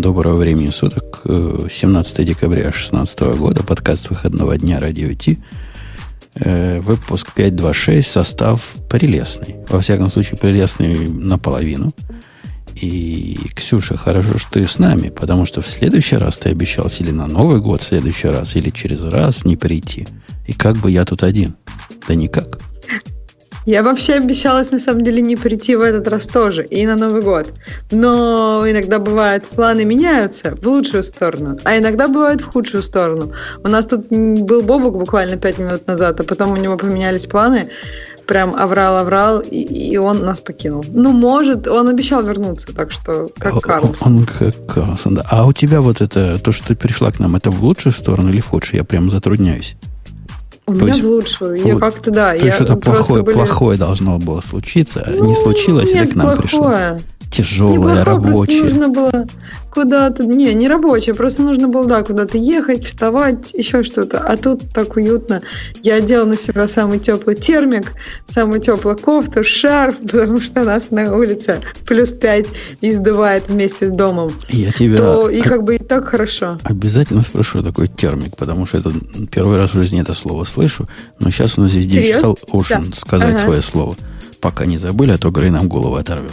Доброго времени суток. 17 декабря 2016 года. Подкаст выходного дня Радио Ти. Э, выпуск 526. Состав прелестный. Во всяком случае, прелестный наполовину. И, Ксюша, хорошо, что ты с нами, потому что в следующий раз ты обещался или на Новый год в следующий раз, или через раз не прийти. И как бы я тут один? Да никак. Я вообще обещалась, на самом деле, не прийти в этот раз тоже, и на Новый год. Но иногда бывает, планы меняются в лучшую сторону, а иногда бывает в худшую сторону. У нас тут был Бобок буквально пять минут назад, а потом у него поменялись планы, прям оврал-оврал, и, и он нас покинул. Ну, может, он обещал вернуться, так что как Карлсон. Он как Карлсон, да. А у тебя вот это, то, что ты пришла к нам, это в лучшую сторону или в худшую? Я прям затрудняюсь. У то меня есть, в лучшую. Я как-то, да. То есть что-то плохое, были... плохое должно было случиться, а ну, не случилось, нет, и ты к нам плохое. Пришла. Тяжелое, рабочее. нужно было куда-то... Не, не рабочее, просто нужно было, да, куда-то ехать, вставать, еще что-то. А тут так уютно. Я одела на себя самый теплый термик, самую теплую кофту, шарф, потому что нас на улице плюс 5 издувает вместе с домом. Я тебя... То, и как бы и так хорошо. Обязательно спрошу такой термик, потому что это первый раз в жизни это слово слышу, но сейчас у нас здесь Digital Ocean да. сказать ага. свое слово. Пока не забыли, а то Грей нам голову оторвет.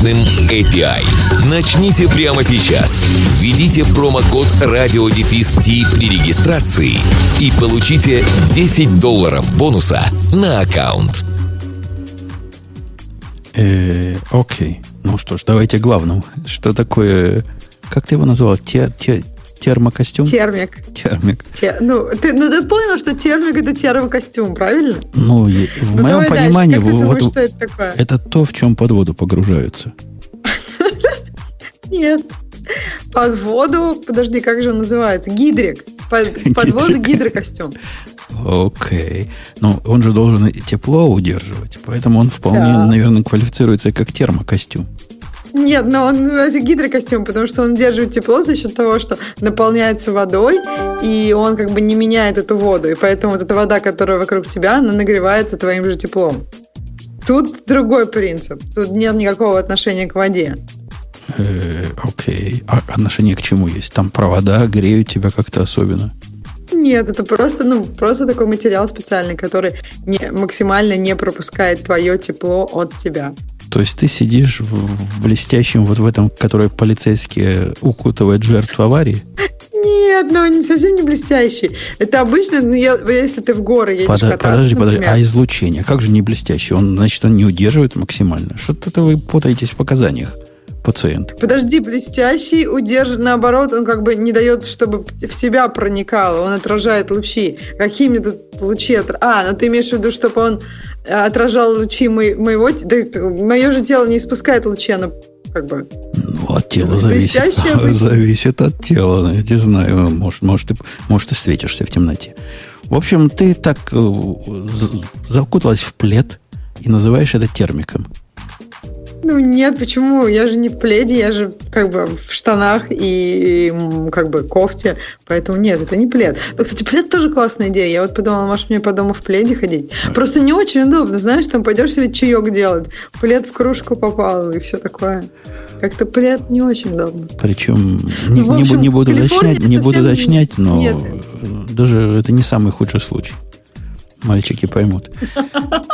мощным API. Начните прямо сейчас. Введите промокод радиодефис при регистрации и получите 10 долларов бонуса на аккаунт. Э, окей. Ну что ж, давайте главному. Что такое... Как ты его назвал? Те, те, термокостюм? Термик. Термик. Те, ну, ты, ну, ты понял, что термик это термокостюм, правильно? Ну, в ну, моем понимании, дальше. вот, думаешь, что это, такое? это то, в чем под воду погружаются. Нет. Под воду, подожди, как же он называется? Гидрик. Под, под воду гидрокостюм. Окей. Ну, он же должен тепло удерживать, поэтому он вполне, да. наверное, квалифицируется как термокостюм. Нет, но он называется гидрокостюм, потому что он держит тепло за счет того, что наполняется водой, и он как бы не меняет эту воду. И поэтому вот эта вода, которая вокруг тебя, она нагревается твоим же теплом. Тут другой принцип. Тут нет никакого отношения к воде. Э, окей. А отношение к чему есть? Там провода греют тебя как-то особенно? Нет, это просто, ну, просто такой материал специальный, который не, максимально не пропускает твое тепло от тебя. То есть ты сидишь в, блестящем вот в этом, который полицейские укутывают жертв аварии? Нет, ну не совсем не блестящий. Это обычно, ну, я, если ты в горы едешь Под, кататься, Подожди, например. подожди, а излучение? Как же не блестящий? Он, значит, он не удерживает максимально. Что-то вы путаетесь в показаниях пациент. Подожди, блестящий удерживает, наоборот, он как бы не дает, чтобы в себя проникало, он отражает лучи. Какими тут лучи? Отра... А, ну ты имеешь в виду, чтобы он отражал лучи мо- моего... Да, мое же тело не испускает лучи, оно как бы... Ну, от тела зависит. Зависит от тела. Я не знаю, может, может, ты, может, ты светишься в темноте. В общем, ты так э, закуталась в плед и называешь это термиком. Ну нет, почему? Я же не в пледе, я же как бы в штанах и как бы кофте, поэтому нет, это не плед. Ну, кстати, плед тоже классная идея. Я вот подумала, может мне по дому в пледе ходить. Просто не очень удобно, знаешь, там пойдешь себе чаек делать, плед в кружку попал и все такое. Как-то плед не очень удобно. Причем не, ну, общем, не, не буду уточнять, не буду уточнять, но нет. даже это не самый худший случай. Мальчики поймут.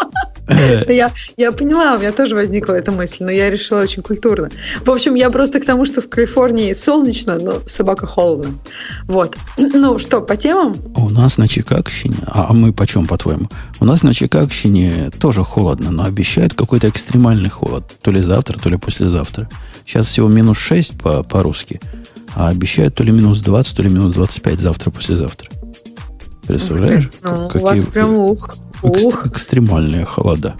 Я, я поняла, у меня тоже возникла эта мысль, но я решила очень культурно. В общем, я просто к тому, что в Калифорнии солнечно, но собака холодно. Вот. Ну что, по темам? У нас на Чикагщине, а мы почем, по-твоему? У нас на Чикагщине тоже холодно, но обещают какой-то экстремальный холод. То ли завтра, то ли послезавтра. Сейчас всего минус 6 по- по-русски, а обещают то ли минус 20, то ли минус 25 завтра, послезавтра. Представляешь? Ну, как, у вас прям ух. Экст, экстремальные холода.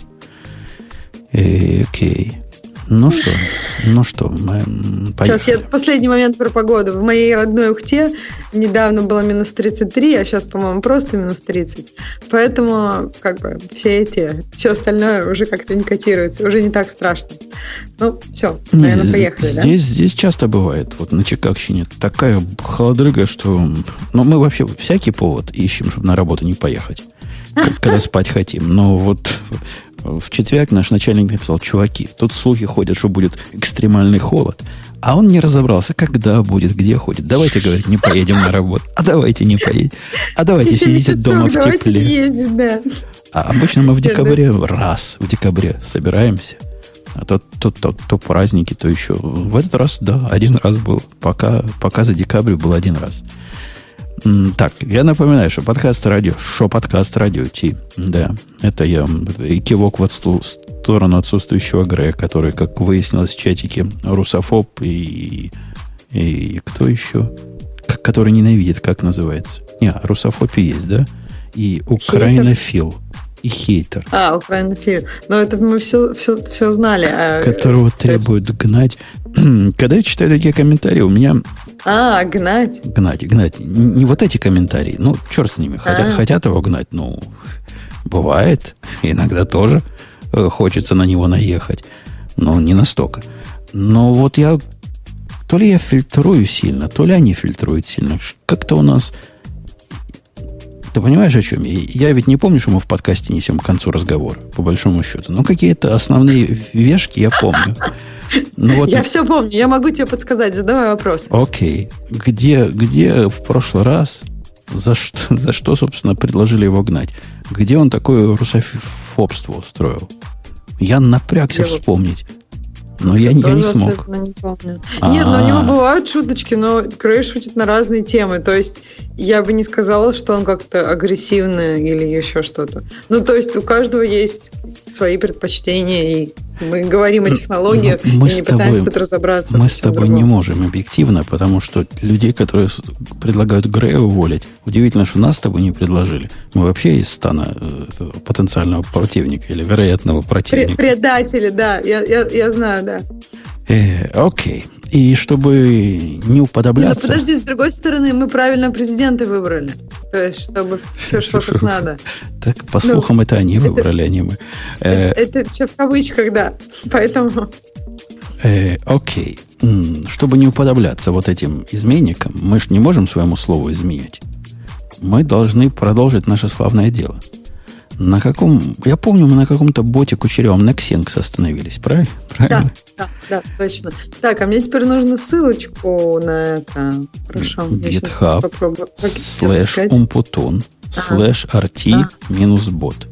Э, окей. Ну что, ну что, мы поехали. Сейчас я последний момент про погоду. В моей родной Ухте недавно было минус 33, а сейчас, по-моему, просто минус 30. Поэтому, как бы, все эти, все остальное уже как-то не котируется, уже не так страшно. Ну, все, наверное, не, поехали, здесь, да? Здесь часто бывает, вот на Чикагщине такая холодрыга, что... Ну, мы вообще всякий повод ищем, чтобы на работу не поехать, когда спать хотим. Но вот в четверг наш начальник написал, чуваки, тут слухи ходят, что будет экстремальный холод. А он не разобрался, когда будет, где ходит. Давайте, говорит, не поедем на работу. А давайте не поедем. А давайте сидите дома в тепле. Ездить, да. А обычно мы в декабре раз в декабре собираемся. А то, то, то, то праздники, то еще. В этот раз, да, один раз был. Пока, пока за декабрь был один раз. Так, я напоминаю, что подкаст радио, что подкаст радио Ти. Да, это я. И кивок в сторону отсутствующего Грея, который, как выяснилось в чатике, русофоб и, и кто еще? Который ненавидит, как называется? Не, русофобия есть, да? И украинофил. И хейтер. А, украинофил. Но это мы все, все, все знали. А... Которого требуют гнать. Когда я читаю такие комментарии, у меня а, гнать. Гнать, гнать. Не вот эти комментарии. Ну, черт с ними. Хотят, а. хотят его гнать. Ну, бывает. Иногда тоже э, хочется на него наехать. Но не настолько. Но вот я... То ли я фильтрую сильно, то ли они фильтруют сильно. Как-то у нас... Ты понимаешь, о чем я? Я ведь не помню, что мы в подкасте несем к концу разговора, по большому счету. Но какие-то основные вешки я помню. Ну, вот... Я все помню, я могу тебе подсказать, задавай вопрос. Окей. Где, где в прошлый раз, за что, за что, собственно, предложили его гнать? Где он такое русофобство устроил? Я напрягся вспомнить. Но я, я не смог. Не помню. Нет, но у него бывают шуточки, но Крей шутит на разные темы. То есть я бы не сказала, что он как-то агрессивный или еще что-то. Ну, то есть у каждого есть свои предпочтения, и мы говорим о технологиях мы и не тобой, пытаемся тут разобраться. Мы с тобой другом. не можем объективно, потому что людей, которые предлагают Грея уволить, удивительно, что нас с тобой не предложили. Мы вообще из стана э, потенциального противника или вероятного противника. Предатели, да, я, я, я знаю, да. Э, окей. И чтобы не уподобляться... Ну, подожди, с другой стороны, мы правильно президента выбрали. То есть, чтобы все шло как надо. Так, по ну, слухам, это они выбрали, а не мы. Э, это все в кавычках, да. Поэтому... Э, окей. Чтобы не уподобляться вот этим изменникам, мы же не можем своему слову изменять. Мы должны продолжить наше славное дело. На каком... Я помню, мы на каком-то боте кучеревом на Xenx остановились, правильно? правильно? Да, да, да, точно. Так, а мне теперь нужно ссылочку на это. Хорошо. GitHub слэш умпутун слэш RT минус бот.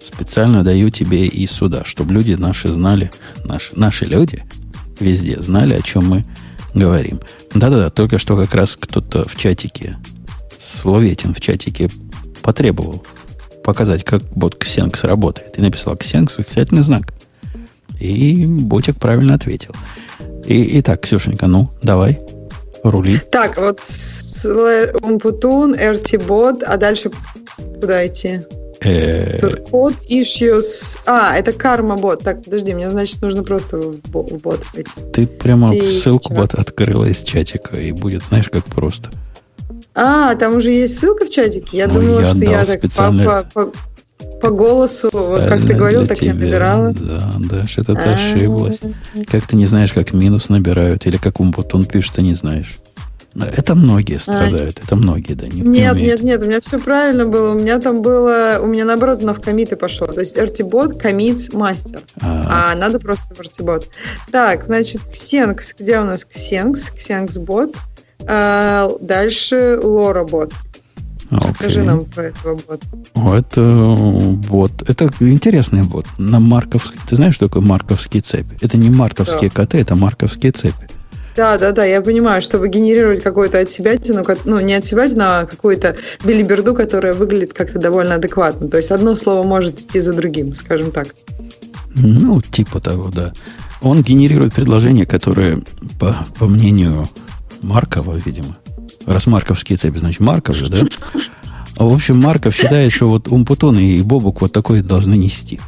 Специально даю тебе и сюда, чтобы люди наши знали, наши, наши люди везде знали, о чем мы говорим. Да-да-да, только что как раз кто-то в чатике, Словетин в чатике потребовал показать, как бот Xenx работает. И написал Xenx восклицательный знак. И ботик правильно ответил. И, итак, Ксюшенька, ну, давай, рули. Так, вот Умпутун, RT-бот, а дальше куда идти? Э, Тут код issues. А, это карма бот. Так, подожди, мне значит нужно просто в бот пойти. Ты прямо ссылку бот открыла из чатика, и будет, знаешь, как просто. А, там уже есть ссылка в чатике? Я ну, думала, я что я так по, по, по голосу, вот как ты говорил, так тебя. я набирала. Да, да, что-то ты ошиблась. Как ты не знаешь, как минус набирают, или как умбутон пишет, ты не знаешь. Это многие страдают, а, это многие, да, не Нет, не нет, нет, у меня все правильно было. У меня там было, у меня наоборот на в комиты пошло. То есть RT-бот, комит, мастер. А, а надо просто в RT-бот. Так, значит, Xenx, где у нас Xenx? Xenx-бот. А, дальше Лора-бот. Okay. Скажи нам про этого бота. Это бот. Это интересный бот. На марков... Ты знаешь, что такое марковские цепи? Это не мартовские да. коты, это марковские цепи. Да, да, да, я понимаю, чтобы генерировать какой-то от себя, ну, не от себя, а какую-то билиберду, которая выглядит как-то довольно адекватно. То есть одно слово может идти за другим, скажем так. Ну, типа того, да. Он генерирует предложения, которые, по, по мнению Маркова, видимо. Раз марковские цепи, значит, Марков же, да? А, в общем, Марков считает, что вот Умпутун и Бобук вот такой должны нести.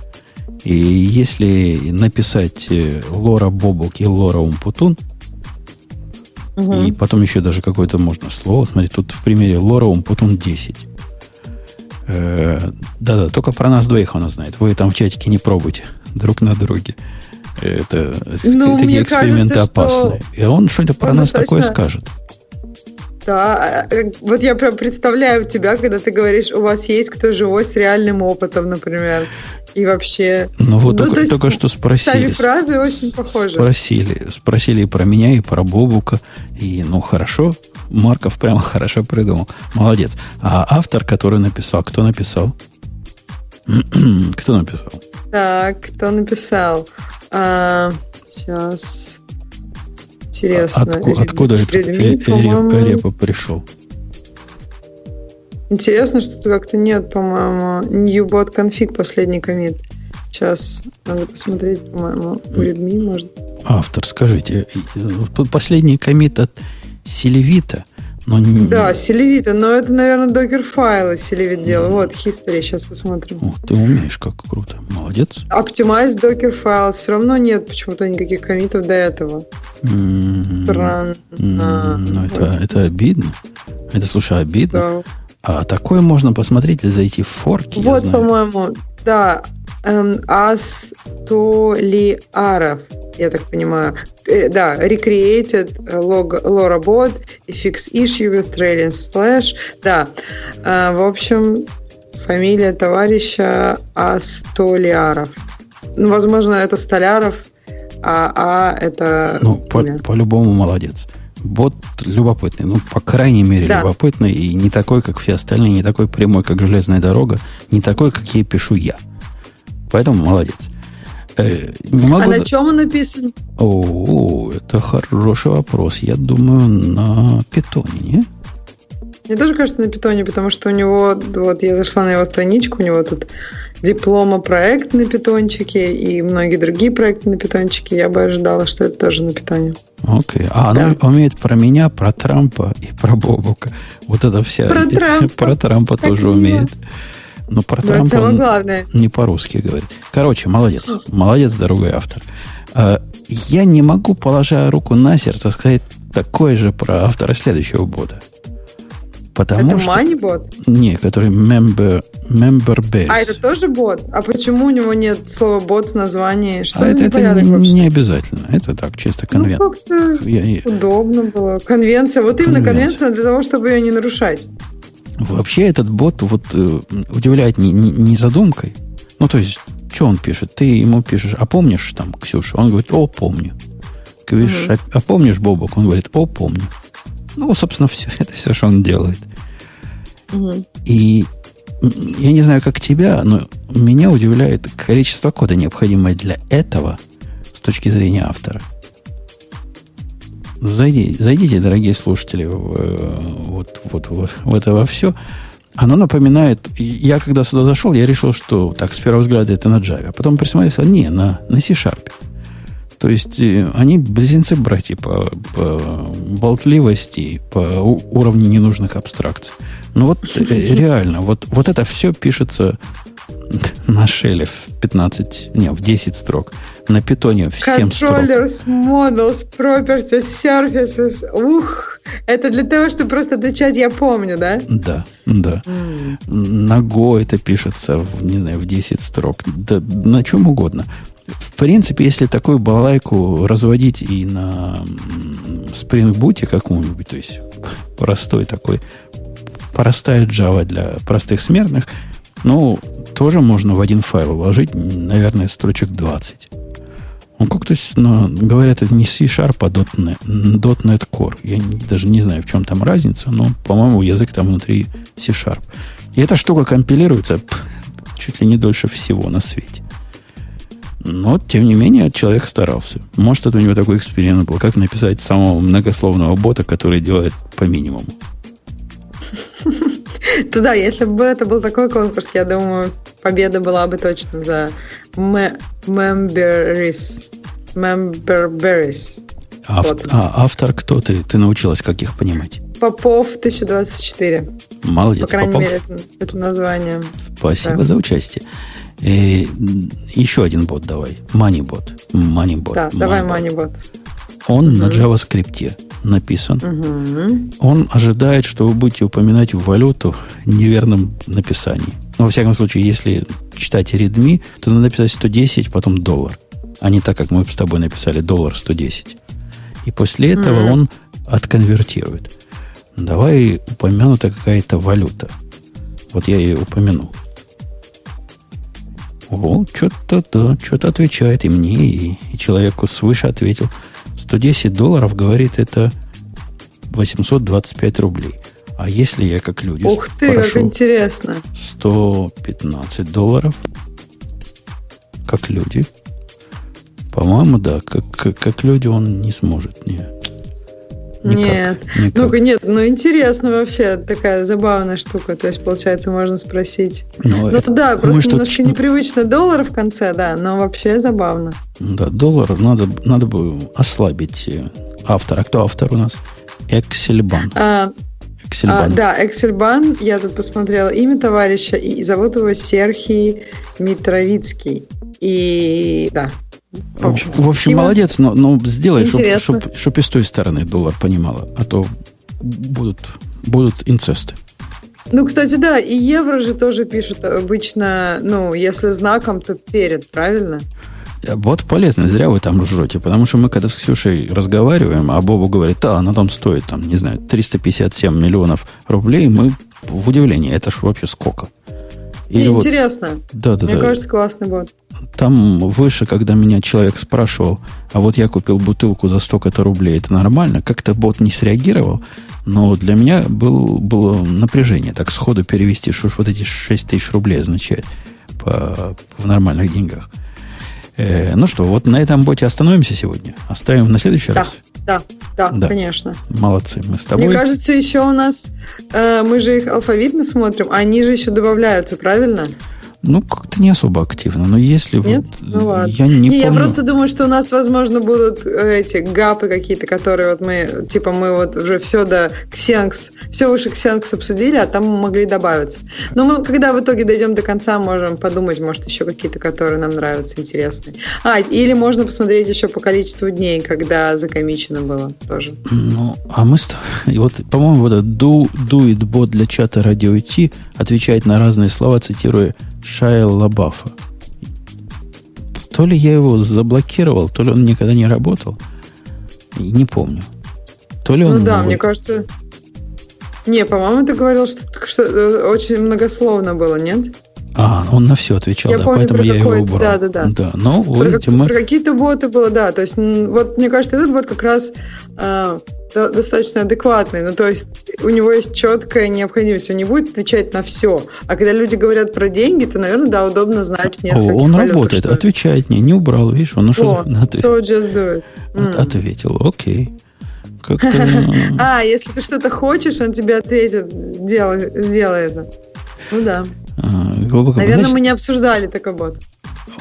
И если написать э, Лора Бобок и Лора Умпутун, угу. и потом еще даже какое-то можно слово, смотри, тут в примере Лора Умпутун 10. Э, да-да, только про нас двоих она знает. Вы там в чатике не пробуйте друг на друге. Это ну, такие эксперименты кажется, опасные. И он что-то про нас такое скажет. Да, э, вот я прям представляю тебя, когда ты говоришь, у вас есть кто живой с реальным опытом, например. И вообще... Ну вот ну, только, только что спросили. фразы очень похожи. Спросили. Спросили и про меня, и про Бобука. И ну хорошо, Марков прямо хорошо придумал. Молодец. А автор, который написал, кто написал? кто написал? Так, кто написал? А, сейчас. Интересно. Отку, откуда этот Репа пришел? Интересно, что тут как-то нет, по-моему, newbot config последний комит. Сейчас надо посмотреть, по-моему, у Redmi может. Автор, скажите, последний комит от Селевита но не... Да, Селевита, но это, наверное, докер-файлы Селевит делал. Вот, history, сейчас посмотрим. О, ты умеешь, как круто. Молодец. Optimize докер файл. Все равно нет почему-то никаких комитов до этого. Mm-hmm. Странно. Mm-hmm. Ну, это, это обидно. Это, слушай, обидно. Да. А такое можно посмотреть или зайти в форки? Вот, по-моему, да. Эм, Астолиаров я так понимаю. Э, да, recreated log, Laura bot fix issue with trailing slash. Да, э, в общем, фамилия товарища Астоляров. Ну, возможно, это Столяров, а А это... Ну, по, по-любому молодец. Бот любопытный, ну, по крайней мере, да. любопытный, и не такой, как все остальные, не такой прямой, как железная дорога, не такой, как ей пишу я. Поэтому молодец. Э, не могу... А на чем он написан? О, это хороший вопрос. Я думаю, на питоне, не? Мне тоже кажется на питоне, потому что у него, вот я зашла на его страничку, у него тут диплома проект на питончике и многие другие проекты на питончике. Я бы ожидала, что это тоже на питоне. Окей. А да. она умеет про меня, про Трампа и про Бобука. Вот это вся... Про Трампа. Про Трампа тоже умеет. Его. Но про да, Трампа он главное. не по-русски говорит. Короче, молодец. Молодец, дорогой автор. А, я не могу, положа руку на сердце, сказать такое же про автора следующего бота. Потому это что... Не, который member, member base. А это тоже бот? А почему у него нет слова бот с названием? Что а это, это не, не обязательно. Это так, чисто конвент. Ну, как-то я, я... удобно было. Конвенция. Вот именно конвенция. конвенция для того, чтобы ее не нарушать. Вообще этот бот вот э, удивляет не, не, не задумкой. Ну, то есть, что он пишет? Ты ему пишешь, а помнишь там, Ксюша? Он говорит, о, помню. Говоришь, угу. а, а помнишь, Бобок? Он говорит, о, помню. Ну, собственно, все, это все, что он делает. Угу. И я не знаю, как тебя, но меня удивляет количество кода, необходимое для этого с точки зрения автора. Зайди, зайдите, дорогие слушатели, в, э, вот, вот, вот в это во все. Оно напоминает... Я когда сюда зашел, я решил, что так, с первого взгляда это на Java. А потом присмотрелся, не, на, на C-Sharp. То есть э, они близнецы-братья по, по болтливости, по уровню ненужных абстракций. Ну вот э, реально, вот, вот это все пишется на шеле в 15, не, в 10 строк. На питоне в 7 строк. Controllers, models, properties, services. Ух, это для того, чтобы просто отвечать «я помню», да? Да, да. Mm. На Go это пишется, в, не знаю, в 10 строк. Да, на чем угодно. В принципе, если такую балайку разводить и на Spring Boot какому-нибудь, то есть простой такой, простая Java для простых смертных, ну, тоже можно в один файл уложить, наверное, строчек 20. Ну, как-то ну, говорят, это не C-Sharp, а .NET, .NET Core. Я не, даже не знаю, в чем там разница, но, по-моему, язык там внутри C-Sharp. И эта штука компилируется чуть ли не дольше всего на свете. Но, тем не менее, человек старался. Может, это у него такой эксперимент был, как написать самого многословного бота, который делает по минимуму. То да, если бы это был такой конкурс, я думаю, победа была бы точно за Memberis. Memberberries. Ав, а, автор кто ты? Ты научилась, как их понимать? Попов 1024. Молодец, По крайней Попов. мере, это, это название. Спасибо да. за участие. И еще один бот давай. Moneybot. Moneybot. Да, давай Moneybot. Он угу. на JavaScript написан. Угу. Он ожидает, что вы будете упоминать валюту в неверном написании. Но, во всяком случае, если читать Redmi, то надо написать 110, потом доллар. А не так, как мы с тобой написали доллар 110. И после этого mm он отконвертирует. Давай упомянута какая-то валюта. Вот я ее упомяну. О, что-то, да, что-то отвечает и мне, и, и человеку свыше ответил. 110 долларов, говорит, это 825 рублей. А если я как люди Ух ты, как интересно. 115 долларов, как люди, по-моему, да, как, как, как люди он не сможет. Нет. Никак, нет. Никак. Ну-ка, нет, ну интересно вообще, такая забавная штука. То есть, получается, можно спросить. Ну, ну это, да, просто может, немножко непривычно доллар в конце, да, но вообще забавно. Да, доллар надо, надо бы ослабить э, автора. Кто автор у нас? Эксельбан. А, Эксельбан. А, да, Эксельбан. Я тут посмотрела имя товарища, и зовут его Серхий Митровицкий. И да, в общем, в общем молодец, но, но сделай, чтобы чтоб, чтоб и с той стороны доллар понимала, а то будут, будут инцесты. Ну, кстати, да, и евро же тоже пишут обычно, ну, если знаком, то перед, правильно? Вот полезно, зря вы там ржете, потому что мы когда с Ксюшей разговариваем, а Бобу говорит, да, она там стоит, там, не знаю, 357 миллионов рублей, мы в удивлении, это ж вообще сколько? Или Интересно. Вот, да, да, Мне да. кажется, классный бот. Там выше, когда меня человек спрашивал, а вот я купил бутылку за столько-то рублей, это нормально? Как-то бот не среагировал, но для меня был, было напряжение так сходу перевести, что ж вот эти 6 тысяч рублей означает по, в нормальных деньгах. Э, ну что, вот на этом боте остановимся сегодня. Оставим на следующий да, раз. Да, да, да, конечно. Молодцы, мы с тобой. Мне кажется, еще у нас, э, мы же их алфавитно смотрим, а они же еще добавляются, правильно? Ну, как-то не особо активно. Но если Нет? Вот, ну ладно. Я не, не помню. Я просто думаю, что у нас, возможно, будут э, эти гапы какие-то, которые вот мы, типа, мы вот уже все до Ксенкс, все выше Ксенкс обсудили, а там могли добавиться. Но мы, когда в итоге дойдем до конца, можем подумать, может, еще какие-то, которые нам нравятся, интересные. А, или можно посмотреть еще по количеству дней, когда закомичено было тоже. Ну, а мы... И вот, по-моему, вот этот do, do it bot для чата радио IT отвечает на разные слова, цитируя Шайа Лабафа. То ли я его заблокировал, то ли он никогда не работал. И не помню. То ли он... Ну да, новый. мне кажется... Не, по-моему, ты говорил, что, что э, очень многословно было, нет? А, он на все отвечал, я да, помню, поэтому я его убрал. Да, да, да. да но, про, видите, мы... про какие-то боты было, да. То есть, вот мне кажется, этот бот как раз э, достаточно адекватный. Ну, то есть у него есть четкая необходимость. Он не будет отвечать на все. А когда люди говорят про деньги, то, наверное, да, удобно знать несколько О, Он работает, отвечает. Не, не убрал, видишь, он нашел. О, so just do it. Mm. Ответил, окей. А, если ты что-то хочешь, он тебе ответит, сделай, сделай это. Ну да. А, глубоко. Наверное, мы не обсуждали такой бот.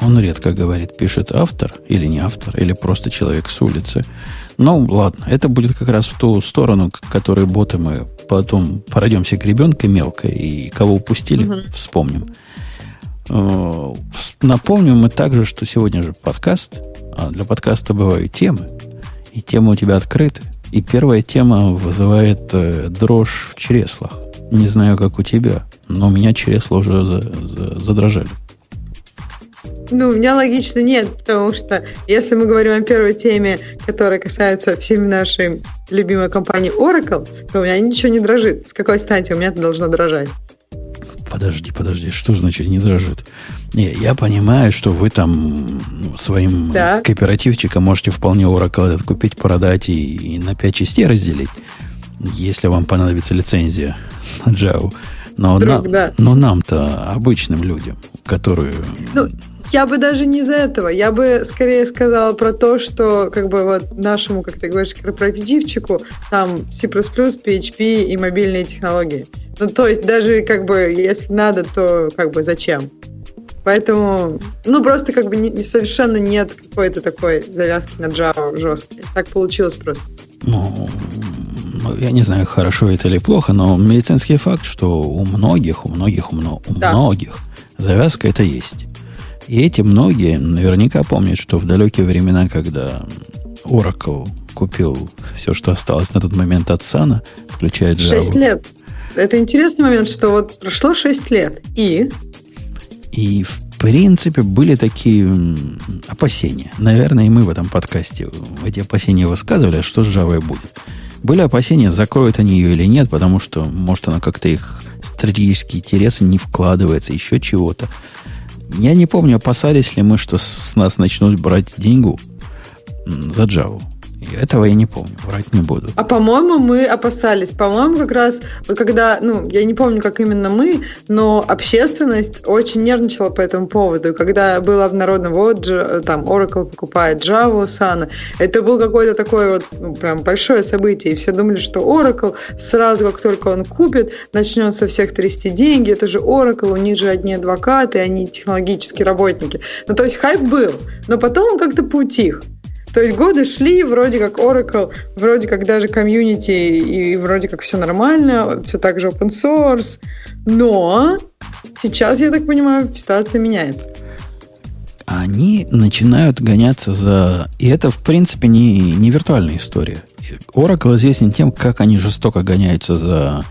Он редко говорит, пишет автор или не автор, или просто человек с улицы. Ну, ладно, это будет как раз в ту сторону, к которой боты мы потом пройдемся гребенкой мелкой и кого упустили, угу. вспомним. Э, напомним мы также, что сегодня же подкаст, а для подкаста бывают темы, и темы у тебя открыты. И первая тема вызывает э, дрожь в чреслах. Не знаю, как у тебя, но у меня чресла уже за, за, задрожали. Ну, у меня логично нет, потому что если мы говорим о первой теме, которая касается всеми нашей любимой компании Oracle, то у меня ничего не дрожит. С какой стати у меня это должно дрожать? Подожди, подожди, что значит не дрожит? Не, я понимаю, что вы там своим да. кооперативчиком можете вполне Oracle этот купить, продать и, и на пять частей разделить, если вам понадобится лицензия на Java. Но, Вдруг, на, да. но нам-то, обычным людям, которые... Ну, я бы даже не из-за этого. Я бы скорее сказала про то, что как бы вот нашему, как ты говоришь, корпоративчику там C++, PHP и мобильные технологии. Ну, то есть даже как бы если надо, то как бы зачем? Поэтому, ну, просто как бы не, не совершенно нет какой-то такой завязки на Java жесткой. Так получилось просто. Ну, я не знаю, хорошо это или плохо, но медицинский факт, что у многих, у многих, у, много, у да. многих завязка это есть. И эти многие наверняка помнят, что в далекие времена, когда Oracle купил все, что осталось на тот момент от Сана, включая Java. Шесть лет. Это интересный момент, что вот прошло шесть лет. И? И, в принципе, были такие опасения. Наверное, и мы в этом подкасте эти опасения высказывали, а что с Java будет. Были опасения, закроют они ее или нет, потому что, может, она как-то их стратегические интересы не вкладывается, еще чего-то. Я не помню, опасались ли мы, что с нас начнут брать деньгу за Java. Этого я не помню, врать не буду. А по-моему, мы опасались. По-моему, как раз, когда, ну, я не помню, как именно мы, но общественность очень нервничала по этому поводу. Когда было обнародовано, вот, там, Oracle покупает Java, Sana, это был какое-то такое вот, ну, прям большое событие. И все думали, что Oracle сразу, как только он купит, начнет со всех трясти деньги. Это же Oracle, у них же одни адвокаты, они технологические работники. Ну, то есть хайп был, но потом он как-то поутих. То есть годы шли, вроде как Oracle, вроде как даже комьюнити, и вроде как все нормально, все так же open source. Но сейчас, я так понимаю, ситуация меняется. Они начинают гоняться за... И это, в принципе, не, не виртуальная история. Oracle известен тем, как они жестоко гоняются за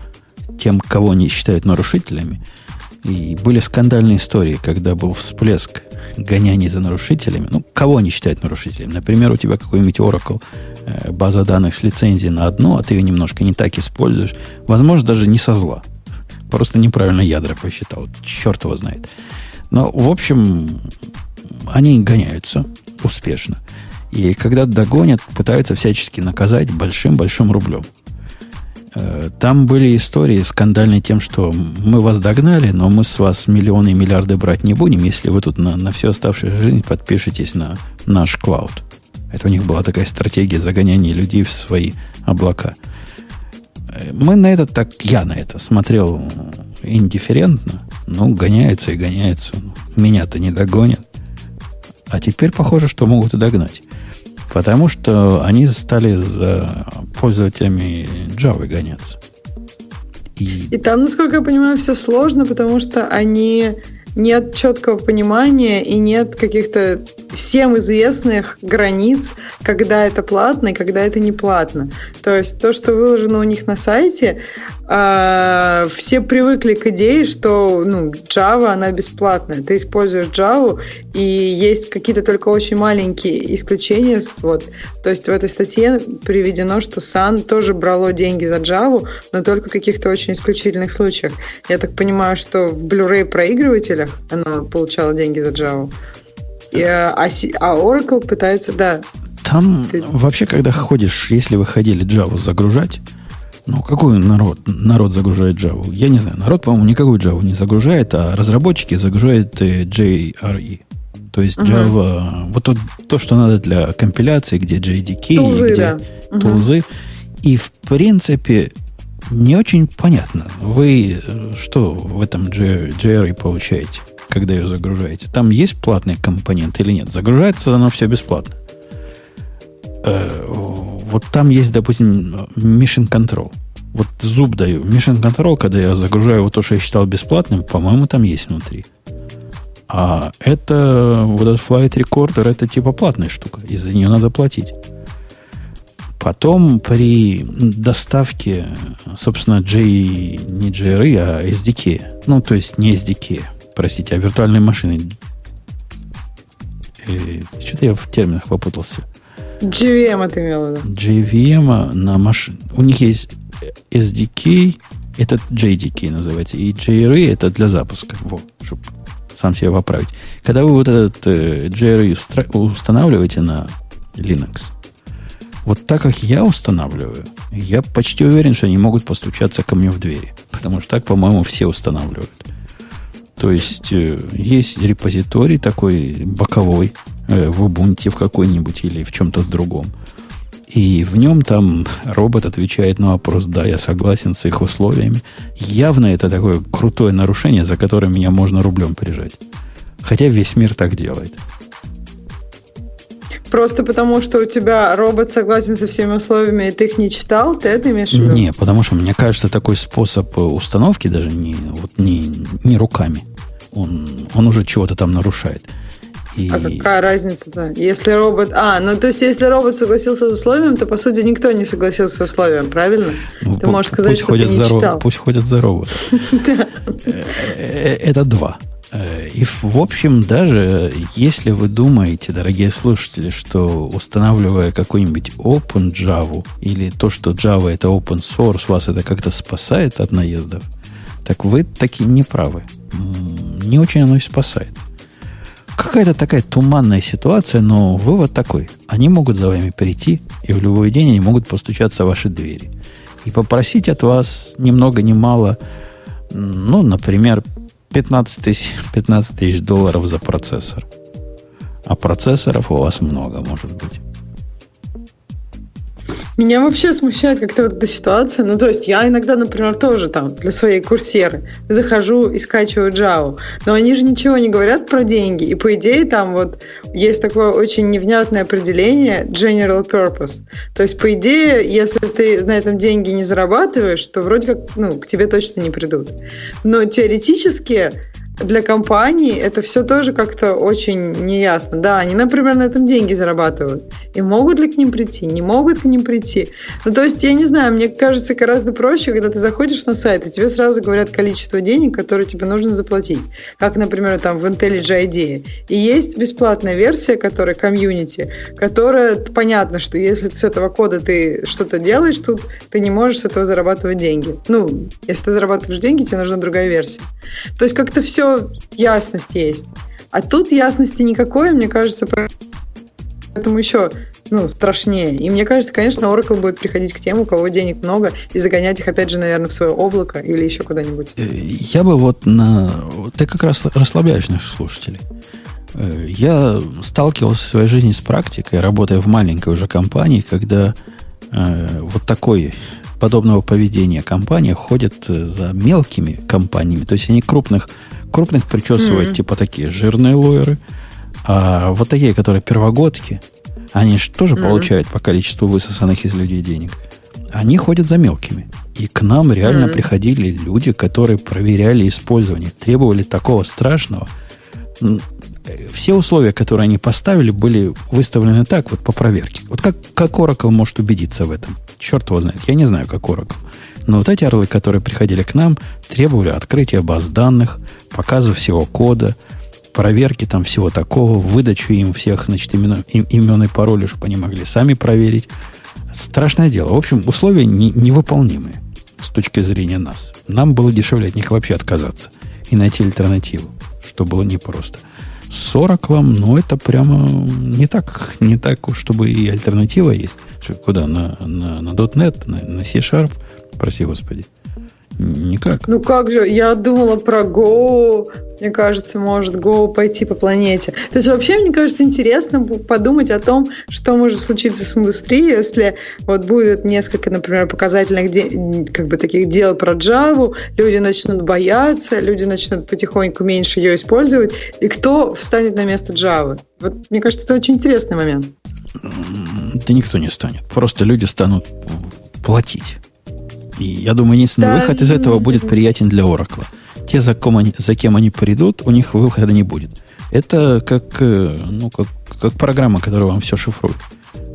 тем, кого они считают нарушителями. И были скандальные истории, когда был всплеск гоняний за нарушителями. Ну, кого они считают нарушителями? Например, у тебя какой-нибудь Oracle, э, база данных с лицензией на одну, а ты ее немножко не так используешь. Возможно, даже не со зла. Просто неправильно ядра посчитал. Черт его знает. Но, в общем, они гоняются успешно. И когда догонят, пытаются всячески наказать большим-большим рублем. Э, там были истории скандальные тем, что мы вас догнали, но мы с вас миллионы и миллиарды брать не будем, если вы тут на, на всю оставшуюся жизнь подпишетесь на наш клауд. Это у них была такая стратегия загоняния людей в свои облака. Э, мы на это так, я на это смотрел индифферентно. Ну, гоняются и гоняются. Меня-то не догонят. А теперь похоже, что могут и догнать. Потому что они стали за пользователями Java гоняться. И... и там, насколько я понимаю, все сложно, потому что они нет четкого понимания и нет каких-то всем известных границ, когда это платно и когда это не платно. То есть то, что выложено у них на сайте, э, все привыкли к идее, что ну, Java, она бесплатная. Ты используешь Java, и есть какие-то только очень маленькие исключения. Вот. То есть в этой статье приведено, что Sun тоже брало деньги за Java, но только в каких-то очень исключительных случаях. Я так понимаю, что в Blu-ray проигрывателях она получала деньги за Java. И, а, а Oracle пытается, да. Там ты... вообще, когда ходишь, если вы ходили Java загружать, ну, какой народ, народ загружает Java? Я не знаю. Народ, по-моему, никакую Java не загружает, а разработчики загружают э, JRE. То есть Java, угу. вот то, то, что надо для компиляции, где JDK, тулзы, где да. тулзы. Угу. И, в принципе, не очень понятно. Вы э, что в этом JRE получаете, когда ее загружаете? Там есть платный компонент или нет? Загружается оно все бесплатно. Э, вот там есть, допустим, Mission Control. Вот зуб даю. Mission Control, когда я загружаю вот то, что я считал бесплатным, по-моему, там есть внутри. А это, вот этот Flight Recorder, это типа платная штука. И за нее надо платить. Потом при доставке, собственно, J, не JRE, а SDK. Ну, то есть не SDK, простите, а виртуальной машины. Э, что-то я в терминах попутался. JVM ты имел в виду? JVM на машине. У них есть SDK, это JDK называется, и JRE это для запуска. Вот, чтобы сам себя поправить. Когда вы вот этот э, JRE устанавливаете на Linux, вот так как я устанавливаю, я почти уверен, что они могут постучаться ко мне в двери. Потому что так, по-моему, все устанавливают. То есть э, есть репозиторий такой боковой в Ubuntu в какой-нибудь или в чем-то другом. И в нем там робот отвечает на вопрос, да, я согласен с их условиями. Явно это такое крутое нарушение, за которое меня можно рублем прижать. Хотя весь мир так делает. Просто потому, что у тебя робот согласен со всеми условиями, и ты их не читал, ты это имеешь в виду? Не, потому что, мне кажется, такой способ установки даже не, вот не, не руками. Он, он уже чего-то там нарушает. И... А какая разница-то? Если робот... А, ну то есть если робот согласился с условием, то по сути никто не согласился с условием, правильно? Ну, ты можешь сказать, что ты не за читал. Пусть ходят за робот. Э, э, это два. Э, и в общем, даже если вы думаете, дорогие слушатели, что устанавливая какой-нибудь Open Java или то, что Java это open source, вас это как-то спасает от наездов, так вы таки не правы. Не очень оно и спасает. Какая-то такая туманная ситуация, но вывод такой. Они могут за вами прийти, и в любой день они могут постучаться в ваши двери. И попросить от вас ни много ни мало, ну, например, 15 тысяч, 15 тысяч долларов за процессор. А процессоров у вас много, может быть. Меня вообще смущает как-то вот эта ситуация. Ну, то есть я иногда, например, тоже там для своей курсеры захожу и скачиваю Java. Но они же ничего не говорят про деньги. И по идее там вот есть такое очень невнятное определение general purpose. То есть, по идее, если ты на этом деньги не зарабатываешь, то вроде как ну, к тебе точно не придут. Но теоретически для компании это все тоже как-то очень неясно. Да, они, например, на этом деньги зарабатывают. И могут ли к ним прийти? Не могут к ним прийти? Ну, то есть, я не знаю, мне кажется, гораздо проще, когда ты заходишь на сайт, и тебе сразу говорят количество денег, которые тебе нужно заплатить. Как, например, там в IntelliJ IDEA. И есть бесплатная версия, которая комьюнити, которая понятно, что если с этого кода ты что-то делаешь тут, ты не можешь с этого зарабатывать деньги. Ну, если ты зарабатываешь деньги, тебе нужна другая версия. То есть как-то все все ясность есть. А тут ясности никакой, мне кажется, поэтому еще ну, страшнее. И мне кажется, конечно, Oracle будет приходить к тем, у кого денег много, и загонять их, опять же, наверное, в свое облако или еще куда-нибудь. Э, я бы вот на... Ты как раз расслабляешь наших слушателей. Э, я сталкивался в своей жизни с практикой, работая в маленькой уже компании, когда э, вот такой подобного поведения компания ходит за мелкими компаниями, то есть они крупных крупных причесывают, mm-hmm. типа такие жирные лоеры. А вот такие, которые первогодки, они же тоже mm-hmm. получают по количеству высосанных из людей денег. Они ходят за мелкими. И к нам реально mm-hmm. приходили люди, которые проверяли использование, требовали такого страшного. Все условия, которые они поставили, были выставлены так вот по проверке. Вот как, как Oracle может убедиться в этом? Черт его знает. Я не знаю, как Oracle. Но вот эти орлы, которые приходили к нам, требовали открытия баз данных, показа всего кода, проверки там всего такого, выдачу им всех, значит, имен, имен и пароли, чтобы они могли сами проверить. Страшное дело. В общем, условия не, невыполнимые с точки зрения нас. Нам было дешевле от них вообще отказаться и найти альтернативу, что было непросто. С Oracle, ну, это прямо не так, не так, чтобы и альтернатива есть. Куда? На, на, на .NET, на, на C-Sharp – Прости, Господи. Никак. Ну как же, я думала про Go, мне кажется, может Go пойти по планете. То есть вообще, мне кажется, интересно подумать о том, что может случиться с индустрией, если вот будет несколько, например, показательных де- как бы таких дел про Java, люди начнут бояться, люди начнут потихоньку меньше ее использовать, и кто встанет на место Java? Вот мне кажется, это очень интересный момент. Да никто не станет. Просто люди станут платить. И я думаю, единственный да, выход из этого будет приятен для Oracle. Те, за кем, они, за кем они придут, у них выхода не будет. Это как, э, ну, как, как программа, которая вам все шифрует.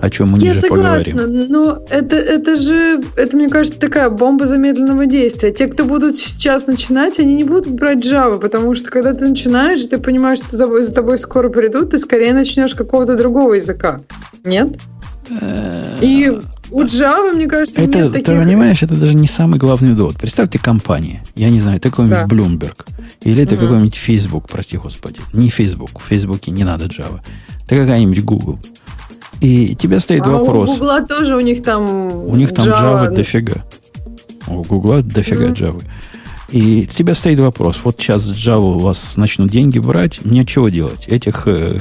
О чем мы Я ниже согласна, поговорим. но это, это же, это, мне кажется, такая бомба замедленного действия. Те, кто будут сейчас начинать, они не будут брать Java, потому что когда ты начинаешь, ты понимаешь, что за тобой, за тобой скоро придут, ты скорее начнешь какого-то другого языка. Нет? Э, И у Java, мне кажется, это, нет таких... Ты понимаешь, это даже не самый главный довод. Представьте компания. Я не знаю, это какой-нибудь да. Bloomberg. Или это угу. какой-нибудь Facebook, прости господи. Не Facebook. В Фейсбуке не надо Java. Это какая-нибудь Google. И тебе стоит а вопрос. у Google тоже у них там У них там Java, Java дофига. У Google дофига угу. Java. И тебе стоит вопрос. Вот сейчас Java у вас начнут деньги брать. Мне чего делать? Этих, э,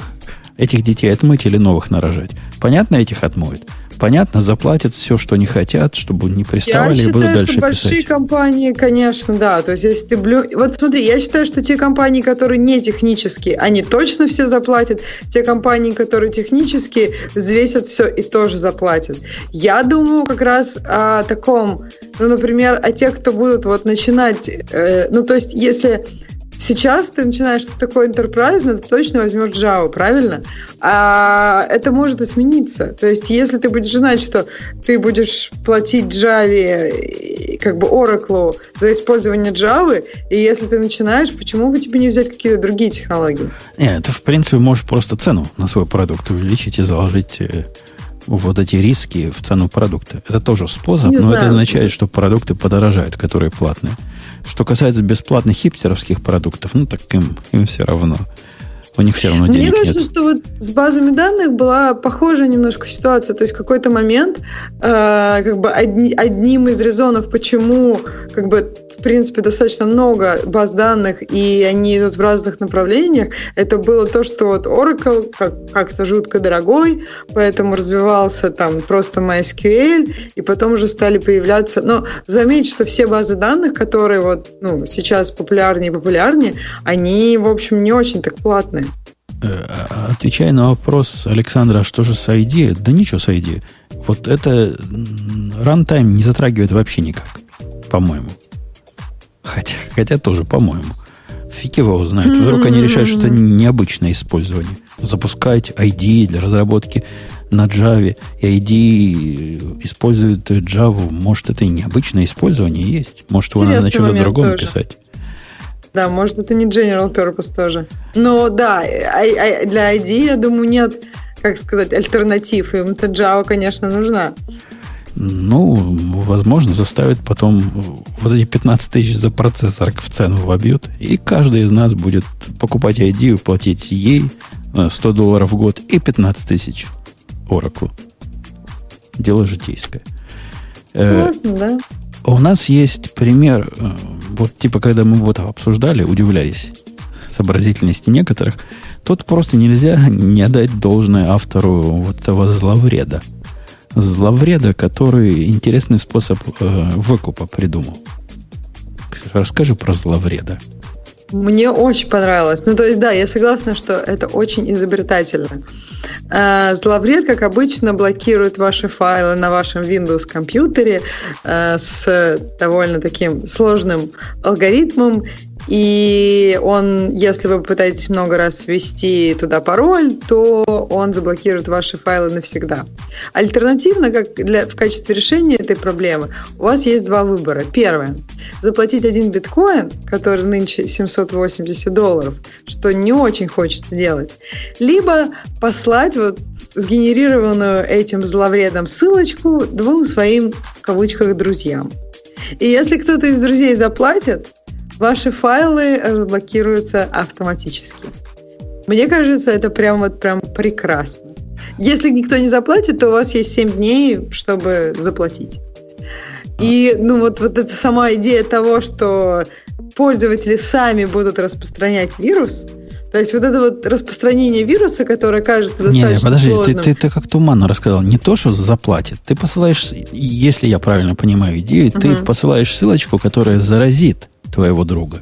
этих детей отмыть или новых нарожать? Понятно, этих отмоют. Понятно, заплатят все, что они хотят, чтобы не приставали я и будут дальше что большие писать. компании, конечно, да. То есть, если ты блю... Вот смотри, я считаю, что те компании, которые не технические, они точно все заплатят. Те компании, которые технические, взвесят все и тоже заплатят. Я думаю как раз о таком, ну, например, о тех, кто будут вот начинать, э, ну, то есть, если сейчас ты начинаешь что такое enterprise, ты точно возьмешь Java, правильно? А это может измениться. То есть, если ты будешь знать, что ты будешь платить Java, как бы Oracle за использование Java, и если ты начинаешь, почему бы тебе не взять какие-то другие технологии? Нет, ты, в принципе, можешь просто цену на свой продукт увеличить и заложить э, вот эти риски в цену продукта. Это тоже способ, не но знаю. это означает, что продукты подорожают, которые платные. Что касается бесплатных хипстеровских продуктов, ну так им, им все равно. У них все равно денег Мне кажется, нет. что вот с базами данных была похожая немножко ситуация. То есть в какой-то момент э, как бы одни, одним из резонов, почему как бы в принципе, достаточно много баз данных, и они идут в разных направлениях. Это было то, что вот Oracle как- как-то жутко дорогой, поэтому развивался там просто MySQL, и потом уже стали появляться... Но заметь, что все базы данных, которые вот ну, сейчас популярнее и популярнее, они, в общем, не очень так платные. Э, отвечая на вопрос Александра, что же с ID? Да ничего с ID. Вот это рантайм не затрагивает вообще никак, по-моему. Хотя, хотя тоже, по-моему. Фиг его знает. Вдруг они решают, что это необычное использование. Запускать ID для разработки на Java, и ID используют Java. Может, это и необычное использование есть. Может, его надо на чем-то другом тоже. писать. Да, может, это не general purpose тоже. Но да, для ID, я думаю, нет, как сказать, альтернатив. Им-то Java, конечно, нужна ну, возможно, заставит потом вот эти 15 тысяч за процессор в цену вобьют, и каждый из нас будет покупать ID и платить ей 100 э, долларов в год и 15 тысяч Oracle. Дело житейское. Э, Классно, да? У нас есть пример, э, вот типа, когда мы вот обсуждали, удивлялись сообразительности некоторых, тут просто нельзя не отдать должное автору вот этого зловреда – зловреда, который интересный способ э, выкупа придумал. Расскажи про зловреда. Мне очень понравилось. Ну, то есть, да, я согласна, что это очень изобретательно. Э, зловред, как обычно, блокирует ваши файлы на вашем Windows компьютере э, с довольно таким сложным алгоритмом и он, если вы пытаетесь много раз ввести туда пароль, то он заблокирует ваши файлы навсегда. Альтернативно, как для, в качестве решения этой проблемы, у вас есть два выбора. Первое. Заплатить один биткоин, который нынче 780 долларов, что не очень хочется делать. Либо послать вот сгенерированную этим зловредом ссылочку двум своим, в кавычках, друзьям. И если кто-то из друзей заплатит, ваши файлы разблокируются автоматически. Мне кажется, это прям вот прям прекрасно. Если никто не заплатит, то у вас есть 7 дней, чтобы заплатить. И ну вот, вот эта сама идея того, что пользователи сами будут распространять вирус, то есть вот это вот распространение вируса, которое кажется достаточно не, подожди, сложным. Ты, ты, ты как туманно рассказал. Не то, что заплатит. Ты посылаешь, если я правильно понимаю идею, угу. ты посылаешь ссылочку, которая заразит твоего друга.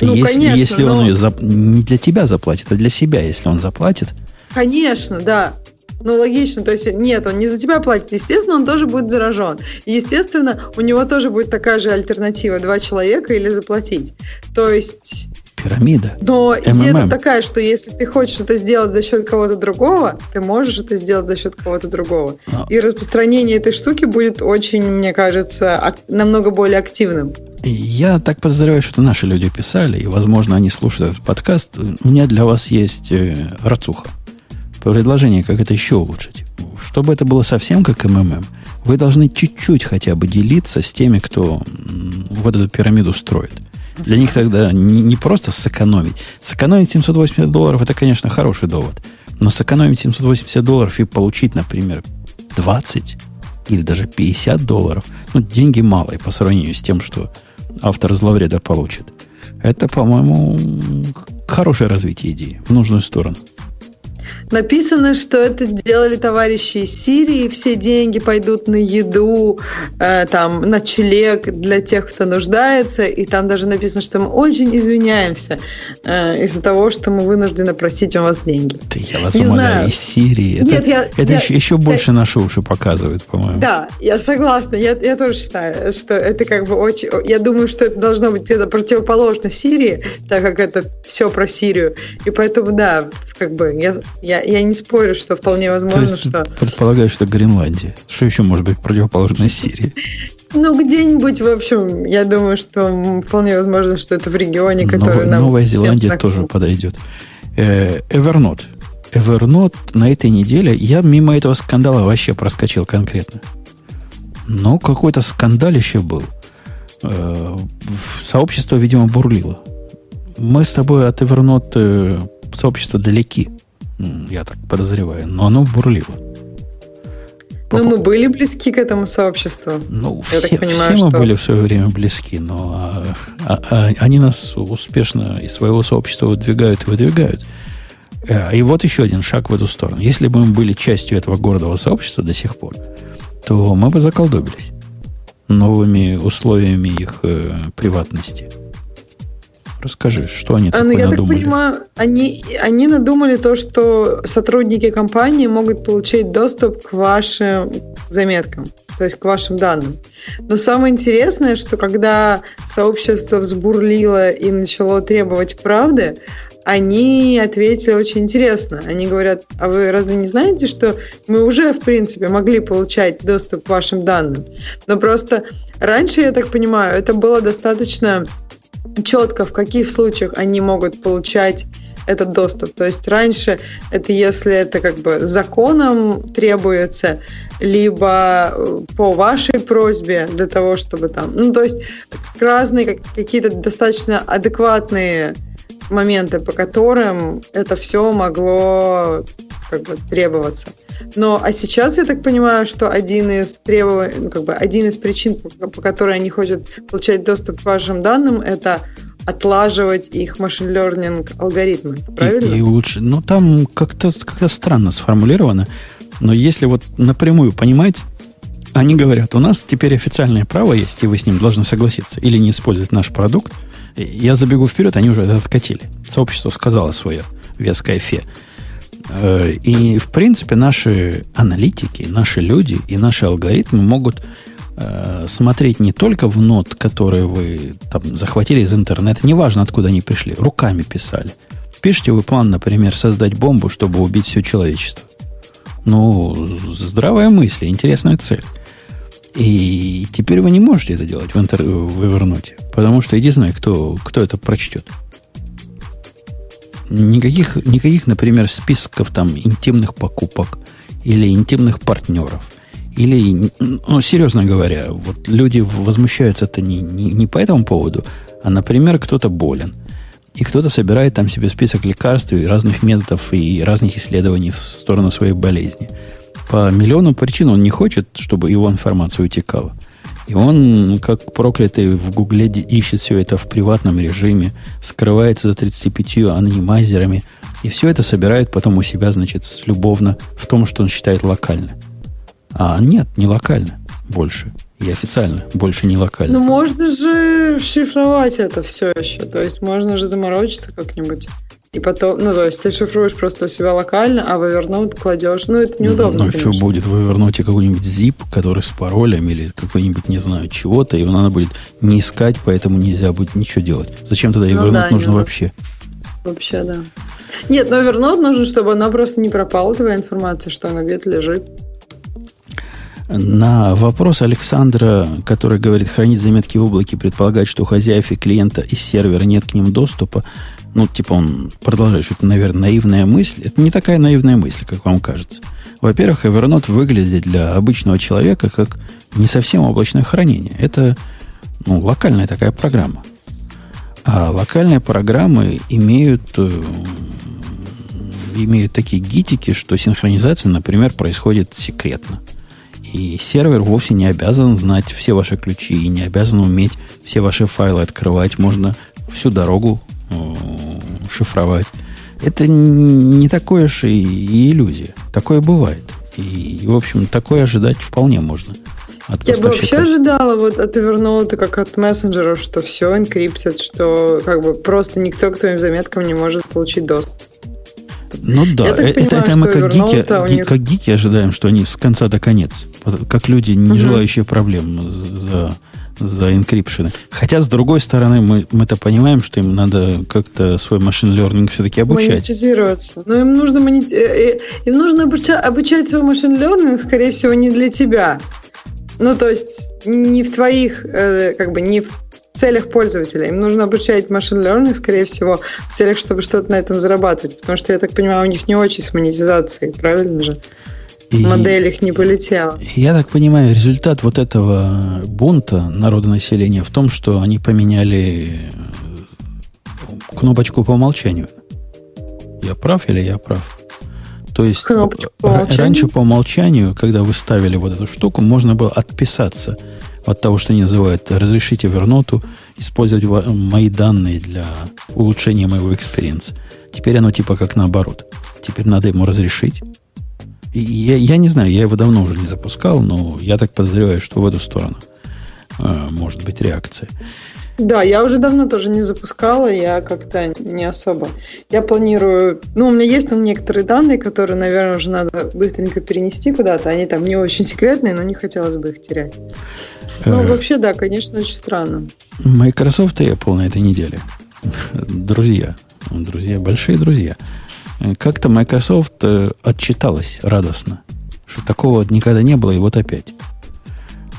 Ну, если, конечно, если он но... ее зап... не для тебя заплатит, а для себя, если он заплатит. Конечно, да. Ну, логично, то есть нет, он не за тебя платит. Естественно, он тоже будет заражен. естественно, у него тоже будет такая же альтернатива. Два человека или заплатить. То есть пирамида. Но идея такая, что если ты хочешь это сделать за счет кого-то другого, ты можешь это сделать за счет кого-то другого. А. И распространение этой штуки будет очень, мне кажется, намного более активным. Я так подозреваю, что это наши люди писали, и, возможно, они слушают этот подкаст. У меня для вас есть э, рацуха. Предложение, как это еще улучшить. Чтобы это было совсем как МММ, вы должны чуть-чуть хотя бы делиться с теми, кто вот эту пирамиду строит. Для них тогда не, не просто сэкономить. Сэкономить 780 долларов, это, конечно, хороший довод. Но сэкономить 780 долларов и получить, например, 20 или даже 50 долларов, ну, деньги малые по сравнению с тем, что автор зловреда получит. Это, по-моему, хорошее развитие идеи в нужную сторону. Написано, что это сделали товарищи из Сирии, все деньги пойдут на еду, э, там, на члег для тех, кто нуждается, и там даже написано, что мы очень извиняемся э, из-за того, что мы вынуждены просить у вас деньги. Да я вас Не умоляю, знаю. из Сирии. Это, Нет, я, это я, еще, еще больше я, наши уши показывает, по-моему. Да, я согласна. Я, я тоже считаю, что это как бы очень... Я думаю, что это должно быть где-то противоположно Сирии, так как это все про Сирию. И поэтому, да, как бы я, я, я не спорю, что вполне возможно, есть, что... Предполагаю, что Гренландия. Что еще может быть противоположно Сирии? Ну, где-нибудь, в общем, я думаю, что вполне возможно, что это в регионе, который Новая, нам Новая Зеландия тоже подойдет. Э, Evernote. Evernote на этой неделе, я мимо этого скандала вообще проскочил конкретно. Но какой-то скандалище был. Э, сообщество, видимо, бурлило. Мы с тобой от Evernote э, сообщества далеки, я так подозреваю, но оно бурлило. Но ну, мы были близки к этому сообществу. Ну, Я все, так понимаю, все мы что... были в свое время близки, но а, а, а, они нас успешно из своего сообщества выдвигают и выдвигают. Э, и вот еще один шаг в эту сторону. Если бы мы были частью этого городового сообщества до сих пор, то мы бы заколдобились новыми условиями их э, приватности. Расскажи, что они такое я надумали? так понимаю, они, они надумали то, что сотрудники компании могут получить доступ к вашим заметкам, то есть к вашим данным. Но самое интересное, что когда сообщество взбурлило и начало требовать правды, они ответили очень интересно. Они говорят, а вы разве не знаете, что мы уже, в принципе, могли получать доступ к вашим данным? Но просто раньше, я так понимаю, это было достаточно четко, в каких случаях они могут получать этот доступ. То есть раньше это если это как бы законом требуется, либо э, по вашей просьбе для того, чтобы там... Ну, то есть разные какие-то достаточно адекватные моменты, по которым это все могло как бы требоваться. Но а сейчас я так понимаю, что один из требований, ну, как бы один из причин, по, по которой они хотят получать доступ к вашим данным, это отлаживать их машин learning алгоритмы. Правильно? И, и лучше. Ну, там как-то как странно сформулировано. Но если вот напрямую понимать, они говорят, у нас теперь официальное право есть, и вы с ним должны согласиться, или не использовать наш продукт. Я забегу вперед, они уже это откатили. Сообщество сказало свое веское фе. Э, и, в принципе, наши аналитики, наши люди и наши алгоритмы могут э, смотреть не только в нот, которые вы там, захватили из интернета, неважно, откуда они пришли, руками писали. Пишите вы план, например, создать бомбу, чтобы убить все человечество. Ну, здравая мысль, интересная цель. И теперь вы не можете это делать в, интер... потому что иди знай, кто, кто это прочтет. Никаких, никаких, например, списков там интимных покупок или интимных партнеров. Или, ну, серьезно говоря, вот люди возмущаются это не, не, не по этому поводу, а, например, кто-то болен. И кто-то собирает там себе список лекарств и разных методов и разных исследований в сторону своей болезни. По миллиону причин он не хочет, чтобы его информация утекала. И он, как проклятый, в Гугле ищет все это в приватном режиме, скрывается за 35 анонимайзерами, и все это собирает потом у себя, значит, любовно в том, что он считает локально. А нет, не локально больше. И официально, больше не локально. Ну, можно же шифровать это все еще. То есть можно же заморочиться как-нибудь. И потом, ну, то есть ты шифруешь просто у себя локально, а в Evernote кладешь. Ну, это неудобно, Ну, а что будет? в Evernote какой-нибудь zip, который с паролем или какой-нибудь, не знаю, чего-то, его надо будет не искать, поэтому нельзя будет ничего делать. Зачем тогда Evernote ну, да, нужно неудобно. вообще? Вообще, да. Нет, но Evernote нужен, чтобы она просто не пропала, твоя информация, что она где-то лежит. На вопрос Александра, который говорит, хранить заметки в облаке, предполагать, что у хозяев и клиента из сервера нет к ним доступа, ну, типа он продолжает, что это, наверное, наивная мысль. Это не такая наивная мысль, как вам кажется. Во-первых, Evernote выглядит для обычного человека как не совсем облачное хранение. Это ну, локальная такая программа. А локальные программы имеют, э, имеют такие гитики, что синхронизация, например, происходит секретно. И сервер вовсе не обязан знать все ваши ключи и не обязан уметь все ваши файлы открывать. Можно всю дорогу шифровать. Это не такое уж и, иллюзия. Такое бывает. И, в общем, такое ожидать вполне можно. От Я бы вообще ожидала вот от Evernote, как от мессенджеров, что все encrypt ит, что как бы просто никто к твоим заметкам не может получить доступ. Ну да, это, понимаю, это мы как гики, них... как гики ожидаем, что они с конца до конец, как люди, не угу. желающие проблем за, за encryption ы. Хотя, с другой стороны, мы, мы-то понимаем, что им надо как-то свой machine learning все-таки обучать. Монетизироваться. Но им нужно, монет... Э, э, им нужно обучать, обучать свой машин learning, скорее всего, не для тебя. Ну, то есть не в твоих, э, как бы не в целях пользователя. Им нужно обучать машин learning, скорее всего, в целях, чтобы что-то на этом зарабатывать. Потому что, я так понимаю, у них не очень с монетизацией, правильно же? Модель их не полетела. Я так понимаю, результат вот этого бунта народонаселения в том, что они поменяли э, кнопочку по умолчанию. Я прав или я прав? То есть Кнопочку по умолчанию? раньше по умолчанию, когда вы ставили вот эту штуку, можно было отписаться от того, что они называют «разрешите Evernote у», использовать мои данные для улучшения моего experience а. Теперь оно типа как наоборот. Теперь надо ему разрешить. И я, я не знаю, я его давно уже не запускал, но я так подозреваю, что в эту сторону э, может быть реакция. Да, я уже давно тоже не запускала, я как-то не особо. Я планирую, ну, у меня есть там некоторые данные, которые, наверное, уже надо быстренько перенести куда-то. Они там не очень секретные, но не хотелось бы их терять. Ну, э, вообще, да, конечно, очень странно. Microsoft и Apple на этой неделе. Друзья. Друзья, большие друзья. Как-то Microsoft э, отчиталась радостно, что такого никогда не было, и вот опять.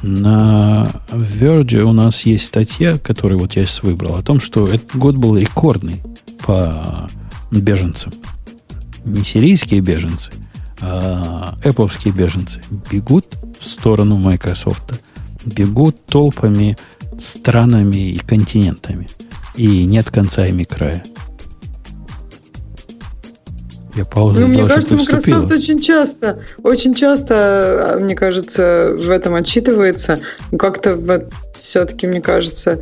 На Verge у нас есть статья, которую вот я сейчас выбрал, о том, что этот год был рекордный по беженцам. Не сирийские беженцы, а Apple беженцы бегут в сторону Microsoft, бегут толпами, странами и континентами. И нет конца ими края. Я паузу ну, мне кажется, Microsoft очень часто, очень часто, а, мне кажется, в этом отчитывается. Как-то вот, все-таки, мне кажется,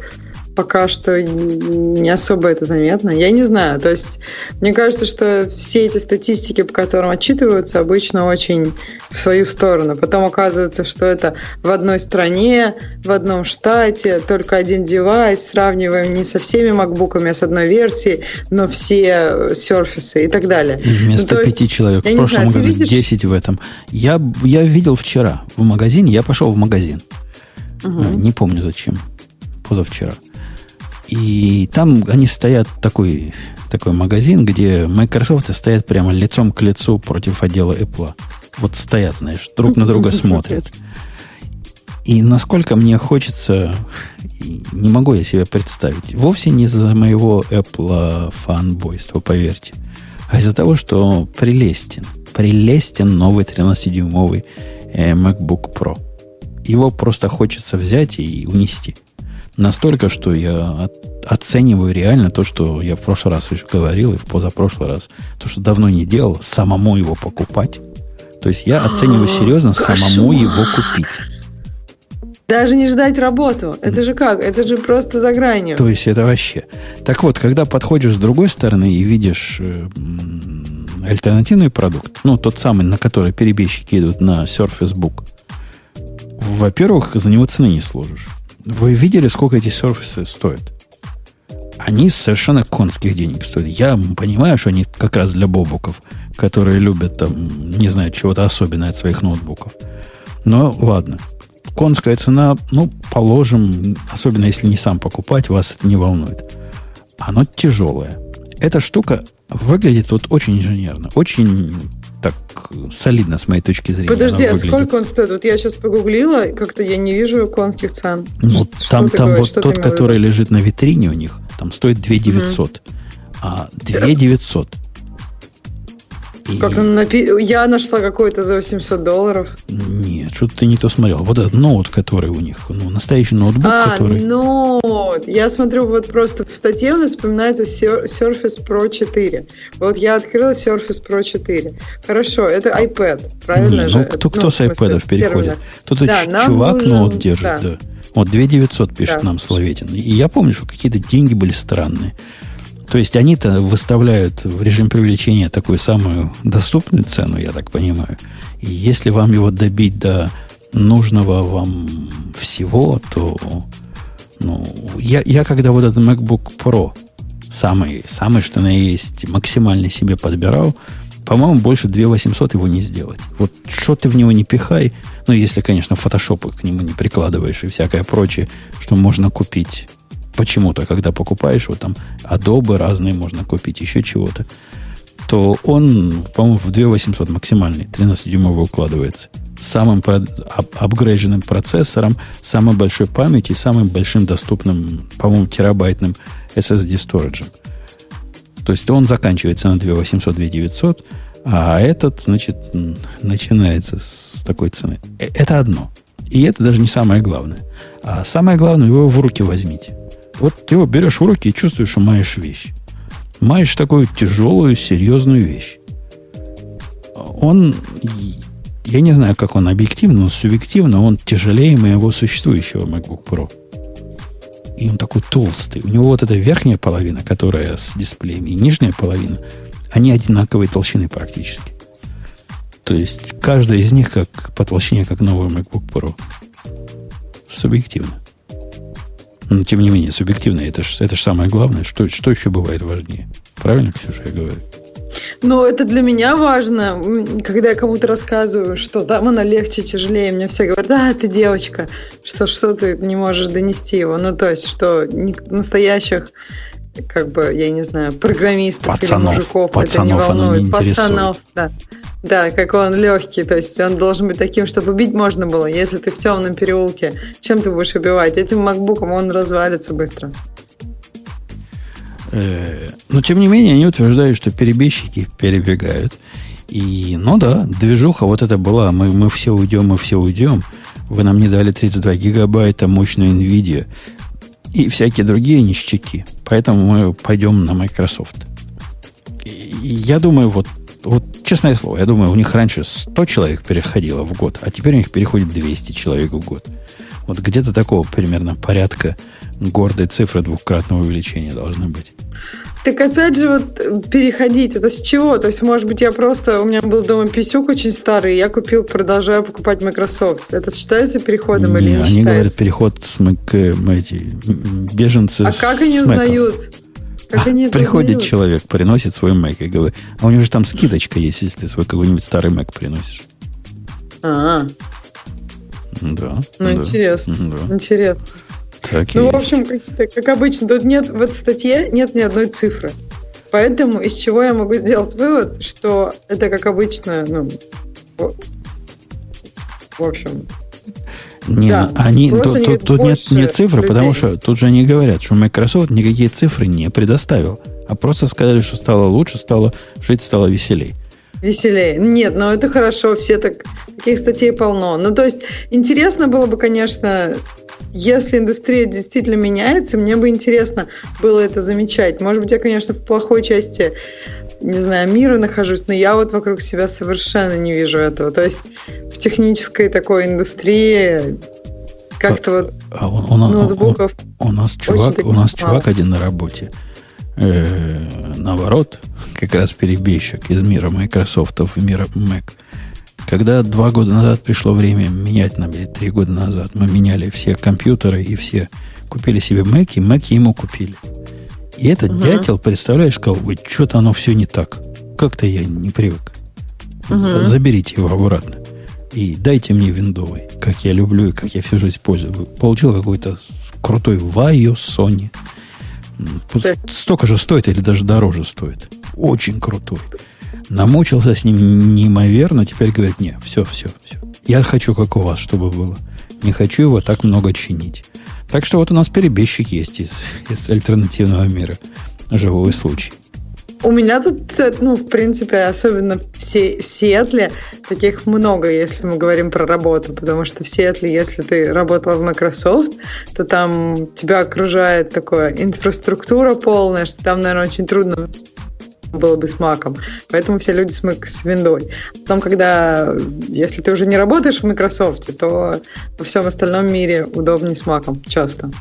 пока что не особо это заметно. Я не знаю. То есть, мне кажется, что все эти статистики, по которым отчитываются, обычно очень в свою сторону. Потом оказывается, что это в одной стране, в одном штате, только один девайс, сравниваем не со всеми макбуками, а с одной версией, но все серфисы и так далее. И вместо ну, пяти человек. В прошлом знаю, году видишь... 10 в этом. Я, я видел вчера в магазине, я пошел в магазин. Угу. Не помню зачем. Позавчера. И там они стоят, такой, такой магазин, где Microsoft стоят прямо лицом к лицу против отдела Apple. Вот стоят, знаешь, друг на друга смотрят. И насколько мне хочется, не могу я себе представить, вовсе не из-за моего Apple фанбойства, поверьте, а из-за того, что прелестен, прелестен новый 13-дюймовый э, MacBook Pro. Его просто хочется взять и унести. Настолько, что я оцениваю реально то, что я в прошлый раз еще говорил, и в позапрошлый раз, то, что давно не делал, самому его покупать. То есть я оцениваю серьезно самому его купить. Даже не ждать работу. Это же как? Это же просто за гранью. То есть это вообще. Так вот, когда подходишь с другой стороны и видишь э, альтернативный продукт, ну, тот самый, на который перебежчики идут на Surface Book, во-первых, за него цены не сложишь. Вы видели, сколько эти сервисы стоят? Они совершенно конских денег стоят. Я понимаю, что они как раз для бобуков, которые любят там, не знаю, чего-то особенное от своих ноутбуков. Но ладно. Конская цена, ну, положим, особенно если не сам покупать, вас это не волнует. Оно тяжелое. Эта штука выглядит вот очень инженерно, очень так солидно с моей точки зрения. Подожди, а сколько он стоит? Вот я сейчас погуглила, как-то я не вижу конских цен. Ну, что там там говоришь, вот тот, который лежит на витрине у них, там стоит 2 900. Mm. А 2 900 и... Как напи... Я нашла какой-то за 800 долларов. Нет, что-то ты не то смотрел. Вот этот ноут, который у них, ну, настоящий ноутбук, а, который... ноут. Я смотрю, вот просто в статье у нас вспоминается Surface Pro 4. Вот я открыла Surface Pro 4. Хорошо, это iPad, правильно не, же? Ну, кто, кто ну, с iPad переходит? Тут да, чувак нужен... ноут держит, да. да. Вот 2900 пишет да. нам Словетин. И я помню, что какие-то деньги были странные. То есть они-то выставляют в режим привлечения такую самую доступную цену, я так понимаю. И если вам его добить до нужного вам всего, то ну, я, я когда вот этот MacBook Pro самый, самый, что на есть, максимально себе подбирал, по-моему, больше 2800 его не сделать. Вот что ты в него не пихай, ну, если, конечно, фотошопы к нему не прикладываешь и всякое прочее, что можно купить почему-то, когда покупаешь, вот там Adobe разные можно купить, еще чего-то, то он, по-моему, в 2800 максимальный, 13-дюймовый укладывается. С самым апгрейженным процессором, самой большой памятью самым большим доступным, по-моему, терабайтным SSD сториджем. То есть он заканчивается на 2800, 2900, а этот, значит, начинается с такой цены. Э, это одно. И это даже не самое главное. А самое главное, его в руки возьмите. Вот ты его берешь в руки и чувствуешь, что маешь вещь. Маешь такую тяжелую, серьезную вещь. Он, я не знаю, как он объективно, но субъективно он тяжелее моего существующего MacBook Pro и он такой толстый. У него вот эта верхняя половина, которая с дисплеем, и нижняя половина, они одинаковой толщины практически. То есть каждая из них как по толщине, как новый MacBook Pro. Субъективно. Но тем не менее, субъективно это же это ж самое главное. Что, что еще бывает важнее? Правильно, Ксюша, я говорю? Ну, это для меня важно, когда я кому-то рассказываю, что там она легче, тяжелее. Мне все говорят, да, ты девочка, что, что ты не можешь донести его. Ну, то есть, что настоящих как бы, я не знаю, программистов пацанов, или мужиков пацанов это не волнует. Не пацанов, да. Да, как он легкий, то есть он должен быть таким, чтобы убить можно было. Если ты в темном переулке, чем ты будешь убивать? Этим макбуком он развалится быстро. Э, но, тем не менее, они утверждают, что перебежчики перебегают. И, ну да, движуха вот это была. Мы, мы все уйдем, мы все уйдем. Вы нам не дали 32 гигабайта, мощную NVIDIA и всякие другие ништяки. Поэтому мы пойдем на Microsoft. И я думаю, вот, вот честное слово, я думаю, у них раньше 100 человек переходило в год, а теперь у них переходит 200 человек в год. Вот где-то такого примерно порядка гордой цифры двукратного увеличения должны быть. Так опять же, вот переходить, это с чего? То есть, может быть, я просто, у меня был дома писюк очень старый, я купил, продолжаю покупать Microsoft. Это считается переходом не, или не они считается? говорят, переход с Mac, эти, беженцы А как они узнают? Как они Приходит узнают? человек, приносит свой Mac и говорит, а у него же там скидочка есть, если ты свой какой-нибудь старый Mac приносишь. А, да. Ну, да, интересно. Да. Интересно. Так ну, в общем, как, как обычно, тут нет в этой статье нет ни одной цифры. Поэтому из чего я могу сделать вывод, что это как обычно, ну, в общем, не, да, они, тут, тут, тут нет, нет цифры, людей. потому что тут же они говорят, что Microsoft никакие цифры не предоставил, а просто сказали, что стало лучше, стало жить стало веселей. Веселее. Нет, ну это хорошо, все так, таких статей полно. Ну, то есть, интересно было бы, конечно, если индустрия действительно меняется, мне бы интересно было это замечать. Может быть, я, конечно, в плохой части, не знаю, мира нахожусь, но я вот вокруг себя совершенно не вижу этого. То есть в технической такой индустрии как-то вот а он, он, ноутбуков. У, у, у нас чувак, у нас чувак один на работе. Э, наоборот, как раз перебежчик из мира Microsoft в мир Mac. Когда два года назад пришло время менять нам, или три года назад, мы меняли все компьютеры и все купили себе Mac, и Mac ему купили. И этот угу. дятел, представляешь, сказал, ой, что-то оно все не так. Как-то я не привык. Угу. Заберите его обратно. И дайте мне виндовый, как я люблю и как я всю жизнь пользуюсь. Получил какой-то крутой Vaio Sony. Столько же стоит или даже дороже стоит. Очень крутой. Намучился с ним неимоверно, теперь говорит, не, все, все, все. Я хочу, как у вас, чтобы было. Не хочу его так много чинить. Так что вот у нас перебежчик есть из, из альтернативного мира. Живой случай. У меня тут, ну, в принципе, особенно в, Се- Сиэтле, таких много, если мы говорим про работу, потому что в Сиэтле, если ты работала в Microsoft, то там тебя окружает такая инфраструктура полная, что там, наверное, очень трудно было бы с маком. Поэтому все люди с, Mac, с виндой. Потом, когда, если ты уже не работаешь в Microsoft, то во всем остальном мире удобнее с маком часто.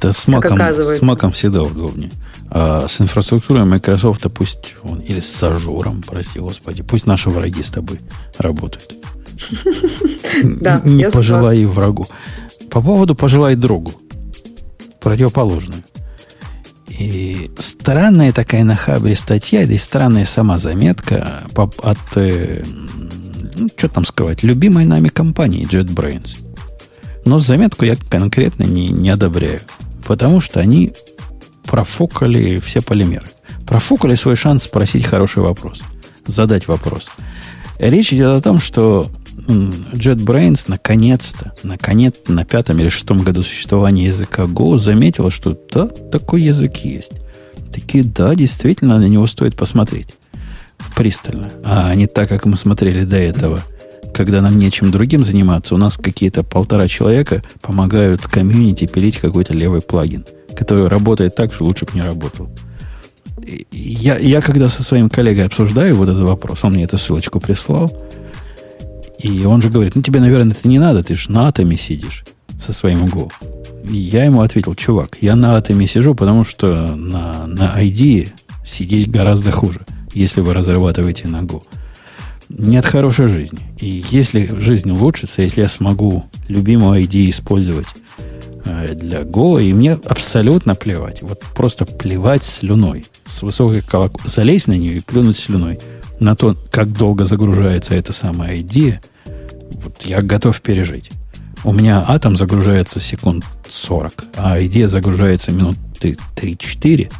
Да с маком, с маком всегда удобнее. А с инфраструктурой Microsoft, пусть он, или с Azure ом, прости господи, пусть наши враги с тобой работают. Да, Не пожелай врагу. По поводу пожелай другу. Противоположную. И странная такая на Хабре статья, да и странная сама заметка от, э, ну, что там скрывать, любимой нами компании JetBrains. Но заметку я конкретно не, не одобряю, потому что они профукали все полимеры. Профукали свой шанс спросить хороший вопрос, задать вопрос. Речь идет о том, что JetBrains наконец-то, наконец на пятом или шестом году существования языка Go заметила, что да, такой язык есть. Такие, да, действительно, на него стоит посмотреть пристально, а не так, как мы смотрели до этого, когда нам нечем другим заниматься, у нас какие-то полтора человека помогают комьюнити пилить какой-то левый плагин, который работает так, что лучше бы не работал. Я, я когда со своим коллегой обсуждаю вот этот вопрос, он мне эту ссылочку прислал, и он же говорит, ну тебе, наверное, это не надо, ты же на атоме сидишь со своим Go. И я ему ответил, чувак, я на атоме сижу, потому что на, на ID сидеть гораздо хуже, если вы разрабатываете на Go. Нет хорошей жизни. И если жизнь улучшится, если я смогу любимую ID использовать э, для Go, и мне абсолютно плевать. Вот просто плевать слюной. С высокой колокол... Залезть на нее и плюнуть слюной – на то, как долго загружается эта самая идея, вот я готов пережить. У меня атом загружается секунд 40, а идея загружается минуты 3-4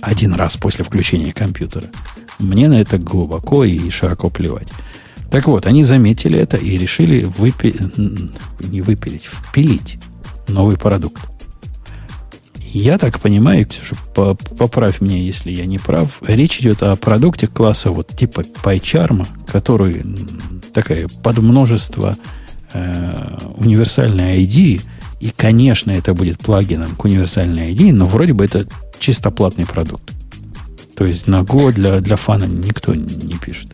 один раз после включения компьютера. Мне на это глубоко и широко плевать. Так вот, они заметили это и решили выпи... не выпилить, впилить новый продукт. Я так понимаю, Ксюша, поправь меня, если я не прав. Речь идет о продукте класса вот типа PyCharm, который такая под множество э, универсальной ID. И, конечно, это будет плагином к универсальной ID, но вроде бы это чисто платный продукт. То есть на Go для, для фана никто не пишет.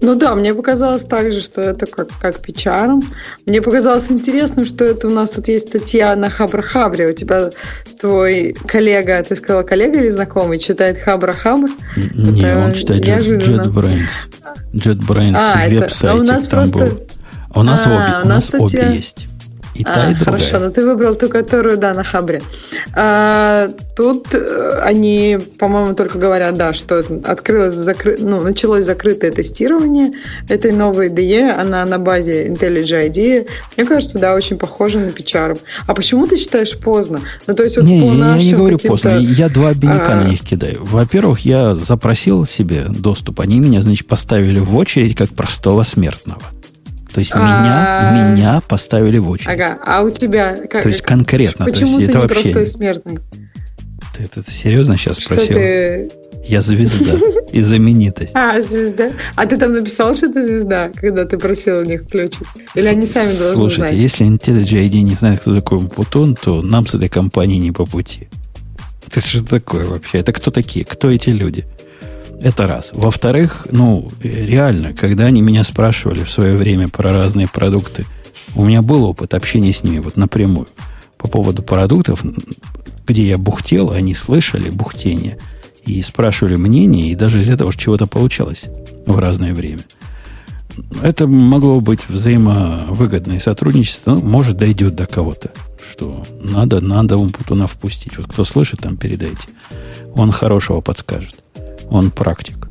Ну да, мне показалось также, что это как, как печаром. Мне показалось интересным, что это у нас тут есть статья на Хабр-Хабре. У тебя твой коллега, ты сказала коллега или знакомый, читает Хабр-Хабр? Не, это он читает JetBrains. JetBrains а, веб-сайтик а у нас там просто... был. А у нас, а, обе, у нас статья... обе есть. И та, а, и другая. Хорошо, но ты выбрал ту, которую, да, на Хабре. А, тут э, они, по-моему, только говорят, да, что открылось, закры... ну, началось закрытое тестирование этой новой IDE, она на базе IntelliJ IDE. Мне кажется, да, очень похожа на PCharm. А почему ты считаешь поздно? Ну, то есть вот не, по я не говорю поздно, я два обиняка а... на них кидаю. Во-первых, я запросил себе доступ, они меня, значит, поставили в очередь как простого смертного. То есть меня, а. меня поставили в очередь. Ага, а у тебя... Как, то есть конкретно. То есть ты это вообще... простой смертный? Ты это серьезно сейчас спросил? Я звезда и знаменитость. А, звезда. А ты там написал, что ты звезда, когда ты просил у них ключик? Или они сами должны Слушайте, знать? если IntelliJ ID не знает, кто такой Путон, то нам с этой компанией не по пути. Это что такое вообще? Это кто такие? Кто эти люди? Это раз. Во-вторых, ну, реально, когда они меня спрашивали в свое время про разные продукты, у меня был опыт общения с ними вот напрямую по поводу продуктов, где я бухтел, они слышали бухтение и спрашивали мнение, и даже из этого чего-то получалось в разное время. Это могло быть взаимовыгодное сотрудничество, ну, может, дойдет до кого-то, что надо, надо Умпутуна впустить. Вот кто слышит, там передайте. Он хорошего подскажет. Он практик,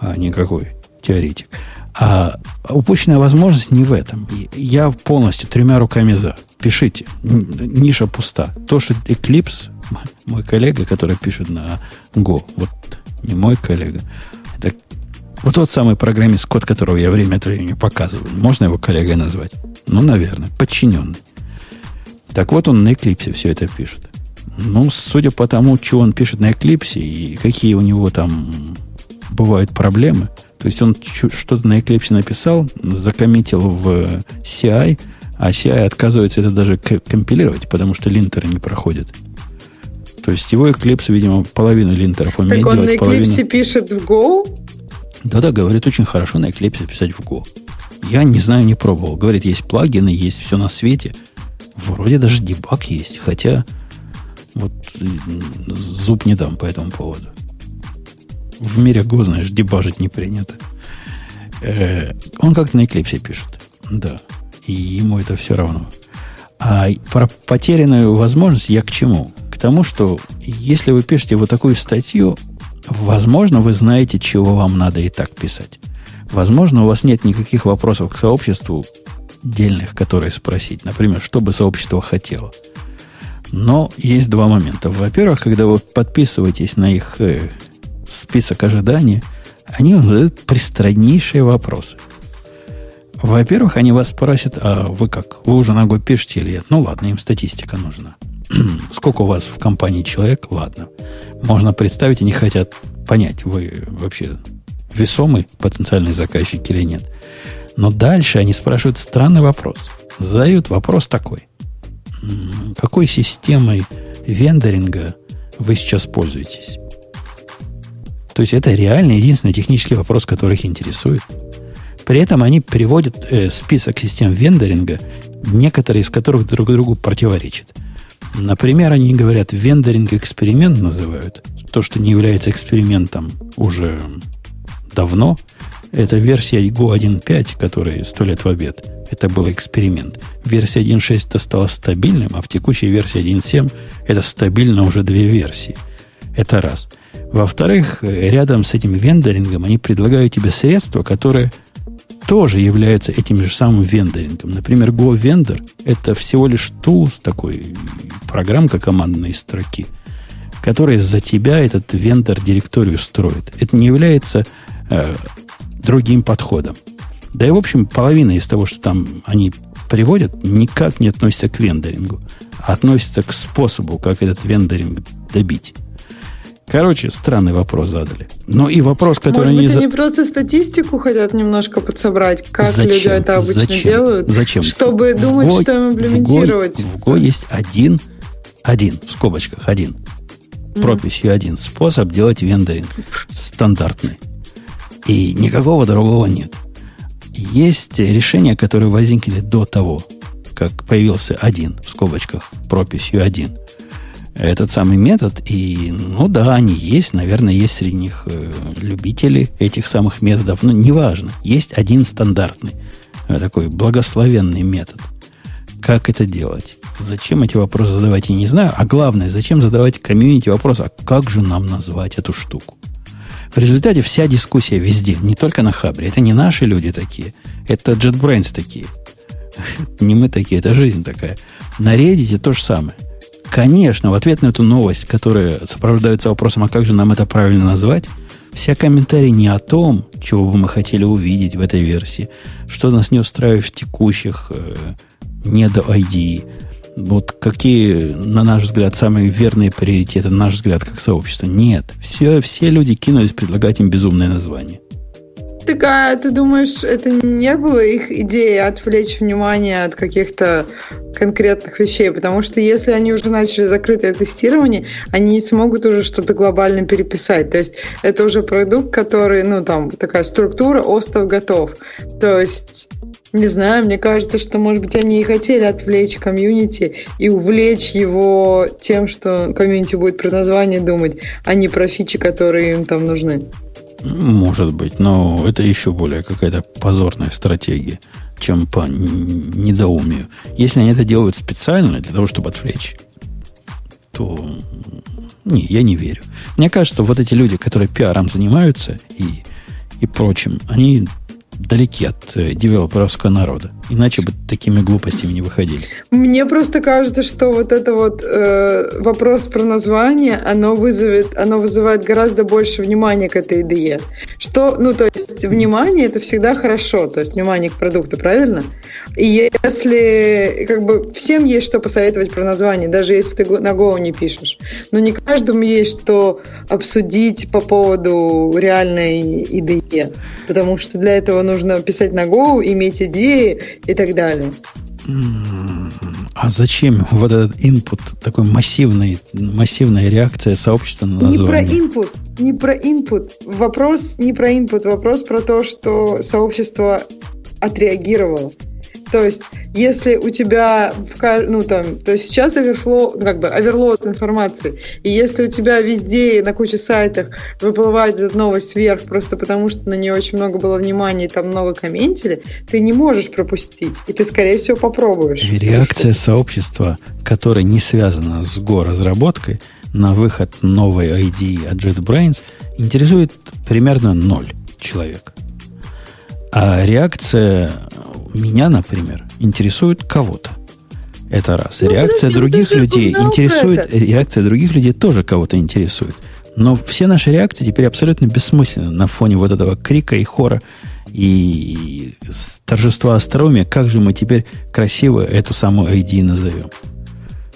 а не какой теоретик. А упущенная возможность не в этом. Я полностью тремя руками за. Пишите. Ниша пуста. То, что Eclipse, мой коллега, который пишет на Go, вот не мой коллега, это вот тот самый программист, код которого я время от времени показываю. Можно его коллегой назвать? Ну, наверное, подчиненный. Так вот, он на Eclipse все это пишет. Ну, судя по тому, что он пишет на Eclipse и какие у него там бывают проблемы, то есть он что-то на Eclipse написал, закоммитил в CI, а CI отказывается это даже компилировать, потому что линтеры не проходят. То есть его Eclipse, видимо, половину линтеров умеет так он делать, на Eclipse половину... пишет в Go? Да-да, говорит, очень хорошо на Eclipse писать в Go. Я не знаю, не пробовал. Говорит, есть плагины, есть все на свете. Вроде даже дебаг есть. Хотя Вот зуб не дам по этому поводу. В мире Go, знаешь, дебажить не принято. Э, он как-то на Eclipse пишет. Да. И ему это все равно. А про потерянную возможность я к чему? К тому, что если вы пишете вот такую статью, возможно, вы знаете, чего вам надо и так писать. Возможно, у вас нет никаких вопросов к сообществу дельных, которые спросить. Например, что бы сообщество хотело. Но есть два момента. Во-первых, когда вы подписываетесь на их э, список ожидания, они вам задают пристраннейшие вопросы. Во-первых, они вас спросят, а вы как? Вы уже ногой пишете или нет? Ну ладно, им статистика нужна. Сколько у вас в компании человек? Ладно. Можно представить, они хотят понять, вы вообще весомый потенциальный заказчик или нет. Но дальше они спрашивают странный вопрос. Задают вопрос такой. Какой системой вендоринга вы сейчас пользуетесь? То есть это реально единственный технический вопрос, который их интересует. При этом они приводят э, список систем вендоринга, некоторые из которых друг другу противоречат. Например, они говорят, вендоринг эксперимент называют. То, что не является экспериментом уже давно. Это версия Go 1.5, которая сто лет в обед. Это был эксперимент. Версия 1.6 это стала стабильным, а в текущей версии 1.7 это стабильно уже две версии. Это раз. Во-вторых, рядом с этим вендорингом они предлагают тебе средства, которые тоже являются этим же самым вендорингом. Например, Go Vendor – это всего лишь tools, такой программка командной строки, которая за тебя этот вендор директорию строит. Это не является э, другим подходом. Да и, в общем, половина из того, что там они приводят, никак не относится к вендорингу, а относится к способу, как этот вендоринг добить. Короче, странный вопрос задали. Но и вопрос, который Может быть, они... они просто статистику хотят немножко подсобрать, как Зачем? люди это обычно Зачем? делают, Зачем? чтобы В думать, Go- что им имплементировать. В Go, в Go есть один, один, в скобочках, один, прописью один способ делать вендоринг стандартный. И никакого другого нет. Есть решения, которые возникли до того, как появился один, в скобочках, прописью один. Этот самый метод, и, ну да, они есть, наверное, есть среди них э, любители этих самых методов, но неважно. Есть один стандартный, э, такой благословенный метод. Как это делать? Зачем эти вопросы задавать, я не знаю. А главное, зачем задавать комьюнити вопрос, а как же нам назвать эту штуку? В результате вся дискуссия везде, не только на Хабре. Это не наши люди такие, это JetBrains такие. Не мы такие, это жизнь такая. На Reddit то же самое. Конечно, в ответ на эту новость, которая сопровождается вопросом, а как же нам это правильно назвать, вся комментарий не о том, чего бы мы хотели увидеть в этой версии, что нас не устраивает в текущих э, не до вот какие, на наш взгляд, самые верные приоритеты, на наш взгляд, как сообщество. Нет. Все, все люди кинулись предлагать им безумное название. Так, а ты думаешь, это не было их идеей отвлечь внимание от каких-то конкретных вещей? Потому что если они уже начали закрытое тестирование, они не смогут уже что-то глобально переписать. То есть это уже продукт, который, ну, там, такая структура, остов готов. То есть не знаю, мне кажется, что, может быть, они и хотели отвлечь комьюнити и увлечь его тем, что комьюнити будет про название думать, а не про фичи, которые им там нужны. Может быть, но это еще более какая-то позорная стратегия, чем по недоумию. Если они это делают специально для того, чтобы отвлечь, то не, я не верю. Мне кажется, вот эти люди, которые пиаром занимаются и, и прочим, они далеки от э, девелоперского народа. Иначе бы такими глупостями не выходили. Мне просто кажется, что вот это вот э, вопрос про название, оно вызовет, оно вызывает гораздо больше внимания к этой идее. Что, ну, то есть внимание это всегда хорошо, то есть внимание к продукту, правильно? И если как бы всем есть что посоветовать про название, даже если ты на Go не пишешь, но не каждому есть что обсудить по поводу реальной идеи, потому что для этого нужно писать на Go, иметь идеи и так далее. А зачем вот этот input, такой массивный, массивная реакция сообщества на название? Не про input, не про input. Вопрос не про input, вопрос про то, что сообщество отреагировало. То есть, если у тебя, в, ну там, то есть сейчас оверфлоу, ну, как бы оверлоад информации, и если у тебя везде на куче сайтах выплывает эта новость вверх, просто потому что на нее очень много было внимания, и там много комментили, ты не можешь пропустить, и ты, скорее всего, попробуешь. И реакция сообщества, которое не связана с Go-разработкой, на выход новой ID от JetBrains интересует примерно ноль человек. А реакция меня, например, интересует кого-то. Это раз. Ну, реакция других людей интересует, реакция других людей тоже кого-то интересует. Но все наши реакции теперь абсолютно бессмысленны на фоне вот этого крика и хора и торжества остроумия. Как же мы теперь красиво эту самую ID назовем?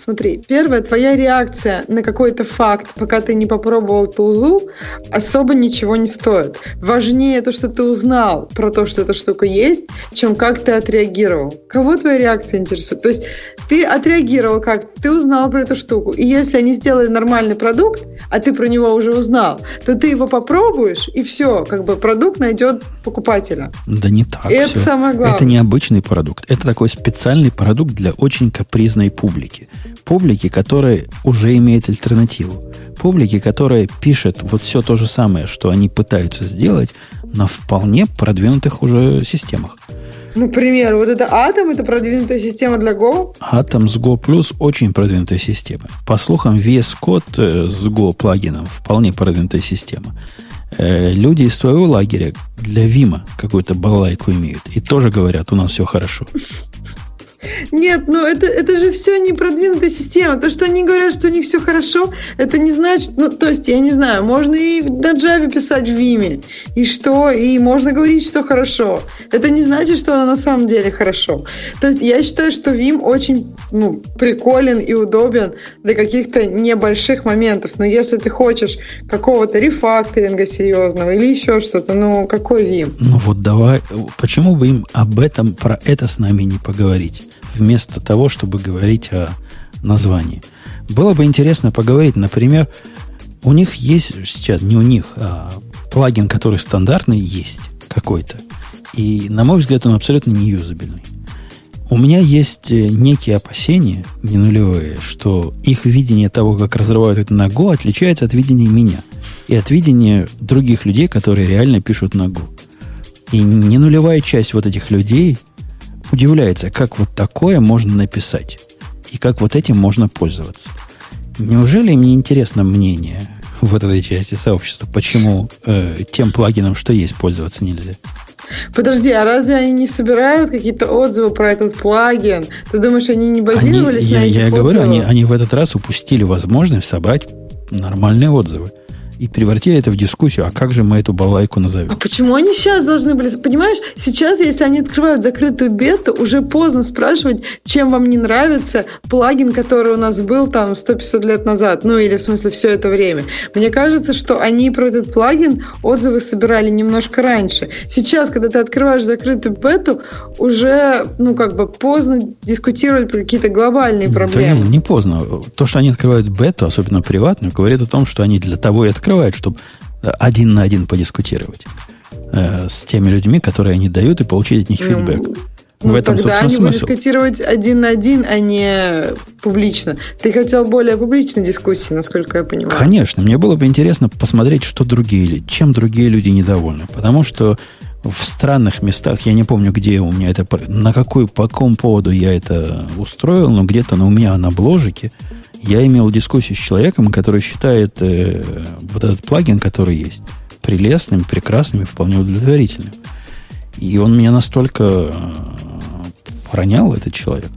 Смотри, первая твоя реакция на какой-то факт, пока ты не попробовал тулзу, особо ничего не стоит. Важнее то, что ты узнал про то, что эта штука есть, чем как ты отреагировал. Кого твоя реакция интересует? То есть ты отреагировал как? Ты узнал про эту штуку. И если они сделали нормальный продукт, а ты про него уже узнал, то ты его попробуешь, и все, как бы продукт найдет покупателя. Да не так. И все. это самое главное. Это не обычный продукт. Это такой специальный продукт для очень капризной публики публики, которая уже имеет альтернативу. Публики, которая пишет вот все то же самое, что они пытаются сделать на вполне продвинутых уже системах. Например, вот это Atom, это продвинутая система для Go? Atom с Go Plus очень продвинутая система. По слухам, VS Code э, с Go плагином вполне продвинутая система. Э, люди из твоего лагеря для Вима какую-то балайку имеют. И тоже говорят, у нас все хорошо. Нет, ну это, это же все не продвинутая система. То, что они говорят, что у них все хорошо, это не значит, ну, то есть, я не знаю, можно и на Java писать в Vime, и что, и можно говорить, что хорошо. Это не значит, что оно на самом деле хорошо. То есть, я считаю, что Vim очень ну, приколен и удобен для каких-то небольших моментов. Но если ты хочешь какого-то рефакторинга серьезного или еще что-то, ну, какой Vim? Ну вот давай, почему бы им об этом, про это с нами не поговорить? Вместо того, чтобы говорить о названии. Было бы интересно поговорить, например, у них есть сейчас, не у них, а плагин, который стандартный, есть какой-то. И, на мой взгляд, он абсолютно не юзабельный. У меня есть э, некие опасения, не нулевые, что их видение того, как разрывают это на Go, отличается от видения меня и от видения других людей, которые реально пишут на Go. И не нулевая часть вот этих людей удивляется, как вот такое можно написать и как вот этим можно пользоваться. Неужели им не интересно мнение вот этой части сообщества, почему э, тем плагином, что есть, пользоваться нельзя? Подожди, а разве они не собирают какие-то отзывы про этот плагин? Ты думаешь, они не базировались они, на я, этих я отзывах? говорю, они, они в этот раз упустили возможность собрать нормальные отзывы и превратили это в дискуссию, а как же мы эту балайку назовем? А почему они сейчас должны были... Понимаешь, сейчас, если они открывают закрытую бету, уже поздно спрашивать, чем вам не нравится плагин, который у нас был там 100-500 лет назад, ну или в смысле все это время. Мне кажется, что они про этот плагин отзывы собирали немножко раньше. Сейчас, когда ты открываешь закрытую бету, уже, ну как бы поздно дискутировать про какие-то глобальные проблемы. Да не, не поздно. То, что они открывают бету, особенно приватную, говорит о том, что они для того и открывают, открывают, чтобы э, один на один подискутировать э, с теми людьми, которые они дают, и получить от них фидбэк. Ну, в этом, тогда они смысл. будут дискутировать один на один, а не публично. Ты хотел более публичной дискуссии, насколько я понимаю. Конечно. Мне было бы интересно посмотреть, что другие, чем другие люди недовольны. Потому что в странных местах, я не помню, где у меня это, на какой, по какому поводу я это устроил, но где-то на, у меня на бложике я имел дискуссию с человеком, который считает э, вот этот плагин, который есть, прелестным, прекрасным и вполне удовлетворительным. И он меня настолько э, ронял, этот человек,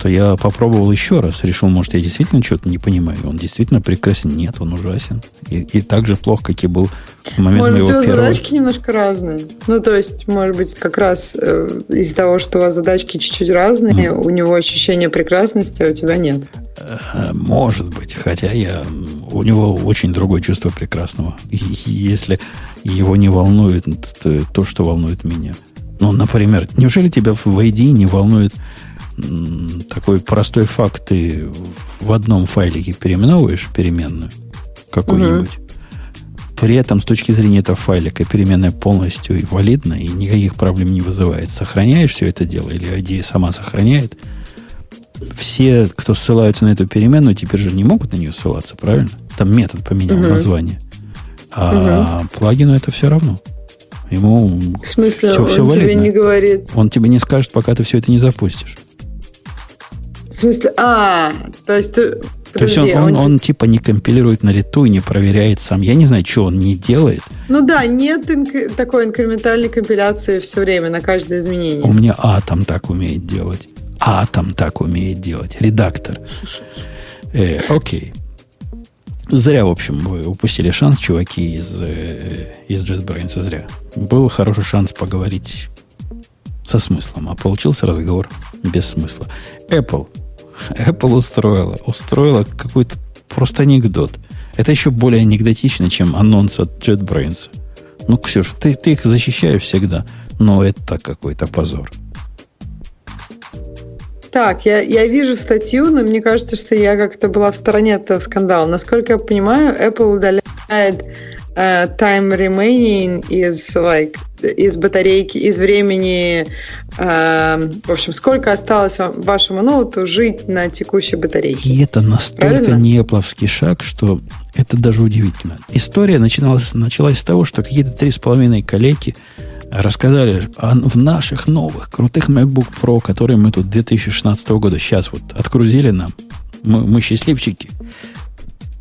что я попробовал еще раз. Решил, может, я действительно что-то не понимаю. Он действительно прекрасен. Нет, он ужасен. И, и так же плохо, как и был в момент может моего быть, у вас первого... задачки немножко разные. Ну, то есть, может быть, как раз э, из-за того, что у вас задачки чуть-чуть разные, mm. у него ощущение прекрасности, а у тебя нет. Э, может быть. Хотя я... У него очень другое чувство прекрасного. Если его не волнует то, что волнует меня. Ну, например, неужели тебя в ID не волнует такой простой факт, ты в одном файлике переименовываешь переменную какую-нибудь, угу. при этом с точки зрения этого файлика переменная полностью и валидна, и никаких проблем не вызывает. Сохраняешь все это дело, или IDE сама сохраняет, все, кто ссылаются на эту переменную, теперь же не могут на нее ссылаться, правильно? Там метод поменял угу. название. А угу. плагину это все равно. Ему В смысле, все, он все тебе валидно. не говорит? Он тебе не скажет, пока ты все это не запустишь. В смысле, а, то есть ты то есть он, он, он, он типа не компилирует на лету и не проверяет сам. Я не знаю, что он не делает. Ну да, нет инк- такой инкрементальной компиляции все время на каждое изменение. У меня атом так умеет делать. Атом так умеет делать. Редактор. Э, окей. Зря, в общем, вы упустили шанс, чуваки из, э, из JetBrains. Зря. Был хороший шанс поговорить со смыслом, а получился разговор без смысла. Apple Apple устроила. Устроила какой-то просто анекдот. Это еще более анекдотично, чем анонс от JetBrains. Ну, Ксюша, ты, ты их защищаешь всегда, но это какой-то позор. Так, я, я вижу статью, но мне кажется, что я как-то была в стороне этого скандала. Насколько я понимаю, Apple удаляет uh, time remaining из like из батарейки, из времени, uh, в общем, сколько осталось вам, вашему ноуту жить на текущей батарейке. И это настолько непловский шаг, что это даже удивительно. История начиналась, началась с того, что какие-то три с половиной коллеги рассказали о, в наших новых крутых MacBook Pro, которые мы тут 2016 года сейчас вот открузили нам. Мы, мы счастливчики.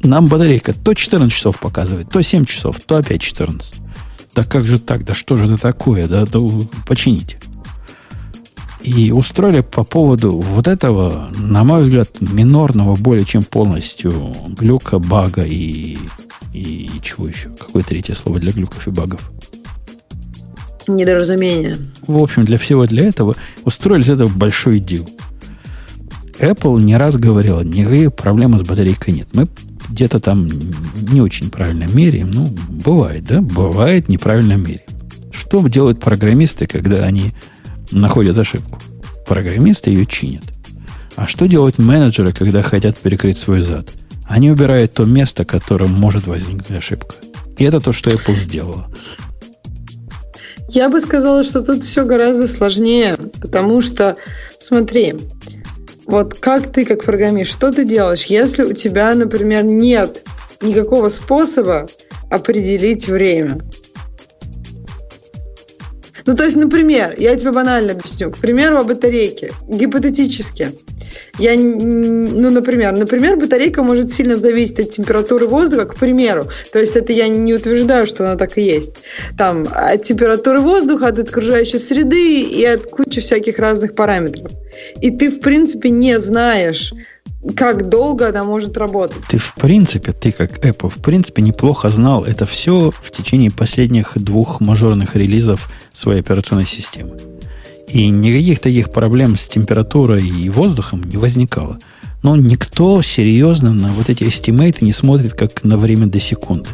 Нам батарейка то 14 часов показывает, то 7 часов, то опять 14. Да как же так? Да что же это такое? Да, да почините. И устроили по поводу вот этого, на мой взгляд, минорного более чем полностью глюка, бага и, и, и чего еще? Какое третье слово для глюков и багов? Недоразумение. В общем, для всего для этого устроили из этого большой дел. Apple не раз говорила, никаких проблем с батарейкой нет. Мы где-то там не очень правильно меряем. Ну, бывает, да? Бывает неправильно меряем. Что делают программисты, когда они находят ошибку? Программисты ее чинят. А что делают менеджеры, когда хотят перекрыть свой зад? Они убирают то место, которым может возникнуть ошибка. И это то, что Apple сделала. Я бы сказала, что тут все гораздо сложнее, потому что, смотри, вот как ты, как программист, что ты делаешь, если у тебя, например, нет никакого способа определить время? Ну, то есть, например, я тебе банально объясню. К примеру, о батарейке. Гипотетически. Я, ну, например, например, батарейка может сильно зависеть от температуры воздуха, к примеру. То есть это я не утверждаю, что она так и есть. Там от температуры воздуха, от окружающей среды и от кучи всяких разных параметров. И ты, в принципе, не знаешь, как долго она может работать. Ты, в принципе, ты как Apple, в принципе, неплохо знал это все в течение последних двух мажорных релизов своей операционной системы. И никаких таких проблем с температурой и воздухом не возникало. Но никто серьезно на вот эти эстимейты не смотрит как на время до секунды.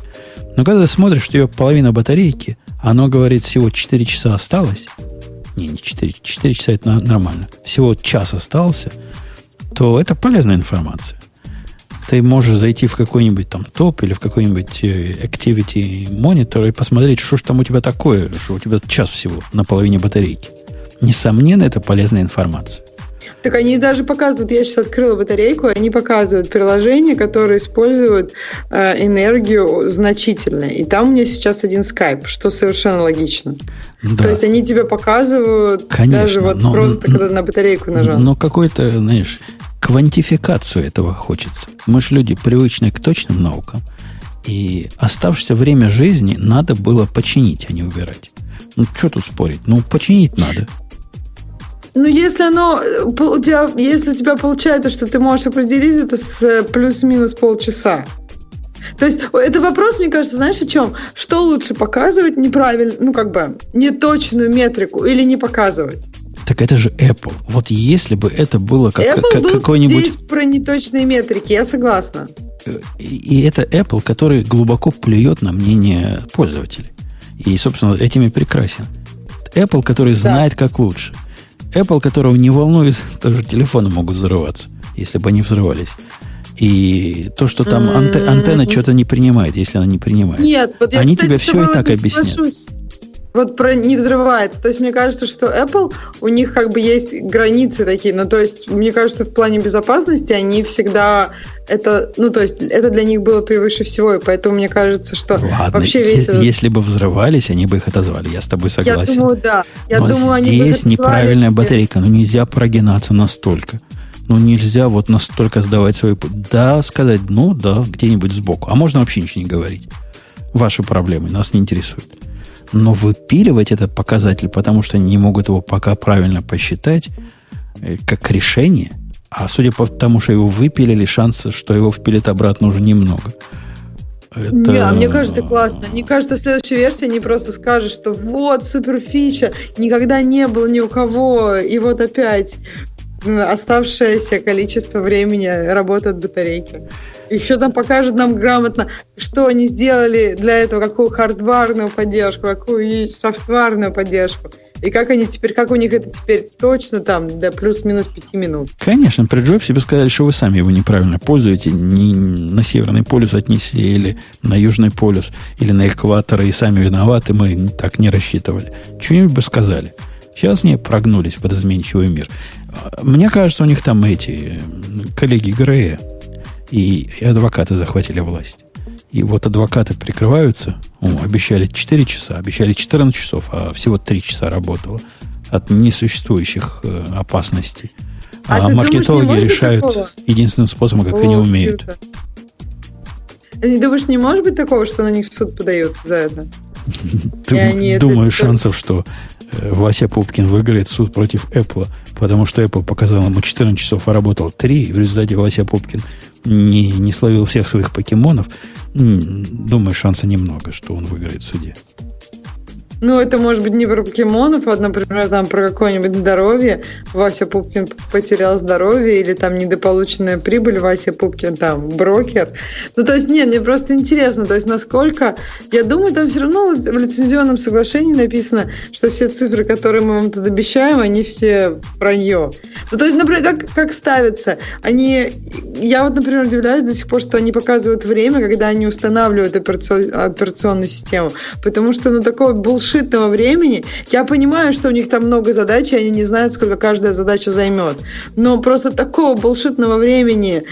Но когда ты смотришь, что ее половина батарейки, оно говорит, всего 4 часа осталось, не, не 4, 4 часа это нормально, всего час остался, то это полезная информация. Ты можешь зайти в какой-нибудь там топ или в какой-нибудь э, activity monitor и посмотреть, что ж там у тебя такое, что у тебя час всего на половине батарейки. Несомненно, это полезная информация. Так они даже показывают, я сейчас открыла батарейку, они показывают приложения, которые используют э, энергию значительно. И там у меня сейчас один скайп, что совершенно логично. Да. То есть они тебе показывают Конечно, даже вот но, просто, но, когда на батарейку нажал. Но какой-то, знаешь, квантификацию этого хочется. Мы же люди, привычные к точным наукам. И оставшееся время жизни надо было починить, а не убирать. Ну, что тут спорить? Ну, починить надо. Ну, если оно тебя, если у тебя получается, что ты можешь определить это с э, плюс-минус полчаса. То есть это вопрос, мне кажется, знаешь, о чем? Что лучше показывать неправильно, ну как бы неточную метрику или не показывать? Так это же Apple. Вот если бы это было как, Apple как был какой-нибудь... здесь про неточные метрики, я согласна. И, и это Apple, который глубоко плюет на мнение пользователей. И, собственно, этими прекрасен. Apple, который знает, да. как лучше. Apple, которого не волнует, даже телефоны могут взрываться, если бы они взрывались. И то, что там анте, антенна что-то не принимает, если она не принимает. Нет, вот я, Они кстати, тебе все и так объяснят. Соглашусь. Вот про не взрывается. То есть мне кажется, что Apple, у них как бы есть границы такие. Ну, то есть, мне кажется, в плане безопасности они всегда это, ну, то есть, это для них было превыше всего, и поэтому мне кажется, что Ладно, вообще весь если, этот... если бы взрывались, они бы их отозвали. Я с тобой согласен. Я думаю, да. Я Но думаю, здесь они бы неправильная батарейка. Ну, нельзя прогинаться настолько. Ну, нельзя вот настолько сдавать свои... Да, сказать, ну, да, где-нибудь сбоку. А можно вообще ничего не говорить. Ваши проблемы нас не интересуют. Но выпиливать этот показатель, потому что не могут его пока правильно посчитать, э, как решение, а судя по тому, что его выпилили, шансы, что его впилят обратно уже немного. Это... Не, а мне кажется, классно. Мне кажется, следующая версия не просто скажет, что вот, супер фича, никогда не было ни у кого, и вот опять оставшееся количество времени работают батарейки. Еще там покажут нам грамотно, что они сделали для этого, какую хардварную поддержку, какую софтварную поддержку. И как они теперь, как у них это теперь точно там до плюс-минус пяти минут. Конечно, при Джобсе бы сказали, что вы сами его неправильно пользуете, не на Северный полюс отнесли, или на Южный полюс, или на экватор, и сами виноваты, мы так не рассчитывали. Что-нибудь бы сказали. Сейчас не прогнулись под изменчивый мир. Мне кажется, у них там эти коллеги Грея и, и адвокаты захватили власть. И вот адвокаты прикрываются, о, обещали 4 часа, обещали 14 часов, а всего 3 часа работало от несуществующих э, опасностей. А, а маркетологи думаешь, решают такого? единственным способом, как О, они умеют. Света. Не думаешь, не может быть такого, что на них в суд подают за это? Думаю, шансов, что Э, Вася Пупкин выиграет суд против Apple, потому что Apple показал ему 14 часов, а работал 3, и в результате Вася Пупкин не, не словил всех своих покемонов. Думаю, шанса немного, что он выиграет в суде. Ну, это может быть не про покемонов, а, например, там про какое-нибудь здоровье. Вася Пупкин потерял здоровье, или там недополученная прибыль, Вася Пупкин там брокер. Ну, то есть, нет, мне просто интересно, то есть, насколько... Я думаю, там все равно в лицензионном соглашении написано, что все цифры, которые мы вам тут обещаем, они все вранье. Ну, то есть, например, как, как ставятся? Они... Я вот, например, удивляюсь до сих пор, что они показывают время, когда они устанавливают операционную систему, потому что, ну, такой был булшитного времени. Я понимаю, что у них там много задач, и они не знают, сколько каждая задача займет. Но просто такого bullshit ного времени,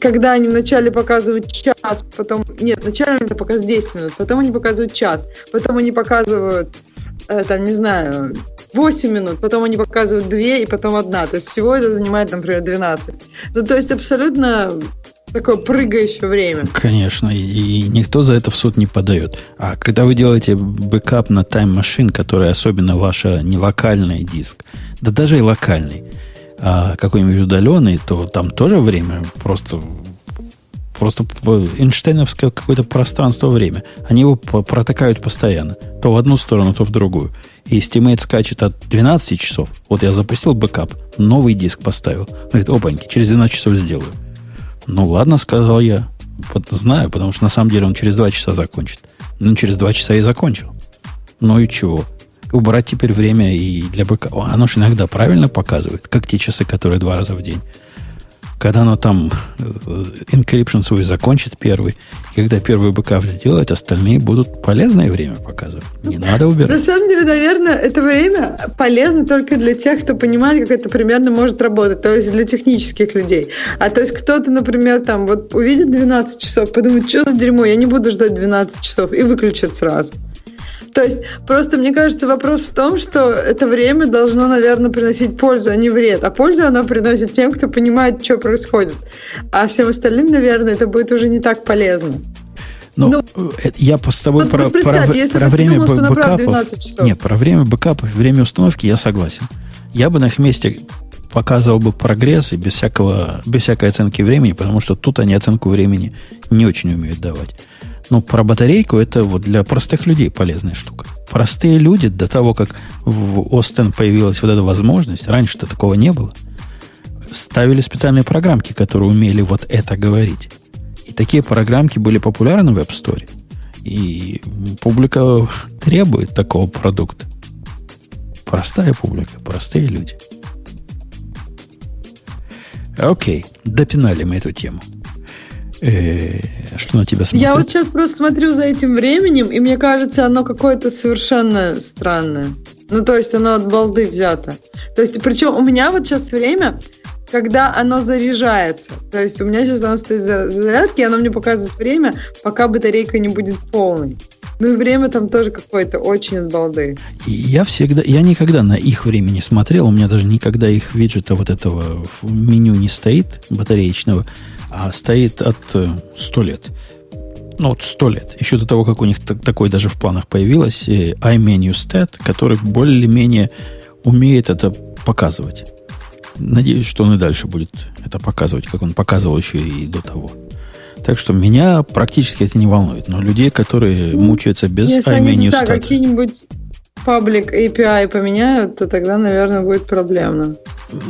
когда они вначале показывают час, потом... Нет, вначале это показывают 10 минут, потом они показывают час, потом они показывают, э, там, не знаю, 8 минут, потом они показывают 2 и потом одна. То есть всего это занимает, например, 12. Ну, то есть абсолютно Такое прыгающее время. Конечно, и, никто за это в суд не подает. А когда вы делаете бэкап на Machine, который особенно ваша не локальный диск, да даже и локальный, а какой-нибудь удаленный, то там тоже время просто просто Эйнштейновское какое-то пространство-время. Они его протыкают постоянно. То в одну сторону, то в другую. И estimate скачет от 12 часов. Вот я запустил бэкап, новый диск поставил. Говорит, опаньки, через 12 часов сделаю. Ну ладно, сказал я. Вот знаю, потому что на самом деле он через два часа закончит. Ну, через два часа и закончил. Ну и чего? Убрать теперь время и для бэкапа. Оно же иногда правильно показывает, как те часы, которые два раза в день. Когда оно там э, encryption свой закончит первый, когда первый бэкап сделать, остальные будут полезное время показывать. Не надо убирать. На самом деле, наверное, это время полезно только для тех, кто понимает, как это примерно может работать, то есть для технических людей. А то есть кто-то, например, там вот увидит 12 часов, подумает, что за дерьмо, я не буду ждать 12 часов, и выключит сразу. То есть просто мне кажется вопрос в том, что это время должно, наверное, приносить пользу, а не вред. А пользу оно приносит тем, кто понимает, что происходит. А всем остальным, наверное, это будет уже не так полезно. Ну, ну э, я с тобой ну, про, про, про время думал, бэкапов... Нет, про время бэкапов, время установки я согласен. Я бы на их месте показывал бы прогресс и без, всякого, без всякой оценки времени, потому что тут они оценку времени не очень умеют давать. Но про батарейку это вот для простых людей полезная штука. Простые люди до того, как в Остен появилась вот эта возможность, раньше-то такого не было, ставили специальные программки, которые умели вот это говорить. И такие программки были популярны в App Store. И публика требует такого продукта. Простая публика, простые люди. Окей, допинали мы эту тему. Э, что на тебя смотрит? Я вот сейчас просто смотрю за этим временем, и мне кажется, оно какое-то совершенно странное. Ну, то есть оно от балды взято. То есть, причем у меня вот сейчас время, когда оно заряжается. То есть у меня сейчас оно стоит за зарядки, и оно мне показывает время, пока батарейка не будет полной. Ну и время там тоже какое-то очень от балды. Я всегда, я никогда на их время не смотрел, у меня даже никогда их виджета вот этого в меню не стоит, батареечного, а стоит от 100 э, лет. Ну, вот 100 лет. Еще до того, как у них такое даже в планах появилось, э, iMenu Stat, который более-менее умеет это показывать. Надеюсь, что он и дальше будет это показывать, как он показывал еще и до того. Так что меня практически это не волнует. Но людей, которые мучаются без Если они да, какие-нибудь паблик API поменяют, то тогда, наверное, будет проблемно.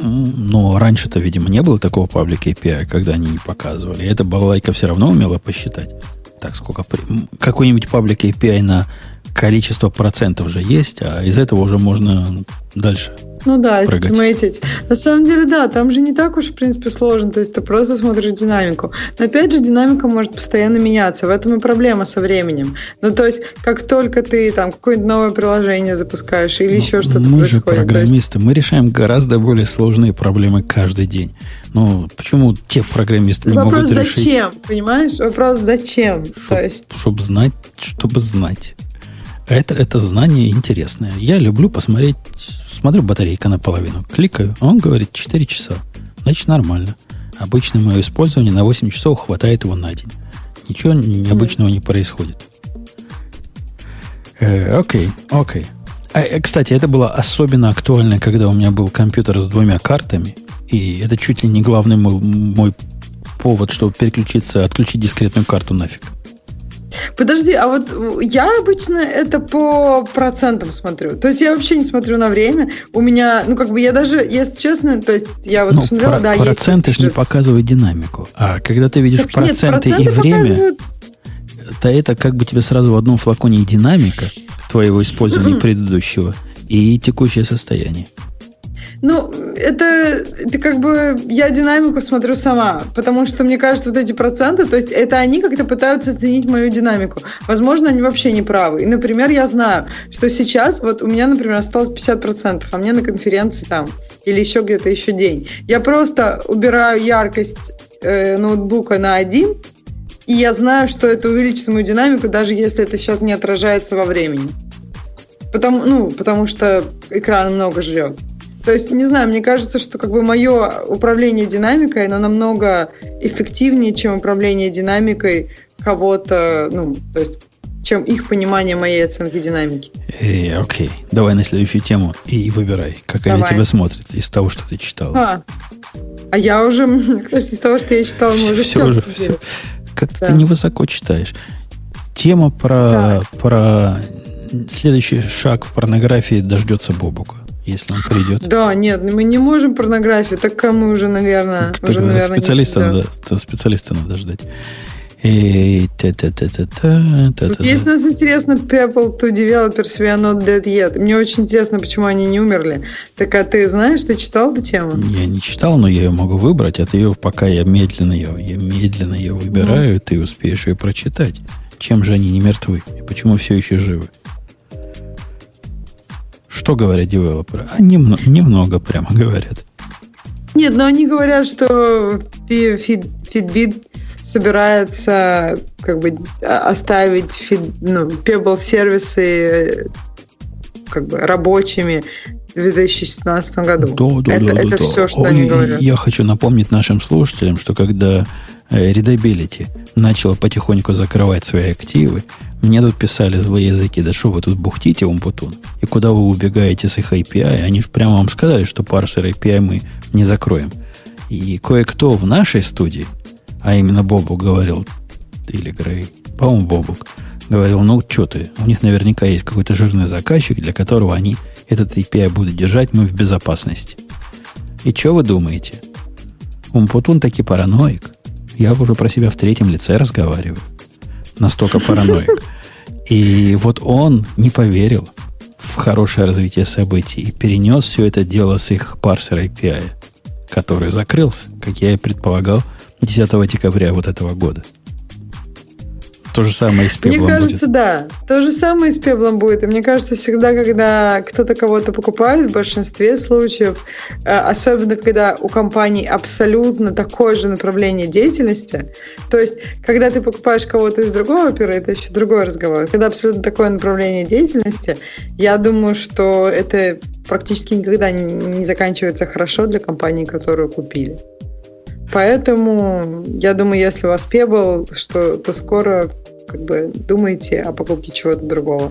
Но раньше-то, видимо, не было такого паблик API, когда они не показывали. И эта балалайка все равно умела посчитать. Так, сколько... Какой-нибудь паблик API на количество процентов же есть, а из этого уже можно дальше ну да, стимейтить. На самом деле, да, там же не так уж, в принципе, сложно. То есть ты просто смотришь динамику. Но опять же, динамика может постоянно меняться. В этом и проблема со временем. Ну, то есть, как только ты там какое-нибудь новое приложение запускаешь или ну, еще что-то мы происходит. Мы же программисты, есть... мы решаем гораздо более сложные проблемы каждый день. Ну, почему те программисты не Вопрос могут решить? зачем, понимаешь? Вопрос зачем? Чтоб, то есть... Чтобы знать, чтобы знать. Это, это знание интересное. Я люблю посмотреть Смотрю, батарейка наполовину. Кликаю, он говорит 4 часа. Значит, нормально. Обычно мое использование на 8 часов хватает его на день. Ничего необычного не происходит. Э, окей, окей. А, э, кстати, это было особенно актуально, когда у меня был компьютер с двумя картами. И это чуть ли не главный мой, мой повод, чтобы переключиться, отключить дискретную карту нафиг. Подожди, а вот я обычно это по процентам смотрю. То есть я вообще не смотрю на время. У меня, ну как бы я даже, если честно, то есть я вот ну, посмотрела, про, да, проценты же не показывают динамику. А когда ты видишь так проценты, нет, проценты и время, показывают... то это как бы тебе сразу в одном флаконе и динамика твоего использования предыдущего, и текущее состояние. Ну, это, это как бы я динамику смотрю сама, потому что мне кажется, вот эти проценты, то есть это они как-то пытаются оценить мою динамику. Возможно, они вообще не правы. И, например, я знаю, что сейчас вот у меня, например, осталось 50%, а мне на конференции там или еще где-то еще день. Я просто убираю яркость э, ноутбука на один, и я знаю, что это увеличит мою динамику, даже если это сейчас не отражается во времени. Потому, ну, потому что экран много жрет. То есть, не знаю, мне кажется, что как бы мое управление динамикой, оно намного эффективнее, чем управление динамикой кого-то, ну, то есть чем их понимание моей оценки динамики. Эй, окей, давай на следующую тему и выбирай, какая Давай. тебя смотрит из того, что ты читал. А, а я уже, мне кажется, из того, что я читал, мы уже все. все, уже, все. Как да. ты невысоко читаешь. Тема про, да. про следующий шаг в порнографии дождется Бобука если он придет. Да, нет, мы не можем порнографию, так кому уже, наверное, так, уже, наверное специалиста, надо, специалиста надо ждать. И. Есть у нас интересно People to Developers We Are Not Dead Yet. Мне очень интересно, почему они не умерли. Так а ты знаешь, ты читал эту тему? Я не читал, но я ее могу выбрать. Это ее, пока я медленно ее, я медленно ее выбираю, mm. ты успеешь ее прочитать. Чем же они не мертвы? И почему все еще живы? Что говорят девелоперы? А немного, немного прямо говорят. Нет, но они говорят, что Fitbit собирается как бы оставить фид, ну, Pebble сервисы э, как бы рабочими в 2017 году. Да, да, это да, это да, все, что Ой, они говорят. Я хочу напомнить нашим слушателям, что когда э, Readability начала потихоньку закрывать свои активы, мне тут писали злые языки, да что вы тут бухтите, Умпутун? И куда вы убегаете с их API? Они же прямо вам сказали, что парсер API мы не закроем. И кое-кто в нашей студии, а именно Бобу говорил, или Грей, по-моему, Бобук, говорил, ну что ты, у них наверняка есть какой-то жирный заказчик, для которого они этот API будут держать, мы в безопасности. И что вы думаете? Умпутун таки параноик. Я уже про себя в третьем лице разговариваю настолько параноик. И вот он не поверил в хорошее развитие событий и перенес все это дело с их парсера API, который закрылся, как я и предполагал, 10 декабря вот этого года. То же самое и с пеблом Мне кажется, будет. да. То же самое и с пеблом будет. И мне кажется, всегда, когда кто-то кого-то покупает, в большинстве случаев, э, особенно когда у компании абсолютно такое же направление деятельности, то есть, когда ты покупаешь кого-то из другого опера, это еще другой разговор. Когда абсолютно такое направление деятельности, я думаю, что это практически никогда не заканчивается хорошо для компании, которую купили. Поэтому я думаю, если у вас Pebble, что, то скоро как бы думаете о покупке чего-то другого.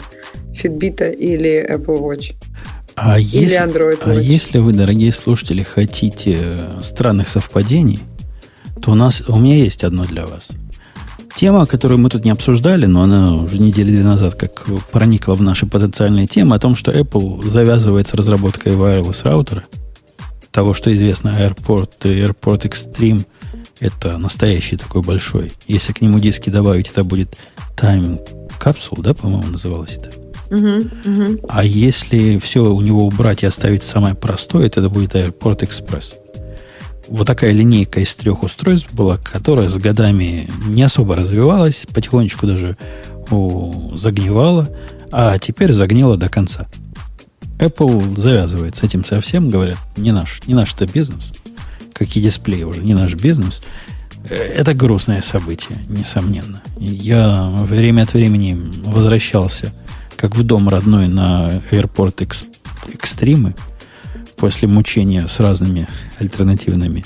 Fitbit или Apple Watch. А или если, Android а Watch. А если вы, дорогие слушатели, хотите странных совпадений, то у нас у меня есть одно для вас. Тема, которую мы тут не обсуждали, но она уже недели две назад как проникла в наши потенциальные темы, о том, что Apple завязывает с разработкой wireless раутера – того, что известно, Airport, Airport Extreme это настоящий такой большой. Если к нему диски добавить, это будет Time Capsule, да, по-моему, называлось это. Uh-huh, uh-huh. А если все у него убрать и оставить самое простое, то это будет Airport Express. Вот такая линейка из трех устройств была, которая с годами не особо развивалась, потихонечку даже о, загнивала, а теперь загнила до конца. Apple завязывает с этим совсем, говорят, не наш, не наш это бизнес, как и дисплей уже, не наш бизнес. Э, это грустное событие, несомненно. Я время от времени возвращался, как в дом родной, на Airport Extreme после мучения с разными альтернативными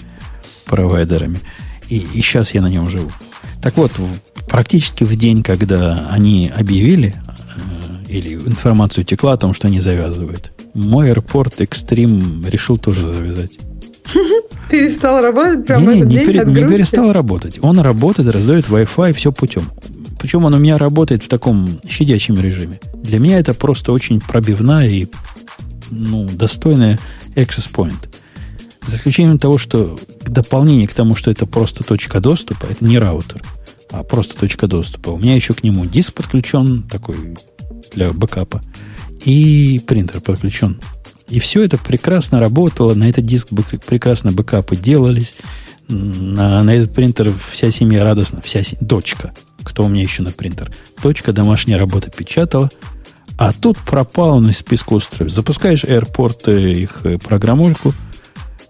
провайдерами. И, и сейчас я на нем живу. Так вот, практически в день, когда они объявили или информацию текла о том, что они завязывают. Мой аэропорт Extreme решил тоже завязать. Перестал работать прямо не, не, не, пере, не перестал работать. Он работает, раздает Wi-Fi, все путем. Причем он у меня работает в таком щадящем режиме. Для меня это просто очень пробивная и ну, достойная access point. За исключением того, что дополнение к тому, что это просто точка доступа, это не раутер, а просто точка доступа. У меня еще к нему диск подключен, такой для бэкапа. И принтер подключен. И все это прекрасно работало. На этот диск прекрасно бэкапы делались. На, на этот принтер вся семья радостна. Вся семья, дочка. Кто у меня еще на принтер? Дочка домашняя работа печатала. А тут пропал он из списка устройств. Запускаешь Airport э, их э, программульку,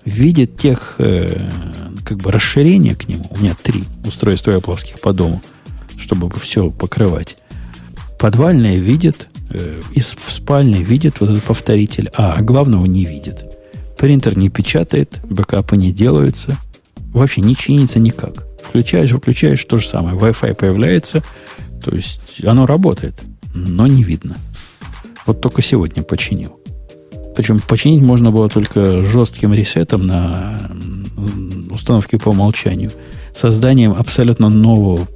видит тех э, как бы расширения к нему. У меня три устройства Apple по дому, чтобы все покрывать. Подвальная видит, э, из в спальне видит вот этот повторитель, а главного не видит. Принтер не печатает, бэкапы не делаются, вообще не чинится никак. Включаешь, выключаешь, то же самое. Wi-Fi появляется, то есть оно работает, но не видно. Вот только сегодня починил. Причем починить можно было только жестким ресетом на установке по умолчанию, созданием абсолютно нового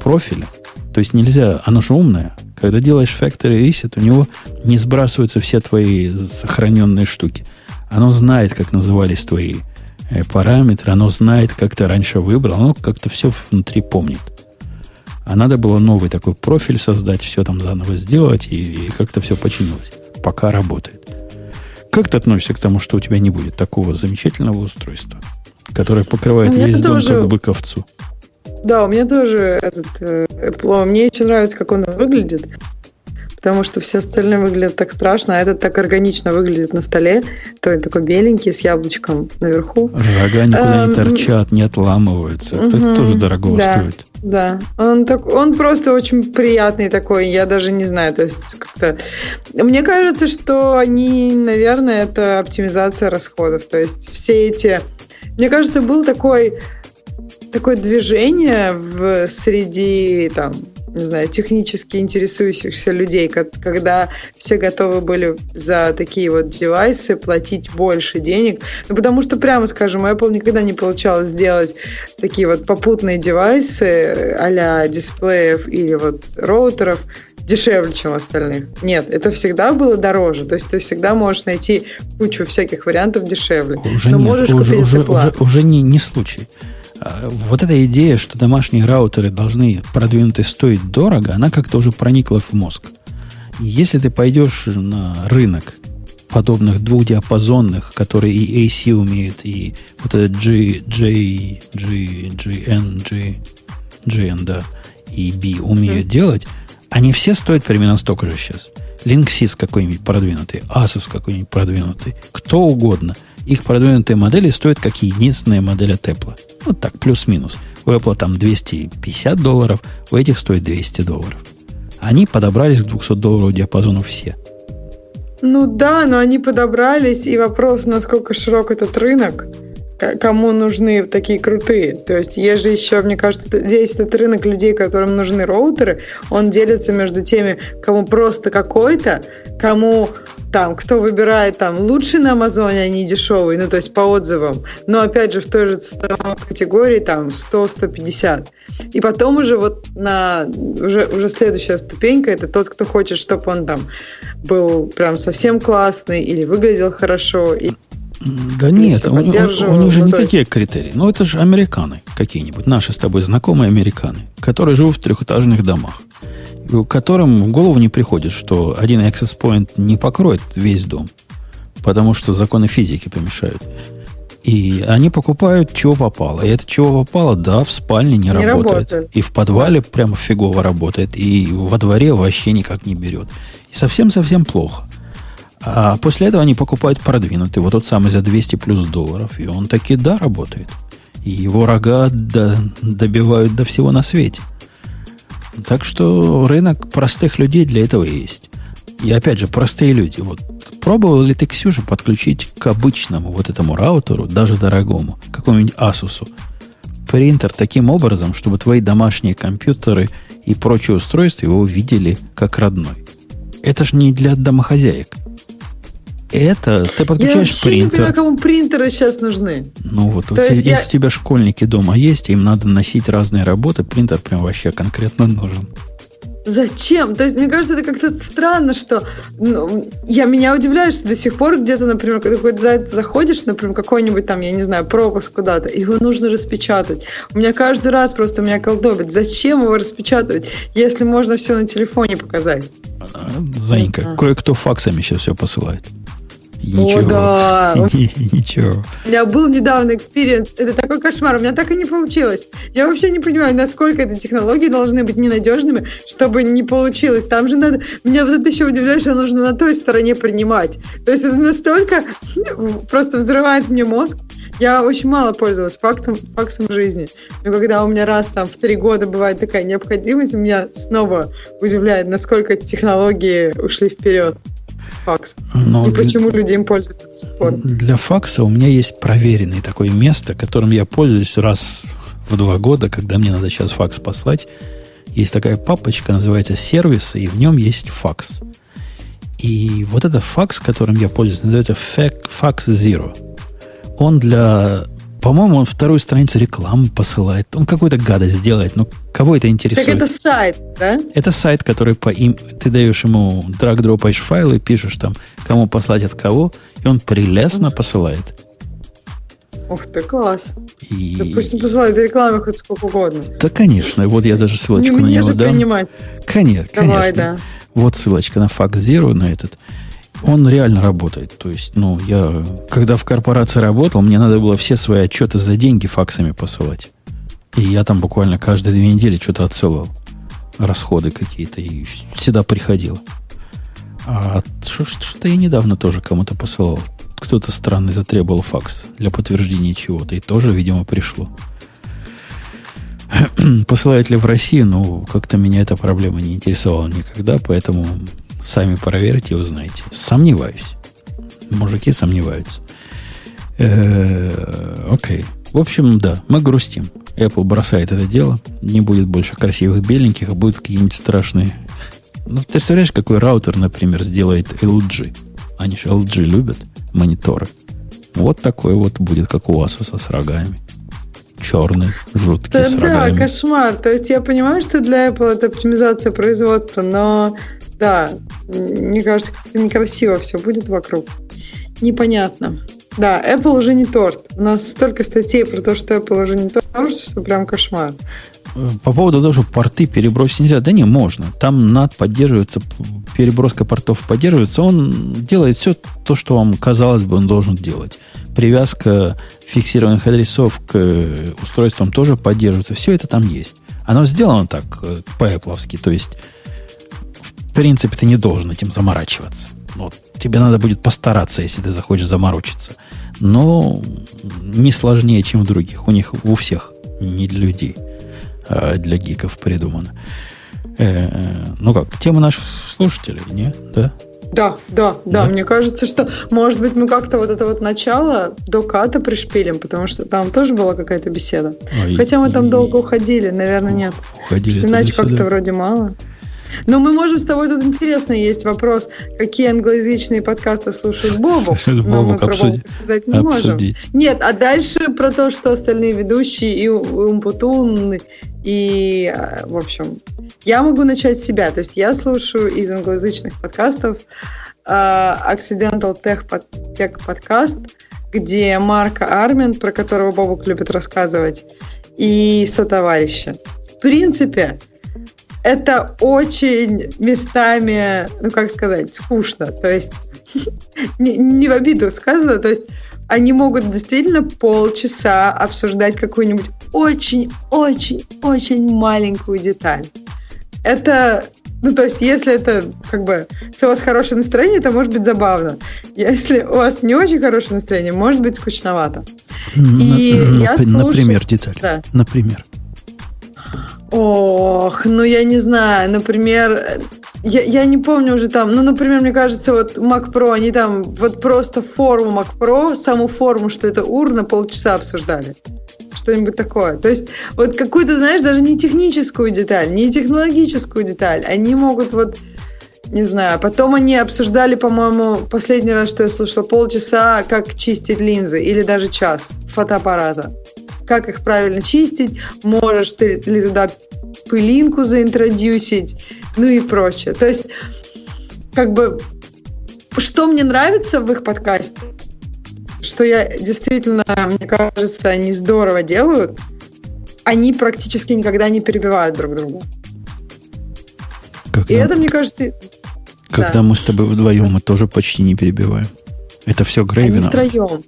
профиля. То есть нельзя, оно же умное, когда делаешь factory reset, у него не сбрасываются все твои сохраненные штуки. Оно знает, как назывались твои э, параметры, оно знает, как ты раньше выбрал, оно как-то все внутри помнит. А надо было новый такой профиль создать, все там заново сделать, и, и как-то все починилось. Пока работает. Как ты относишься к тому, что у тебя не будет такого замечательного устройства, которое покрывает весь дом тоже... как быковцу? Да, у меня тоже этот э, Apple. Мне очень нравится, как он выглядит. Потому что все остальные выглядят так страшно, а этот так органично выглядит на столе. То есть такой беленький с яблочком наверху. Рога никуда не эм, торчат, не отламываются. Это тоже дорого стоит. Да, он, так, он просто очень приятный такой, я даже не знаю, то есть как-то... Мне кажется, что они, наверное, это оптимизация расходов, то есть все эти... Мне кажется, был такой такое движение в среди там не знаю, технически интересующихся людей, когда все готовы были за такие вот девайсы платить больше денег. Ну, потому что, прямо скажем, Apple никогда не получалось сделать такие вот попутные девайсы а дисплеев или вот роутеров дешевле, чем остальных. Нет, это всегда было дороже. То есть ты всегда можешь найти кучу всяких вариантов дешевле. Уже но нет, можешь уже, купить уже, это уже, уже не, не случай. А, вот эта идея, что домашние раутеры должны продвинутые стоить дорого, она как-то уже проникла в мозг. Если ты пойдешь на рынок подобных двухдиапазонных, которые и AC умеют, и вот этот G, J, G, GN, G, GN, да, и B умеют mm-hmm. делать, они все стоят примерно столько же сейчас. Linksys какой-нибудь продвинутый, Asus какой-нибудь продвинутый, кто угодно. Их продвинутые модели стоят как единственная модель от Apple. Вот так, плюс-минус. У Apple там 250 долларов, у этих стоит 200 долларов. Они подобрались к 200 долларов диапазону все. Ну да, но они подобрались, и вопрос, насколько широк этот рынок кому нужны такие крутые. То есть есть же еще, мне кажется, весь этот рынок людей, которым нужны роутеры, он делится между теми, кому просто какой-то, кому там, кто выбирает там лучший на Амазоне, а не дешевый, ну, то есть по отзывам. Но, опять же, в той же категории там 100-150. И потом уже вот на уже, уже следующая ступенька, это тот, кто хочет, чтобы он там был прям совсем классный или выглядел хорошо. И да нет, у, у, у них же ну, не такие критерии. Ну, это же американы какие-нибудь, наши с тобой знакомые американы, которые живут в трехэтажных домах, которым в голову не приходит, что один access point не покроет весь дом, потому что законы физики помешают. И они покупают, чего попало. И это чего попало, да, в спальне не, не работает. работает. И в подвале прямо фигово работает. И во дворе вообще никак не берет. И совсем-совсем плохо. А после этого они покупают продвинутый, вот тот самый за 200 плюс долларов. И он таки, да, работает. И его рога до, добивают до всего на свете. Так что рынок простых людей для этого есть. И опять же, простые люди. Вот пробовал ли ты, Ксюша, подключить к обычному вот этому раутеру, даже дорогому, какому-нибудь Asus, принтер таким образом, чтобы твои домашние компьютеры и прочие устройства его видели как родной? Это ж не для домохозяек это ты подключаешь я принтер. Я не понимаю, кому принтеры сейчас нужны. Ну вот, вот если я... у тебя школьники дома есть, им надо носить разные работы, принтер прям вообще конкретно нужен. Зачем? То есть, мне кажется, это как-то странно, что ну, я меня удивляю, что до сих пор где-то, например, когда ты заходишь, например, какой-нибудь там, я не знаю, пропуск куда-то, его нужно распечатать. У меня каждый раз просто меня колдовит. Зачем его распечатывать, если можно все на телефоне показать? Занька, кое-кто факсами сейчас все посылает. Ничего. О, да. Ничего. У меня был недавно experience. Это такой кошмар. У меня так и не получилось. Я вообще не понимаю, насколько эти технологии должны быть ненадежными, чтобы не получилось. Там же надо... Меня вот это еще удивляет, что нужно на той стороне принимать. То есть это настолько просто взрывает мне мозг. Я очень мало пользовалась фактом, факсом жизни. Но когда у меня раз там в три года бывает такая необходимость, меня снова удивляет, насколько технологии ушли вперед факс. Но и почему люди им пользуются до сих пор? Для факса у меня есть проверенное такое место, которым я пользуюсь раз в два года, когда мне надо сейчас факс послать. Есть такая папочка, называется сервисы, и в нем есть факс. И вот этот факс, которым я пользуюсь, называется Fax Zero. Он для по-моему, он вторую страницу рекламы посылает. Он какую-то гадость делает. Ну, кого это интересует? Так это сайт, да? Это сайт, который по им... Ты даешь ему драг-дропаешь файлы, пишешь там, кому послать от кого, и он прелестно mm посылает. Ух ты, класс. И... Да пусть он посылает рекламы хоть сколько угодно. Да, конечно. Вот я даже ссылочку не на него дам. принимать. Конечно, Давай, конечно. Да. Вот ссылочка на факт Zero, на этот он реально работает. То есть, ну, я, когда в корпорации работал, мне надо было все свои отчеты за деньги факсами посылать. И я там буквально каждые две недели что-то отсылал. Расходы какие-то. И всегда приходило. А что-то я недавно тоже кому-то посылал. Кто-то странный затребовал факс для подтверждения чего-то. И тоже, видимо, пришло. Посылают ли в Россию? Ну, как-то меня эта проблема не интересовала никогда, поэтому Сами проверьте и узнаете. Сомневаюсь. Мужики сомневаются. Э, окей. В общем, да, мы грустим. Apple бросает это дело. Не будет больше красивых беленьких, а будут какие-нибудь страшные. Ну, ты представляешь, какой раутер, например, сделает LG? Они же LG любят мониторы. Вот такой вот будет, как у Asus с рогами. Черный, жуткий, да, с рогами. Да, кошмар. То есть я понимаю, что для Apple это оптимизация производства, но да, мне кажется, как-то некрасиво все будет вокруг. Непонятно. Да, Apple уже не торт. У нас столько статей про то, что Apple уже не торт, что прям кошмар. По поводу того, что порты перебросить нельзя, да не, можно. Там NAT поддерживается, переброска портов поддерживается. Он делает все то, что вам казалось бы он должен делать. Привязка фиксированных адресов к устройствам тоже поддерживается. Все это там есть. Оно сделано так э, по-эпловски. То есть, в принципе, ты не должен этим заморачиваться. Вот. Тебе надо будет постараться, если ты захочешь заморочиться. Но не сложнее, чем в других. У них у всех не для людей, а для гиков придумано. Э, ну как, тема наших слушателей, не? Да? Да, да, да, да. Мне кажется, что, может быть, мы как-то вот это вот начало до ката пришпилим, потому что там тоже была какая-то беседа. А, Хотя мы там и, долго уходили, наверное, нет. Уходили. Иначе как-то вроде мало. Но мы можем с тобой тут интересно есть вопрос, какие англоязычные подкасты слушают Бобу. Но мы про Бобу сказать не можем. Нет, а дальше про то, что остальные ведущие и Умпутун, и, а, в общем, я могу начать с себя. То есть я слушаю из англоязычных подкастов uh, Accidental Tech, Tech подкаст, где Марка Армин, про которого Бобук любит рассказывать, и сотоварища. В принципе, это очень местами, ну как сказать, скучно. То есть не, не в обиду сказано, то есть они могут действительно полчаса обсуждать какую-нибудь очень-очень-очень маленькую деталь. Это, ну то есть если это как бы, если у вас хорошее настроение, это может быть забавно. Если у вас не очень хорошее настроение, может быть скучновато. И на, я слушаю... Например, деталь. Да. Например. Ох, ну я не знаю, например, я, я не помню уже там, ну, например, мне кажется, вот Mac Pro, они там вот просто форму Mac Pro, саму форму, что это урна, полчаса обсуждали. Что-нибудь такое. То есть вот какую-то, знаешь, даже не техническую деталь, не технологическую деталь, они могут вот не знаю. Потом они обсуждали, по-моему, последний раз, что я слушала, полчаса, как чистить линзы, или даже час фотоаппарата как их правильно чистить, можешь ты ли туда пылинку заинтродюсить, ну и прочее. То есть, как бы, что мне нравится в их подкасте, что я действительно, мне кажется, они здорово делают, они практически никогда не перебивают друг друга. Как и нам... это, мне кажется... Когда да. мы с тобой вдвоем, мы тоже почти не перебиваем. Это все Грейвина. Они втроем.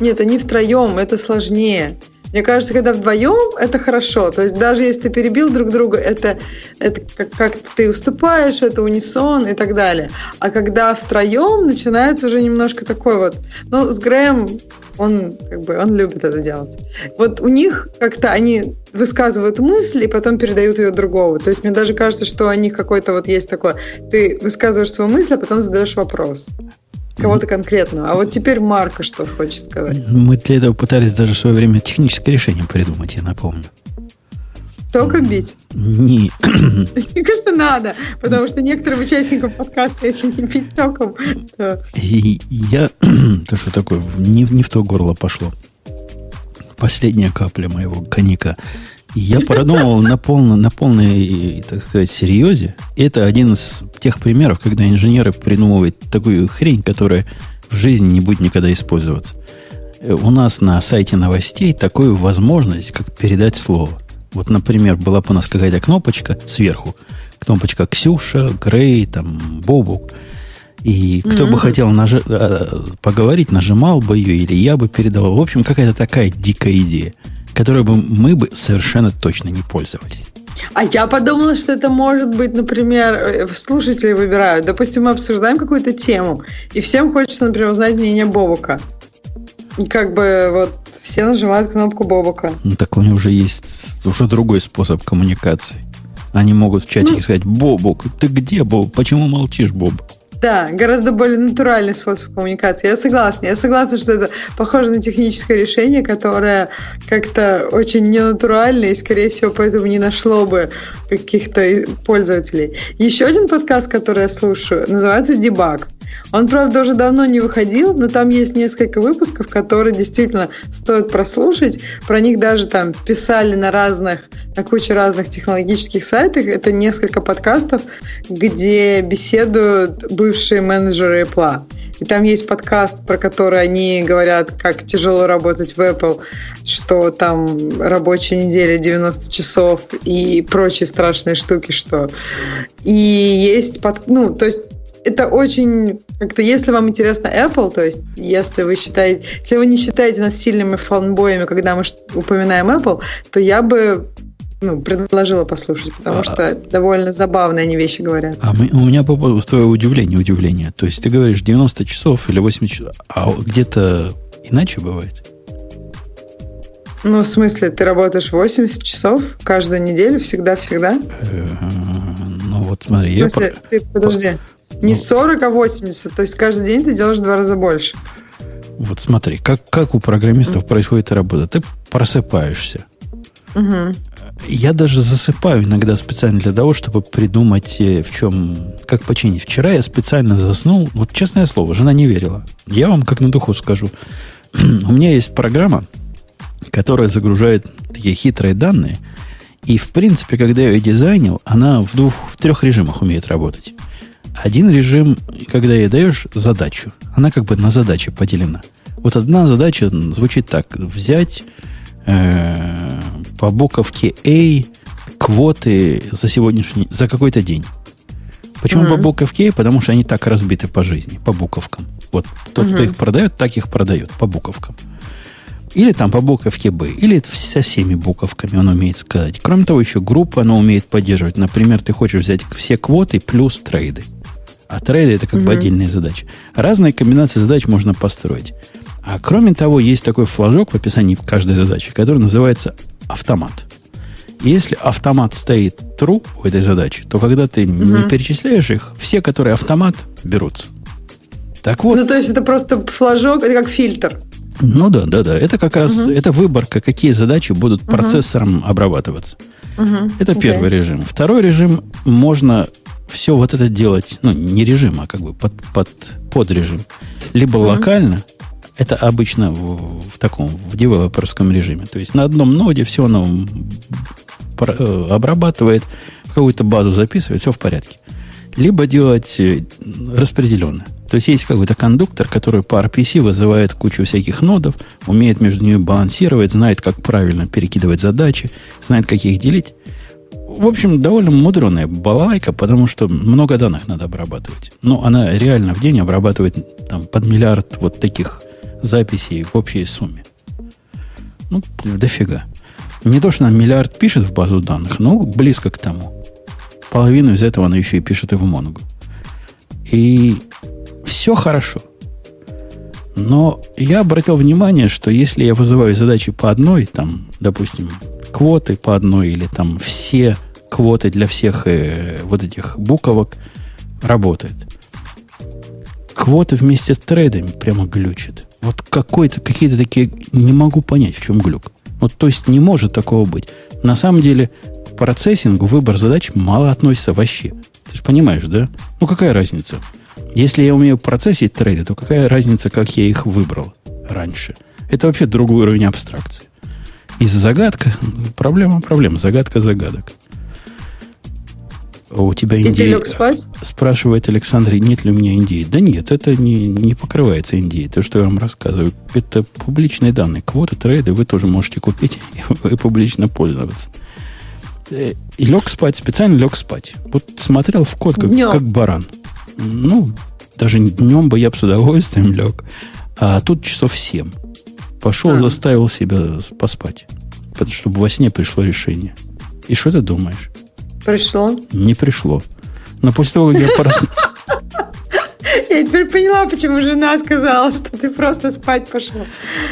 Нет, они втроем, это сложнее. Мне кажется, когда вдвоем, это хорошо. То есть даже если ты перебил друг друга, это, это как, как ты уступаешь, это унисон и так далее. А когда втроем, начинается уже немножко такой вот... Ну, с Грэем он как бы он любит это делать. Вот у них как-то они высказывают мысль и потом передают ее другому. То есть мне даже кажется, что у них какой-то вот есть такое, ты высказываешь свою мысль, а потом задаешь вопрос кого-то конкретного. А вот теперь Марка что хочет сказать. Мы для этого пытались даже в свое время техническое решение придумать, я напомню. Током бить? Не. Мне кажется, надо, потому что некоторым участникам подкаста, если не бить током, то... И я... То что такое? Не, не в то горло пошло. Последняя капля моего коньяка. Я продумал на, полно, на полной, так сказать, серьезе. Это один из тех примеров, когда инженеры придумывают такую хрень, которая в жизни не будет никогда использоваться. У нас на сайте новостей такую возможность, как передать слово. Вот, например, была бы у нас какая-то кнопочка сверху. Кнопочка Ксюша, Грей, там, Бобук. И кто mm-hmm. бы хотел нажи- э, поговорить, нажимал бы ее, или я бы передавал. В общем, какая-то такая дикая идея которой бы мы бы совершенно точно не пользовались. А я подумала, что это может быть, например, э, слушатели выбирают. Допустим, мы обсуждаем какую-то тему, и всем хочется, например, узнать мнение Бобука. И как бы вот все нажимают кнопку Бобука. Ну, так у них уже есть уже другой способ коммуникации. Они могут в чате ну, сказать, Бобук, ты где, Боб? Почему молчишь, Боб? Да, гораздо более натуральный способ коммуникации. Я согласна. Я согласна, что это похоже на техническое решение, которое как-то очень ненатуральное и, скорее всего, поэтому не нашло бы каких-то пользователей. Еще один подкаст, который я слушаю, называется «Дебаг». Он, правда, уже давно не выходил, но там есть несколько выпусков, которые действительно стоит прослушать. Про них даже там писали на разных, на куче разных технологических сайтах. Это несколько подкастов, где беседуют бывшие менеджеры Apple. И там есть подкаст, про который они говорят, как тяжело работать в Apple, что там рабочая неделя 90 часов и прочие страшные штуки, что... И есть... Под... Ну, то есть это очень как-то, если вам интересно Apple, то есть если вы считаете, если вы не считаете нас сильными фанбоями, когда мы упоминаем Apple, то я бы ну, предложила послушать, потому а, что довольно забавные они вещи говорят. А мы, у меня твоего удивления, удивление. То есть ты говоришь 90 часов или 80 часов, а где-то иначе бывает? Ну, в смысле, ты работаешь 80 часов каждую неделю, всегда-всегда? Э, ну, вот смотри. Ты, подожди, не 40, а 80, то есть каждый день ты делаешь в два раза больше. Вот смотри, как, как у программистов происходит работа. Ты просыпаешься. Угу. Я даже засыпаю иногда специально для того, чтобы придумать, э, в чем, как починить. Вчера я специально заснул. Вот честное слово, жена не верила. Я вам как на духу скажу. У меня есть программа, которая загружает такие хитрые данные. И, в принципе, когда я ее дизайнил, она в двух, в трех режимах умеет работать. Один режим, когда ей даешь задачу, она как бы на задачи поделена. Вот одна задача звучит так. Взять э, по буковке A квоты за сегодняшний, за какой-то день. Почему mm-hmm. по буковке A? Потому что они так разбиты по жизни, по буковкам. Вот тот, mm-hmm. кто их продает, так их продает по буковкам. Или там по буковке B, или со всеми буковками он умеет сказать. Кроме того, еще группа она умеет поддерживать. Например, ты хочешь взять все квоты плюс трейды. А трейды это как mm-hmm. бы отдельная задача. Разные комбинации задач можно построить. А кроме того, есть такой флажок в описании каждой задачи, который называется автомат. Если автомат стоит true у этой задачи, то когда ты угу. не перечисляешь их, все, которые автомат, берутся. Так вот. Ну, то есть это просто флажок, это как фильтр. Ну да, да, да. Это как раз угу. это выборка, какие задачи будут угу. процессором обрабатываться. Угу. Это okay. первый режим. Второй режим можно все вот это делать, ну, не режим, а как бы под, под, под режим. Либо угу. локально, это обычно в, в таком, в девелоперском режиме. То есть на одном ноде все оно э, обрабатывает, в какую-то базу записывает, все в порядке. Либо делать э, распределенно. То есть есть какой-то кондуктор, который по RPC вызывает кучу всяких нодов, умеет между ними балансировать, знает, как правильно перекидывать задачи, знает, как их делить. В общем, довольно мудреная балалайка, потому что много данных надо обрабатывать. Но она реально в день обрабатывает там, под миллиард вот таких записей в общей сумме. Ну, дофига. Не то, что она миллиард пишет в базу данных, но близко к тому. Половину из этого она еще и пишет и в Монгу. И все хорошо. Но я обратил внимание, что если я вызываю задачи по одной, там, допустим, квоты по одной, или там все квоты для всех э, вот этих буковок, работает. Квоты вместе с трейдами прямо глючат. Вот какой-то, какие-то такие... Не могу понять, в чем глюк. Вот, то есть не может такого быть. На самом деле, процессингу выбор задач мало относится вообще. Ты же понимаешь, да? Ну, какая разница? Если я умею процессить трейды, то какая разница, как я их выбрал раньше? Это вообще другой уровень абстракции. Из загадка, проблема проблем, загадка загадок. А у тебя Индия... спать? Спрашивает Александр, нет ли у меня Индии. Да нет, это не, не покрывается Индией. То, что я вам рассказываю, это публичные данные. Квоты, трейды вы тоже можете купить и, и публично пользоваться. Э, и лег спать, специально лег спать. Вот смотрел в код, как, как баран. Ну, даже днем бы я бы с удовольствием лег. А тут часов 7. Пошел, а. заставил себя поспать. Чтобы во сне пришло решение. И что ты думаешь? Пришло? Не пришло. Но после того, как я проснулся... Я теперь поняла, почему жена сказала, что ты просто спать пошел.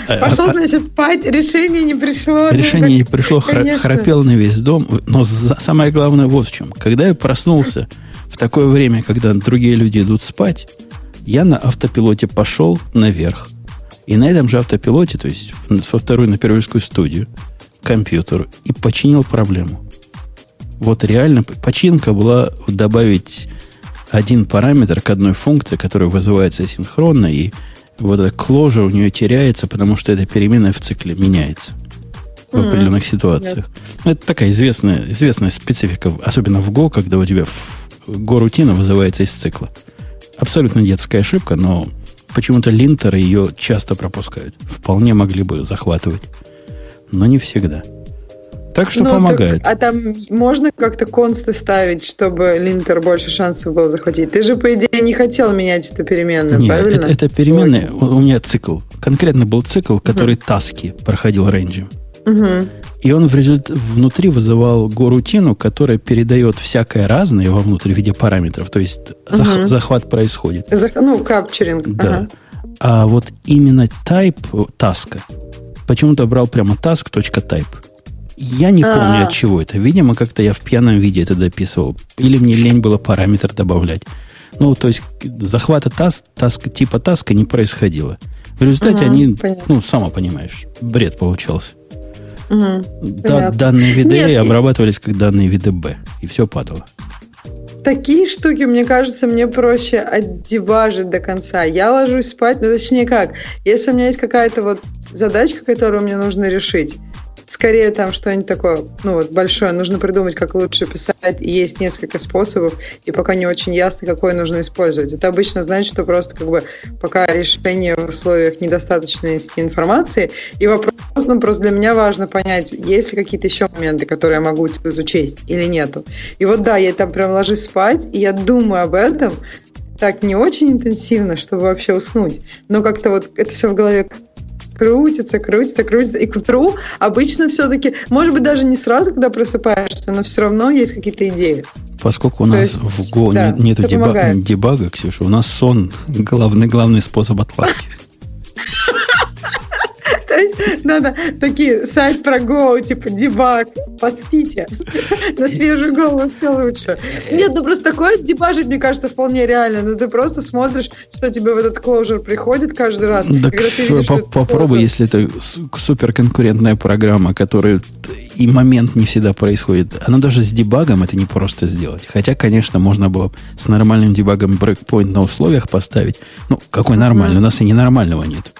Э, пошел, а, а значит, спать, решение не пришло. Решение не пришло, Конечно. храпел на весь дом. Но самое главное вот в чем. Когда я проснулся в такое время, когда другие люди идут спать, я на автопилоте пошел наверх. И на этом же автопилоте, то есть во вторую на первую студию, компьютер, и починил проблему. Вот реально починка была добавить один параметр к одной функции, которая вызывается синхронно, и вот эта кложа у нее теряется, потому что эта переменная в цикле меняется в mm-hmm. определенных ситуациях. Yeah. Это такая известная, известная специфика, особенно в Go, когда у тебя Go-рутина вызывается из цикла. Абсолютно детская ошибка, но почему-то линтеры ее часто пропускают. Вполне могли бы захватывать. Но не всегда. Так что ну, помогает. Так, а там можно как-то консты ставить, чтобы линтер больше шансов было захватить? Ты же, по идее, не хотел менять эту переменную, Нет, правильно? Это, это переменная. У, у меня цикл. Конкретно был цикл, который uh таски проходил рейнджем. uh И он в результ... внутри вызывал горутину, которая передает всякое разное вовнутрь в виде параметров. То есть uh захват происходит. Зах... Ну, капчеринг. Да. Ага. А вот именно type таска почему-то брал прямо task.type. Я не помню, А-а-а. от чего это. Видимо, как-то я в пьяном виде это дописывал. Или мне лень было параметр добавлять. Ну, то есть захвата таск, таск, типа таска не происходило. В результате ага, они, понятно. ну, сама понимаешь, бред получался. Угу, да, данные виды Нет, обрабатывались как данные виды Б. И все падало. Такие штуки, мне кажется, мне проще отдебажить до конца. Я ложусь спать, ну точнее как, если у меня есть какая-то вот задачка, которую мне нужно решить, скорее там что-нибудь такое, ну вот большое, нужно придумать, как лучше писать, и есть несколько способов, и пока не очень ясно, какой нужно использовать. Это обычно значит, что просто как бы пока решение в условиях недостаточности информации, и вопрос, ну просто для меня важно понять, есть ли какие-то еще моменты, которые я могу тут учесть или нету. И вот да, я там прям ложусь спать, и я думаю об этом, так не очень интенсивно, чтобы вообще уснуть. Но как-то вот это все в голове крутится, крутится, крутится. И к утру обычно все-таки, может быть, даже не сразу, когда просыпаешься, но все равно есть какие-то идеи. Поскольку у нас есть, в Go да, нет, нету деба- дебага, Ксюша, у нас сон главный, главный способ отладки. То есть надо такие сайт про Go, типа дебаг, поспите. На свежую голову все лучше. Нет, ну просто такое дебажить, мне кажется, вполне реально. Ну ты просто смотришь, что тебе в этот closure приходит каждый раз. Так видишь, попробуй, если это суперконкурентная программа, которая и момент не всегда происходит. Оно даже с дебагом это не просто сделать. Хотя, конечно, можно было с нормальным дебагом брейкпоинт на условиях поставить. Ну, какой нормальный? У нас и ненормального нет.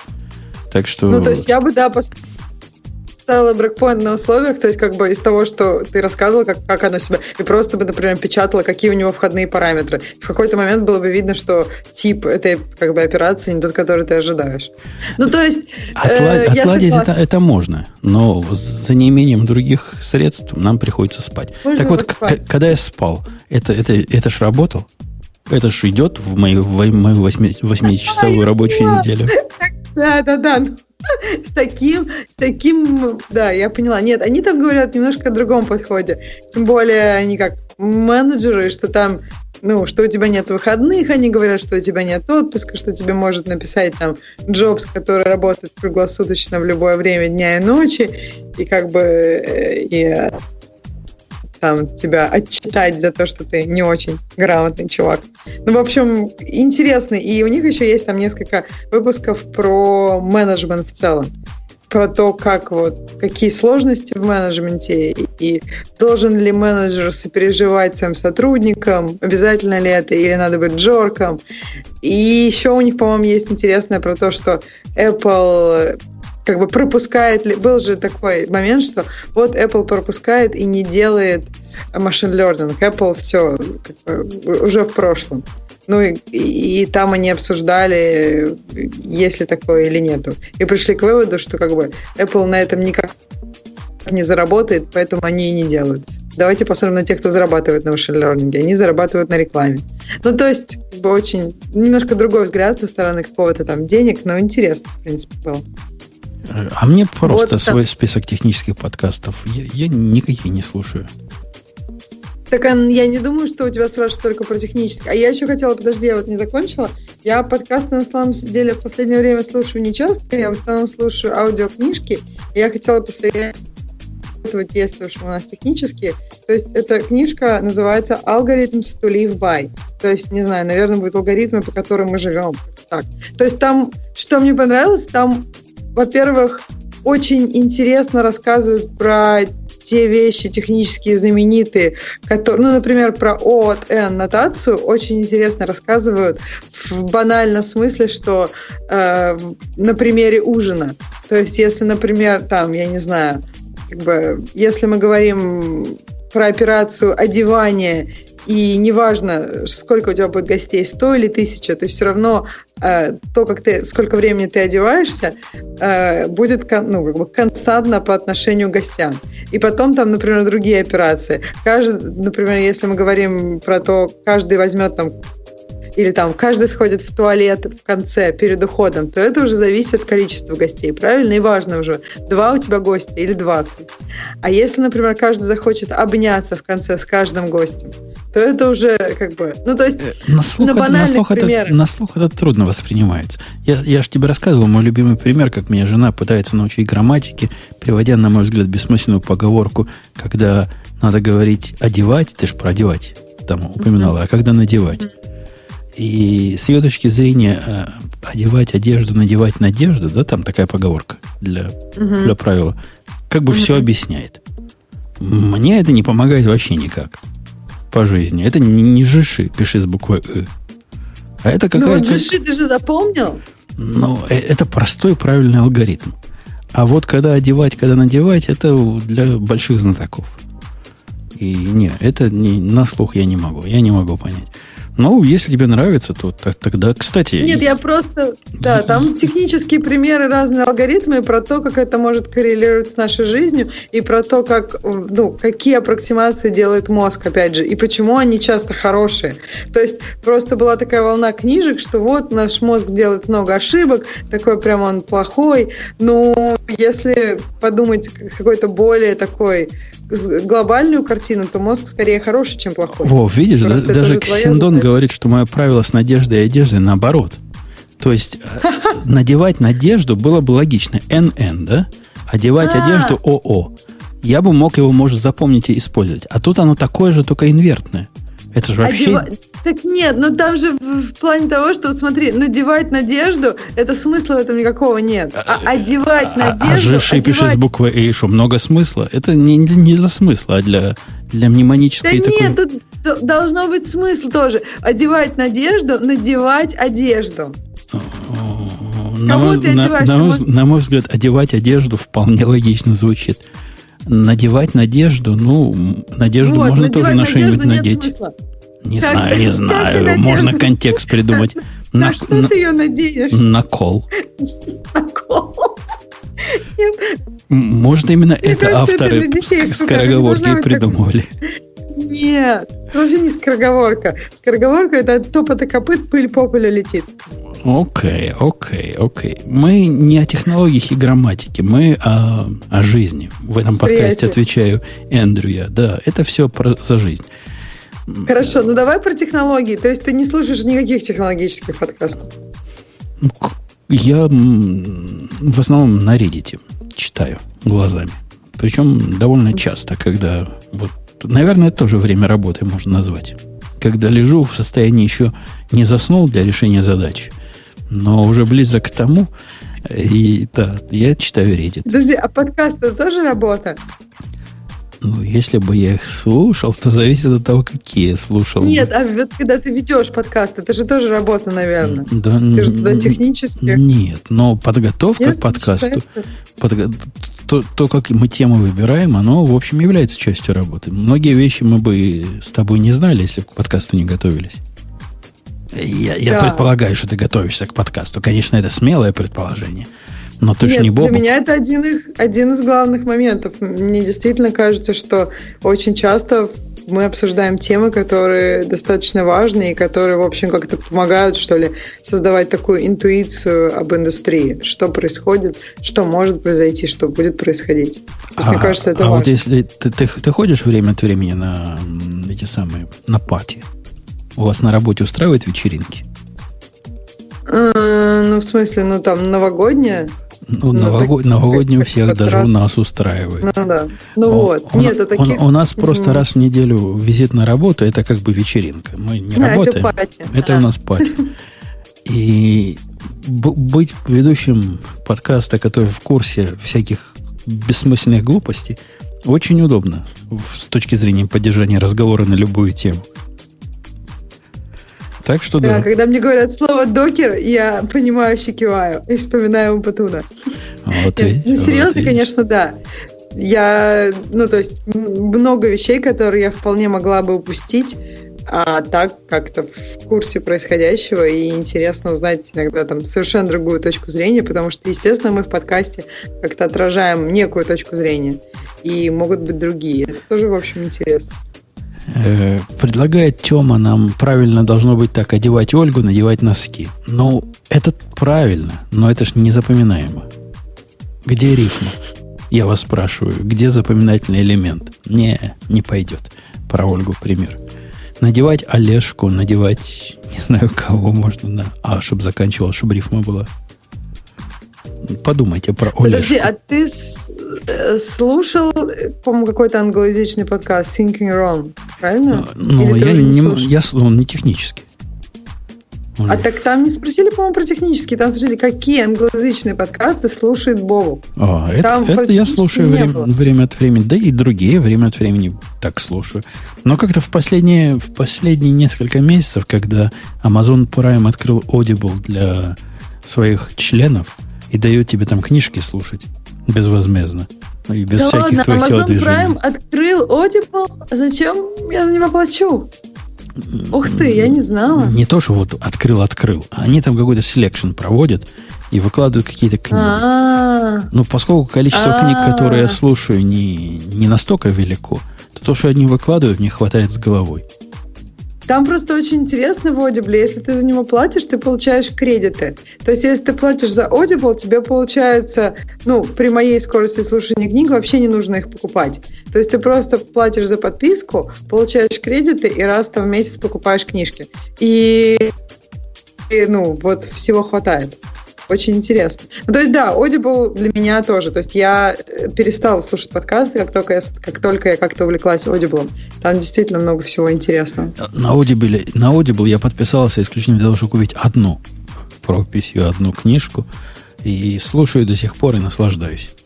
Так что... Ну, то есть я бы, да, поставила брейкпоинт на условиях, то есть как бы из того, что ты рассказывал, как, как оно себя, и просто бы, например, печатала, какие у него входные параметры. В какой-то момент было бы видно, что тип этой как бы операции не тот, который ты ожидаешь. Ну, то есть... Отла- э, отладить это, это можно, но за неимением других средств нам приходится спать. Можно так вот, спать. когда я спал, это, это, это ж работал? Это ж идет в мою, в мою 8-часовую рабочую неделю. Да, да, да. С таким, с таким, да, я поняла. Нет, они там говорят немножко о другом подходе. Тем более они как менеджеры, что там ну, что у тебя нет выходных, они говорят, что у тебя нет отпуска, что тебе может написать там Джобс, который работает круглосуточно в любое время дня и ночи, и как бы э, и там тебя отчитать за то, что ты не очень грамотный чувак. Ну, в общем, интересно. И у них еще есть там несколько выпусков про менеджмент в целом про то, как вот, какие сложности в менеджменте и должен ли менеджер сопереживать своим сотрудникам, обязательно ли это, или надо быть джорком. И еще у них, по-моему, есть интересное про то, что Apple как бы пропускает, был же такой момент, что вот Apple пропускает и не делает машин learning. Apple все как бы, уже в прошлом. Ну и, и там они обсуждали, есть ли такое или нету. И пришли к выводу, что как бы Apple на этом никак не заработает, поэтому они и не делают. Давайте посмотрим на тех, кто зарабатывает на машин learning. Они зарабатывают на рекламе. Ну, то есть, как бы очень немножко другой взгляд со стороны какого-то там денег, но интересно, в принципе, было. А мне просто вот свой это... список технических подкастов. Я, я никаких не слушаю. Так я не думаю, что у тебя спрашивают только про технические. А я еще хотела, подожди, я вот не закончила. Я подкасты на самом деле в последнее время слушаю не часто, я в основном слушаю аудиокнижки. И я хотела посоветовать, если уж у нас технические. То есть эта книжка называется «Algorithms to live by». То есть, не знаю, наверное, будут алгоритмы, по которым мы живем. Так. То есть там, что мне понравилось, там во-первых, очень интересно рассказывают про те вещи технические знаменитые, которые, ну, например, про О от N нотацию очень интересно рассказывают в банальном смысле, что э, на примере ужина. То есть, если, например, там, я не знаю, как бы, если мы говорим про операцию одевания и неважно, сколько у тебя будет гостей, 100 или 1000, ты все равно э, то, как ты, сколько времени ты одеваешься, э, будет ну, как бы константно по отношению к гостям. И потом там, например, другие операции. Каждый, например, если мы говорим про то, каждый возьмет там или там каждый сходит в туалет в конце, перед уходом, то это уже зависит от количества гостей, правильно? И важно уже, два у тебя гостя или двадцать. А если, например, каждый захочет обняться в конце с каждым гостем, то это уже как бы... Ну, то есть, э, на слух, на, на, слух это, на слух это трудно воспринимается. Я, я же тебе рассказывал мой любимый пример, как меня жена пытается научить грамматике, приводя, на мой взгляд, бессмысленную поговорку, когда надо говорить «одевать», ты же про «одевать» там упоминала, а когда «надевать». И с ее точки зрения э, одевать одежду, надевать надежду, да, там такая поговорка для, угу. для правила, как бы угу. все объясняет. Мне это не помогает вообще никак по жизни. Это не, не жиши, пиши с буквой «ы». А это какая-то... Ну вот жиши ты же запомнил? Ну, э, это простой правильный алгоритм. А вот когда одевать, когда надевать, это для больших знатоков. И не, это не, на слух я не могу. Я не могу понять. Ну, если тебе нравится, то тогда, кстати... Нет, я просто... Да, там технические примеры, разные алгоритмы про то, как это может коррелировать с нашей жизнью, и про то, как, ну, какие аппроксимации делает мозг, опять же, и почему они часто хорошие. То есть просто была такая волна книжек, что вот наш мозг делает много ошибок, такой прям он плохой. Ну, если подумать какой-то более такой глобальную картину, то мозг скорее хороший, чем плохой. Во, видишь, да, даже Ксендон говорит, что мое правило с надеждой и одеждой наоборот. То есть э, надевать надежду было бы логично. НН, да? Одевать а. одежду ОО. Я бы мог его, может, запомнить и использовать. А тут оно такое же, только инвертное. Это же вообще... Одева... Так нет, но там же в плане того, что, смотри, надевать надежду, это смысла в этом никакого нет. А, а одевать а, надежду... А же одевать... пишет с буквой «и», что много смысла. Это не, не для смысла, а для, для мнемонической да такой... нет, тут должно быть смысл тоже. Одевать надежду, надевать одежду. На мой, на, на, мой, на мой взгляд, одевать одежду вполне логично звучит. Надевать надежду, ну, надежду вот, можно тоже на что-нибудь надеть. Смысла. Не как знаю, не знаю. Можно контекст придумать. На, на что на, ты ее надеешь? На кол. На кол. Нет. Может, именно Мне это кажется, авторы это скороговорки придумывали. Нет, вообще не скороговорка. Скороговорка это от топота копыт пыль по полю летит. Окей, окей, окей. Мы не о технологиях и грамматике, мы о, о жизни. В этом подкасте отвечаю Эндрю я. Да, это все про, за жизнь. Хорошо, ну давай про технологии. То есть ты не слушаешь никаких технологических подкастов? Я в основном на Reddit читаю глазами. Причем довольно часто, когда вот, наверное, это тоже время работы можно назвать. Когда лежу в состоянии еще не заснул для решения задачи, но уже близок к тому, и да, я читаю Reddit. Подожди, а подкаст это тоже работа? Ну, если бы я их слушал, то зависит от того, какие я слушал. Нет, а вот когда ты ведешь подкаст, это же тоже работа, наверное. Да, ты же туда технически. Нет, но подготовка Нет, к подкасту, подго... то, то, как мы тему выбираем, оно, в общем, является частью работы. Многие вещи мы бы с тобой не знали, если к подкасту не готовились. Я, я да. предполагаю, что ты готовишься к подкасту. Конечно, это смелое предположение. Но ты же не Бобок. Для меня это один, их, один из главных моментов. Мне действительно кажется, что очень часто мы обсуждаем темы, которые достаточно важны и которые, в общем, как-то помогают, что ли, создавать такую интуицию об индустрии. Что происходит, что может произойти, что будет происходить. А, мне кажется, это а важно. вот если ты, ты, ты ходишь время от времени на эти самые, на пати, у вас на работе устраивают вечеринки? А, ну, в смысле, ну там новогодняя? Ну, ну новогод... так, новогодний у всех даже раз... у нас устраивает. Ну да. Ну о, вот. У, Нет, это таких... у, у нас просто mm раз в неделю визит на работу, это как бы вечеринка. Мы не да, работаем. Это, пати. это да. у нас пати. И быть ведущим подкаста, который в курсе всяких бессмысленных глупостей, очень удобно с точки зрения поддержания разговора на любую тему. Так что да. да. Когда мне говорят слово докер, я понимающе киваю и вспоминаю Умпатуна. Вот, Нет, ну, серьезно, вот конечно, да. я, ну, то есть много вещей, которые я вполне могла бы упустить, а так как-то в курсе происходящего и интересно узнать иногда там совершенно другую точку зрения, потому что, естественно, мы в подкасте как-то отражаем некую точку зрения, и могут быть другие. Это тоже, в общем, интересно. Э, предлагает Тема нам правильно должно быть так, одевать Ольгу, надевать носки. Ну, это правильно, но это ж незапоминаемо. Где рифма? Я вас спрашиваю, где запоминательный элемент? Не, не пойдет. Про Ольгу пример. Надевать Олежку, надевать, не знаю, кого можно на А, чтобы заканчивал, чтобы рифма была. Подумайте про Олежку. Подожди, а ты э, слушал, по-моему, какой-то англоязычный подкаст Thinking Wrong, правильно? Ну, Или я не, не я, он не технический. А так там не спросили, по-моему, про технические, там спросили, какие англоязычные подкасты слушает Бобу. А, это, это я слушаю время, время от времени, да и другие время от времени так слушаю. Но как-то в последние, в последние несколько месяцев, когда Amazon Prime открыл Audible для своих членов и дает тебе там книжки слушать безвозмездно, и без да всяких ладно, твоих Amazon телодвижений. Prime открыл Audible, зачем я за него плачу? Ух ты, я не знала. Не то, что вот открыл-открыл. Они там какой-то selection проводят и выкладывают какие-то книги. А-а-а. Но поскольку количество А-а-а. книг, которые я слушаю, не, не настолько велико, то то, что они выкладывают, мне хватает с головой. Там просто очень интересно в Audible. Если ты за него платишь, ты получаешь кредиты. То есть, если ты платишь за Audible, тебе получается, ну, при моей скорости слушания книг вообще не нужно их покупать. То есть, ты просто платишь за подписку, получаешь кредиты и раз там в месяц покупаешь книжки. И, и ну, вот всего хватает. Очень интересно. Ну, то есть, да, Audible для меня тоже. То есть, я э, перестала слушать подкасты, как только я, как только я как-то увлеклась Audible. Там действительно много всего интересного. На Audible, на Audible я подписался исключительно для того, чтобы купить одну прописью, одну книжку. И слушаю до сих пор и наслаждаюсь.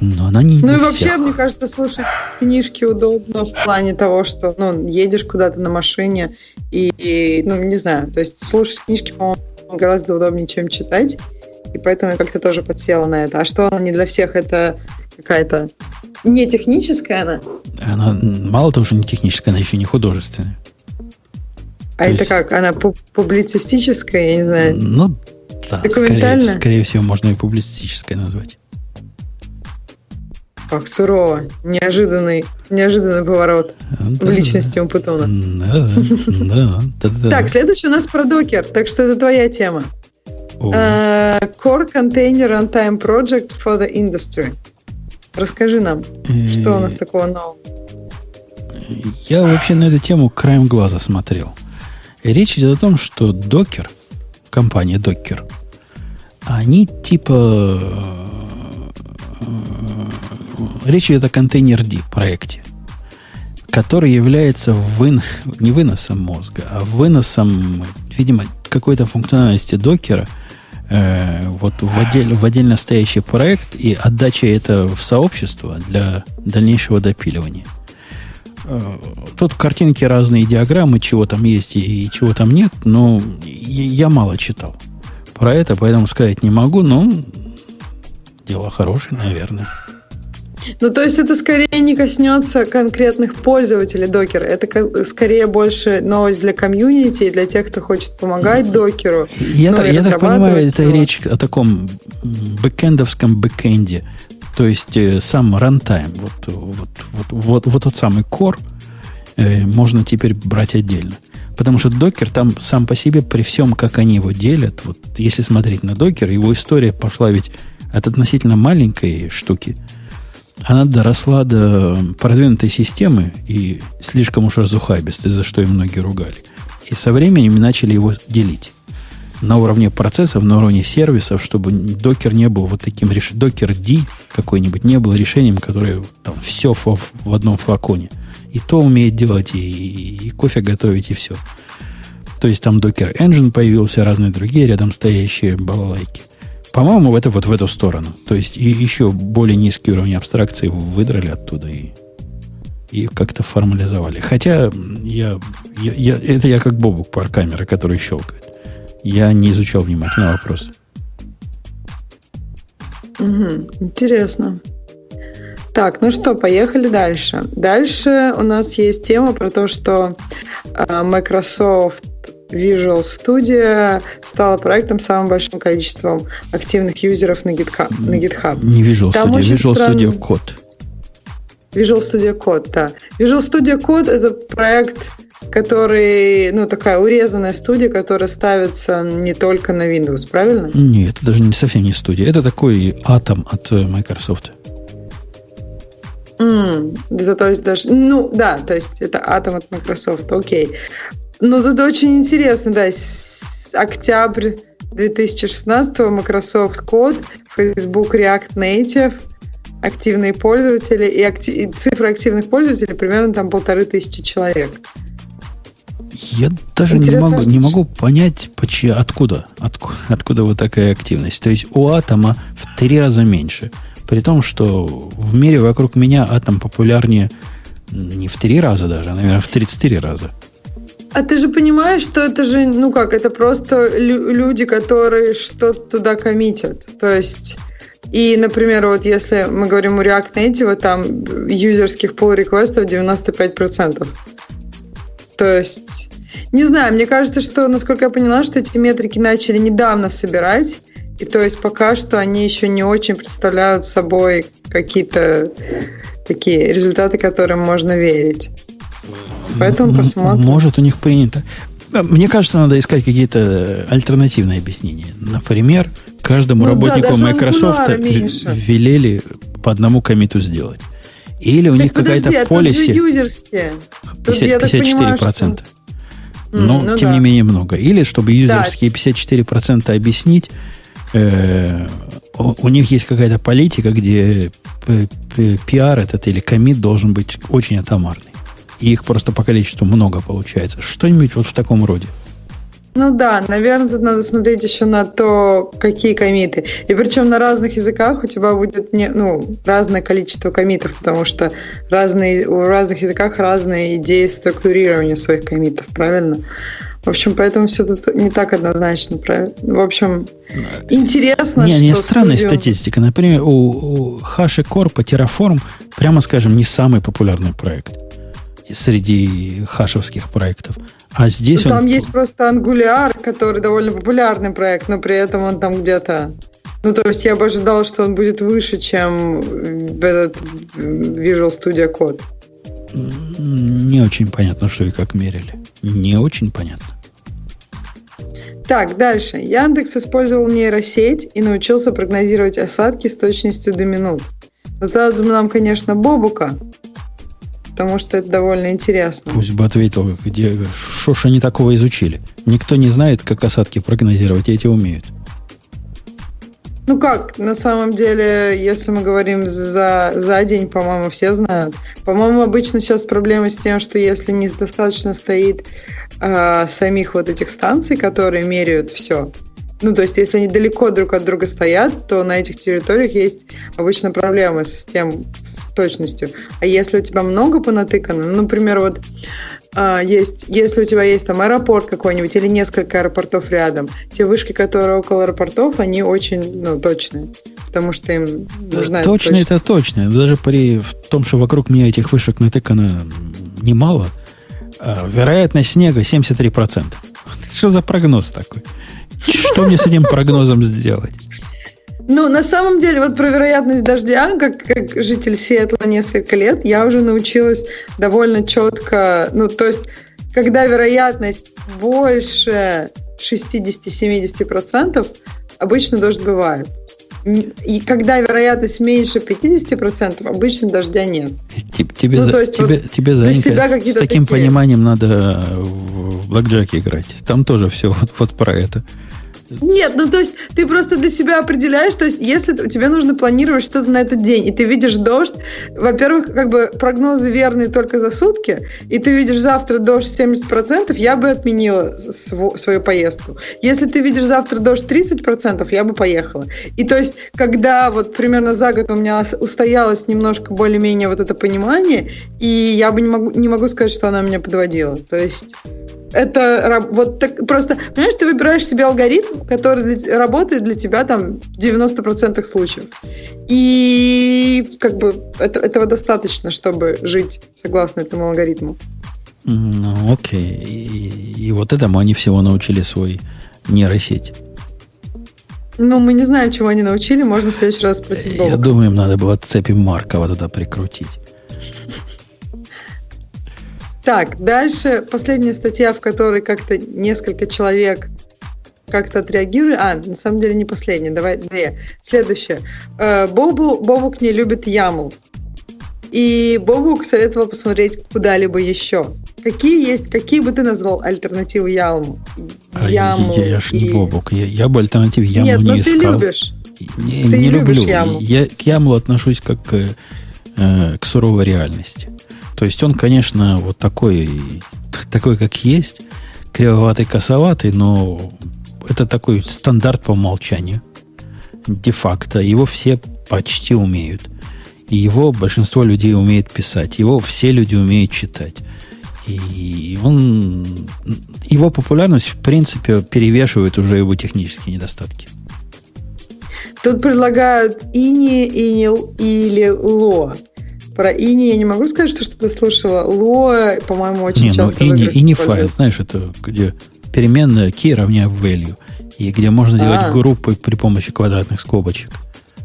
Но она не Ну и вообще, всех. мне кажется, слушать книжки удобно в плане того, что ну, едешь куда-то на машине и, и, ну, не знаю, то есть слушать книжки, по-моему, гораздо удобнее, чем читать. И поэтому я как-то тоже подсела на это. А что она не для всех, это какая-то не техническая она? Она мало того, что не техническая, она еще не художественная. А То это есть... как? Она публицистическая, я не знаю. Ну, да, скорее, скорее всего, можно и публицистической назвать. Как сурово. Неожиданный, неожиданный поворот да, в личности Умпутуна. Да, да, да, да. Так, следующий у нас про докер, так что это твоя тема. Uh, Core Container Runtime Project for the Industry. Расскажи нам, что у нас такого нового. Я вообще на эту тему краем глаза смотрел. Речь идет о том, что Docker, компания Docker, они типа Речь идет о контейнер-D проекте, который является вын... не выносом мозга, а выносом, видимо, какой-то функциональности докера э, вот в, отдель, в отдельно стоящий проект и отдача это в сообщество для дальнейшего допиливания. Э, тут картинки разные, диаграммы, чего там есть и, и чего там нет, но я, я мало читал про это, поэтому сказать не могу, но дело хорошее, наверное. Ну, то есть это скорее не коснется конкретных пользователей докера. Это скорее больше новость для комьюнити и для тех, кто хочет помогать докеру. Я, так, я так понимаю, это его. речь о таком бэкэндовском бэкэнде. То есть э, сам runtime, вот, вот, вот, вот, вот тот самый core, э, можно теперь брать отдельно. Потому что Docker там сам по себе, при всем, как они его делят, вот если смотреть на Docker, его история пошла ведь от относительно маленькой штуки – она доросла до продвинутой системы и слишком уж разухабистой, за что и многие ругали. И со временем начали его делить на уровне процессов, на уровне сервисов, чтобы докер не был вот таким решением. Докер D какой-нибудь не был решением, которое там все в, в одном флаконе. И то умеет делать, и, и, и кофе готовить, и все. То есть там докер Engine появился, разные другие рядом стоящие балалайки. По-моему, это вот в эту сторону. То есть и еще более низкий уровень абстракции выдрали оттуда и, и как-то формализовали. Хотя я, я, я, это я как Бобук пар камеры, который щелкает. Я не изучал внимательно вопрос. Угу, интересно. Так, ну что, поехали дальше. Дальше у нас есть тема про то, что э, Microsoft Visual Studio стала проектом с самым большим количеством активных юзеров на GitHub. На GitHub. Не Visual Там Studio, Visual стран... Studio Code. Visual Studio Code, да. Visual Studio Code — это проект, который, ну, такая урезанная студия, которая ставится не только на Windows, правильно? Нет, это даже не совсем не студия. Это такой атом от э, Microsoft. Mm, это то есть даже, ну да, то есть это атом от Microsoft, окей. Ну тут очень интересно, да, октябрь 2016 Microsoft Code, Facebook React Native, активные пользователи и, актив, и цифра активных пользователей примерно там полторы тысячи человек. Я даже не могу, не могу понять, почему, откуда, откуда, откуда вот такая активность. То есть у атома в три раза меньше – при том, что в мире вокруг меня атом популярнее не в три раза даже, а, наверное, в 34 раза. А ты же понимаешь, что это же, ну как, это просто лю- люди, которые что-то туда коммитят. То есть, и, например, вот если мы говорим о React Native, там юзерских pull реквестов 95%. То есть, не знаю, мне кажется, что, насколько я поняла, что эти метрики начали недавно собирать, и то есть пока что они еще не очень представляют собой какие-то такие результаты, которым можно верить. Поэтому посмотрим. Может, у них принято. Мне кажется, надо искать какие-то альтернативные объяснения. Например, каждому ну, работнику да, Microsoft велели по одному комиту сделать. Или у так них какая-то полиси... 50, 54%. Понимаю, что... Но, ну, тем да. не менее, много. Или, чтобы юзерские да. 54% объяснить, э, у них есть какая-то политика, где пиар этот или комит должен быть очень атомарный. И их просто по количеству много получается. Что-нибудь вот в таком роде. Ну да, наверное, тут надо смотреть еще на то, какие комиты. И причем на разных языках у тебя будет не, ну, разное количество комитов, потому что разные, у разных языках разные идеи структурирования своих комитов, правильно? В общем, поэтому все тут не так однозначно. Правильно? В общем, интересно, не, что... Не, странная студию... статистика. Например, у, у HashiCorp Terraform, прямо скажем, не самый популярный проект среди хашевских проектов. А здесь ну, он... Там есть просто Angular, который довольно популярный проект, но при этом он там где-то... Ну, то есть я бы ожидал, что он будет выше, чем этот Visual Studio Code. Не очень понятно, что и как мерили. Не очень понятно. Так, дальше. Яндекс использовал нейросеть и научился прогнозировать осадки с точностью до минут. Задал нам, конечно, Бобука, потому что это довольно интересно. Пусть бы ответил, где, что ж они такого изучили. Никто не знает, как осадки прогнозировать, эти умеют. Ну как, на самом деле, если мы говорим за, за день, по-моему, все знают. По-моему, обычно сейчас проблема с тем, что если недостаточно стоит э, самих вот этих станций, которые меряют все, ну, то есть, если они далеко друг от друга стоят, то на этих территориях есть обычно проблемы с тем, с точностью. А если у тебя много понатыкано, ну, например, вот а, есть, если у тебя есть там аэропорт какой-нибудь или несколько аэропортов рядом, те вышки, которые около аэропортов, они очень ну, точные, потому что им нужна Точно это точно. Даже при том, что вокруг меня этих вышек натыкано немало, а, вероятность снега 73%. Что за прогноз такой? Что мне с этим прогнозом сделать? Ну, на самом деле, вот про вероятность дождя, как, как житель Сиэтла несколько лет, я уже научилась довольно четко, ну, то есть, когда вероятность больше 60-70%, обычно дождь бывает. И когда вероятность меньше 50%, обычно дождя нет. Тебе, ну, за, есть, тебе, вот тебе Занька, с таким такие. пониманием надо в блэкджаке играть. Там тоже все вот, вот про это. Нет, ну то есть ты просто для себя определяешь, то есть если тебе нужно планировать что-то на этот день, и ты видишь дождь, во-первых, как бы прогнозы верные только за сутки, и ты видишь завтра дождь 70%, я бы отменила свою поездку. Если ты видишь завтра дождь 30%, я бы поехала. И то есть, когда вот примерно за год у меня устоялось немножко более-менее вот это понимание, и я бы не могу, не могу сказать, что она меня подводила. То есть это вот так, просто, понимаешь, ты выбираешь себе алгоритм, который для, работает для тебя там в 90% случаев. И как бы это, этого достаточно, чтобы жить согласно этому алгоритму. Ну, окей. И, и вот этому они всего научили свой нейросеть. Ну, мы не знаем, чего они научили, можно в следующий раз спросить Бога. Я думаю, им надо было цепи Маркова туда прикрутить. Так, дальше последняя статья, в которой как-то несколько человек как-то отреагируют. А, на самом деле не последняя, давай две. Следующая. Э, Бобу, Бобук не любит Ямл. И Бобук советовал посмотреть куда-либо еще. Какие есть, какие бы ты назвал альтернативы Ялму? Яму я, я ж не Бобук, я, я бы альтернативу Яму Нет, не искал. Нет, но ты любишь. Не, ты не люблю. Яму. Я к Яму отношусь как э, к суровой реальности. То есть он, конечно, вот такой, такой, как есть, кривоватый, косоватый, но это такой стандарт по умолчанию. Де-факто. Его все почти умеют. Его большинство людей умеет писать. Его все люди умеют читать. И он, его популярность, в принципе, перевешивает уже его технические недостатки. Тут предлагают ини, инил или ло. Про ини я не могу сказать, что что-то слушала. Ло, по-моему, очень не, ну, часто ну, ини, ини файл, знаешь, это где переменная key равняет value, и где можно а. делать группы при помощи квадратных скобочек.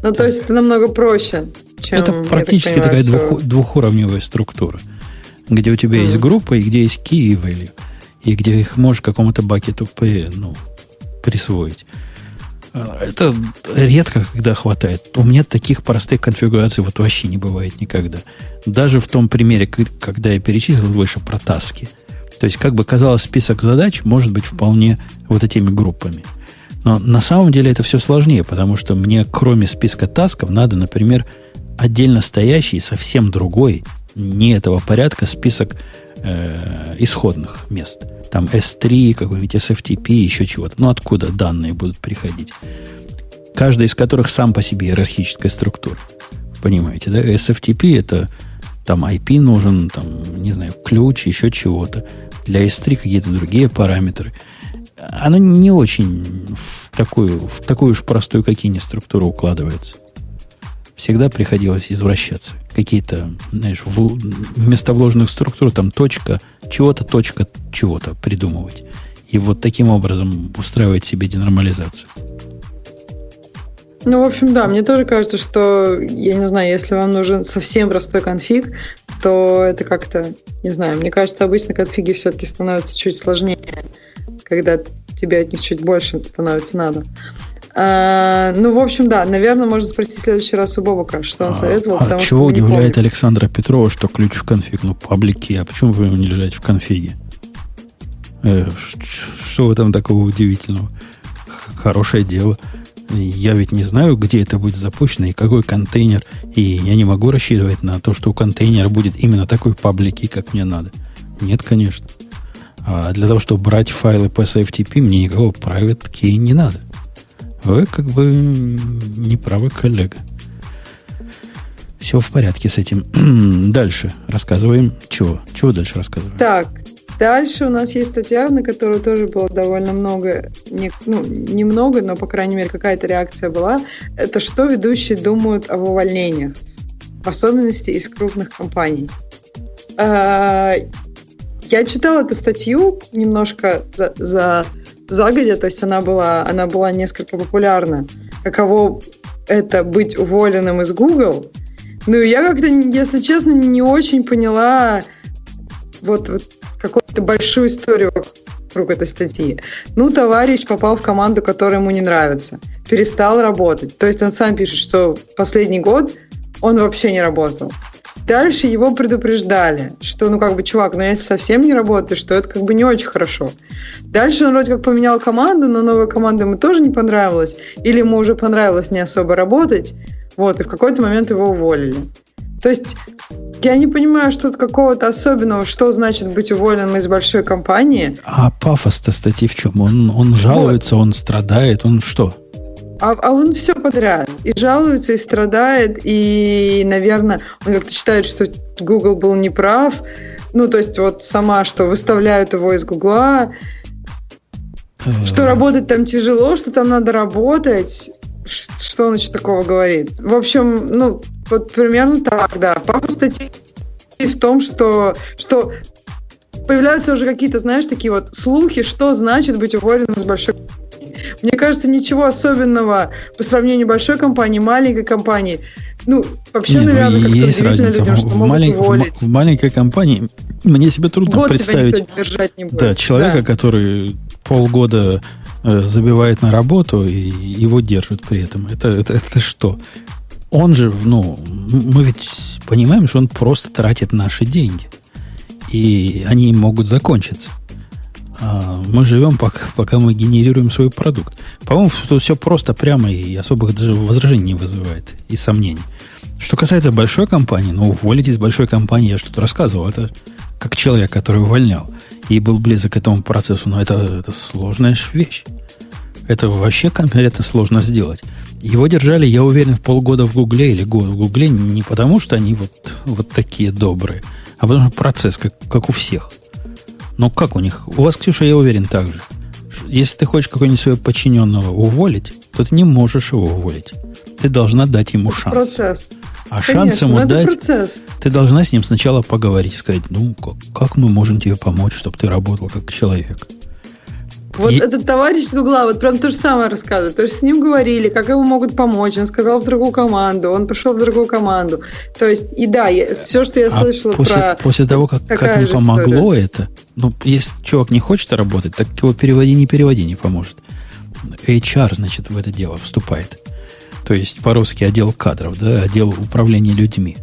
Ну, то есть это намного проще, чем... Это практически понимаю, такая двух, двухуровневая структура, где у тебя mm. есть группа, и где есть key и value, и где их можешь какому-то бакету ну, присвоить. А, это редко, когда хватает. У меня таких простых конфигураций вот вообще не бывает никогда. Даже в том примере, когда я перечислил выше про таски. То есть, как бы казалось, список задач может быть вполне вот этими группами. Но на самом деле это все сложнее, потому что мне кроме списка тасков надо, например, отдельно стоящий, совсем другой, не этого порядка, список э, исходных мест – там S3, какой-нибудь SFTP, еще чего-то. Ну, откуда данные будут приходить? Каждый из которых сам по себе иерархическая структура. Понимаете, да? SFTP это там IP нужен, там, не знаю, ключ, еще чего-то. Для S3 какие-то другие параметры. Оно не очень в такую, в такую уж простую какие-ни структуру укладывается всегда приходилось извращаться. Какие-то, знаешь, в, вместо вложенных структур там точка, чего-то, точка, чего-то придумывать. И вот таким образом устраивать себе денормализацию. Ну, в общем, да, мне тоже кажется, что, я не знаю, если вам нужен совсем простой конфиг, то это как-то, не знаю, мне кажется, обычно конфиги все-таки становятся чуть сложнее, когда тебе от них чуть больше становится надо. А, ну, в общем, да, наверное, можно спросить в следующий раз у Бобука, что он а, советовал. А чего удивляет Александра Петрова, что ключ в конфиг? Ну, паблики, а почему вы его не лежите в конфиге? Э, что в этом такого удивительного? Хорошее дело. Я ведь не знаю, где это будет запущено и какой контейнер. И я не могу рассчитывать на то, что у контейнера будет именно такой паблики, как мне надо. Нет, конечно. А для того, чтобы брать файлы по SFTP, мне никакого private key не надо. Вы как бы не правы, коллега. Все в порядке с этим. дальше рассказываем. Чего? Чего дальше рассказываем? Так, дальше у нас есть статья, на которую тоже было довольно много, не, ну, немного, но, по крайней мере, какая-то реакция была. Это что ведущие думают об увольнениях, в особенности из крупных компаний. А, я читала эту статью немножко за, за загодя, то есть она была, она была несколько популярна. Каково это быть уволенным из Google? Ну, я как-то, если честно, не очень поняла вот, вот какую-то большую историю вокруг этой статьи. Ну, товарищ попал в команду, которая ему не нравится. Перестал работать. То есть он сам пишет, что последний год он вообще не работал. Дальше его предупреждали, что, ну, как бы, чувак, ну, если совсем не работаешь, что это как бы не очень хорошо. Дальше он вроде как поменял команду, но новая команда ему тоже не понравилась, или ему уже понравилось не особо работать, вот, и в какой-то момент его уволили. То есть я не понимаю, что тут какого-то особенного, что значит быть уволенным из большой компании. А пафос-то статьи в чем? Он, он жалуется, вот. он страдает, он что? А, а он все подряд. И жалуется, и страдает, и, наверное, он как-то считает, что Google был неправ. ну, то есть вот сама, что выставляют его из Гугла, что работать там тяжело, что там надо работать. Что он еще такого говорит? В общем, ну, вот примерно так, да. Папа статьи в том, что, что появляются уже какие-то, знаешь, такие вот слухи, что значит быть уволенным из большой мне кажется, ничего особенного по сравнению большой компании, маленькой компании. Ну, вообще, Не, наверное, ну, как-то есть разница. людям, что в, малень- в, в маленькой компании мне себе трудно Год представить да, человека, который полгода э, забивает на работу и его держат при этом. Это, это, это что? Он же, ну, мы ведь понимаем, что он просто тратит наши деньги. И они могут закончиться. А мы живем, пока, пока мы генерируем свой продукт. По-моему, тут все просто, прямо и особых даже возражений не вызывает и сомнений. Что касается большой компании, ну, уволить из большой компании, я что-то рассказывал, это как человек, который увольнял и был близок к этому процессу, но это, это сложная вещь. Это вообще конкретно сложно сделать. Его держали, я уверен, полгода в Гугле или год в Гугле не потому, что они вот, вот такие добрые, а потому что процесс, как, как у всех. Но как у них? У вас, Ксюша, я уверен, так же. Если ты хочешь какого-нибудь своего подчиненного уволить, то ты не можешь его уволить. Ты должна дать ему шанс. Процесс. А Конечно, шанс ему дать, процесс. ты должна с ним сначала поговорить сказать, ну, как, как мы можем тебе помочь, чтобы ты работал как человек. Вот И- этот товарищ из Гугла вот прям то же самое рассказывает. То есть с ним говорили, как ему могут помочь. Он сказал в другую команду, он пошел в другую команду. То есть, и да, я, все, что я А слышала после, про... после того, как, как не помогло это, ну, если чувак не хочет работать, так его переводи, не переводи, не поможет. HR, значит, в это дело вступает. То есть, по-русски отдел кадров, да, отдел управления людьми.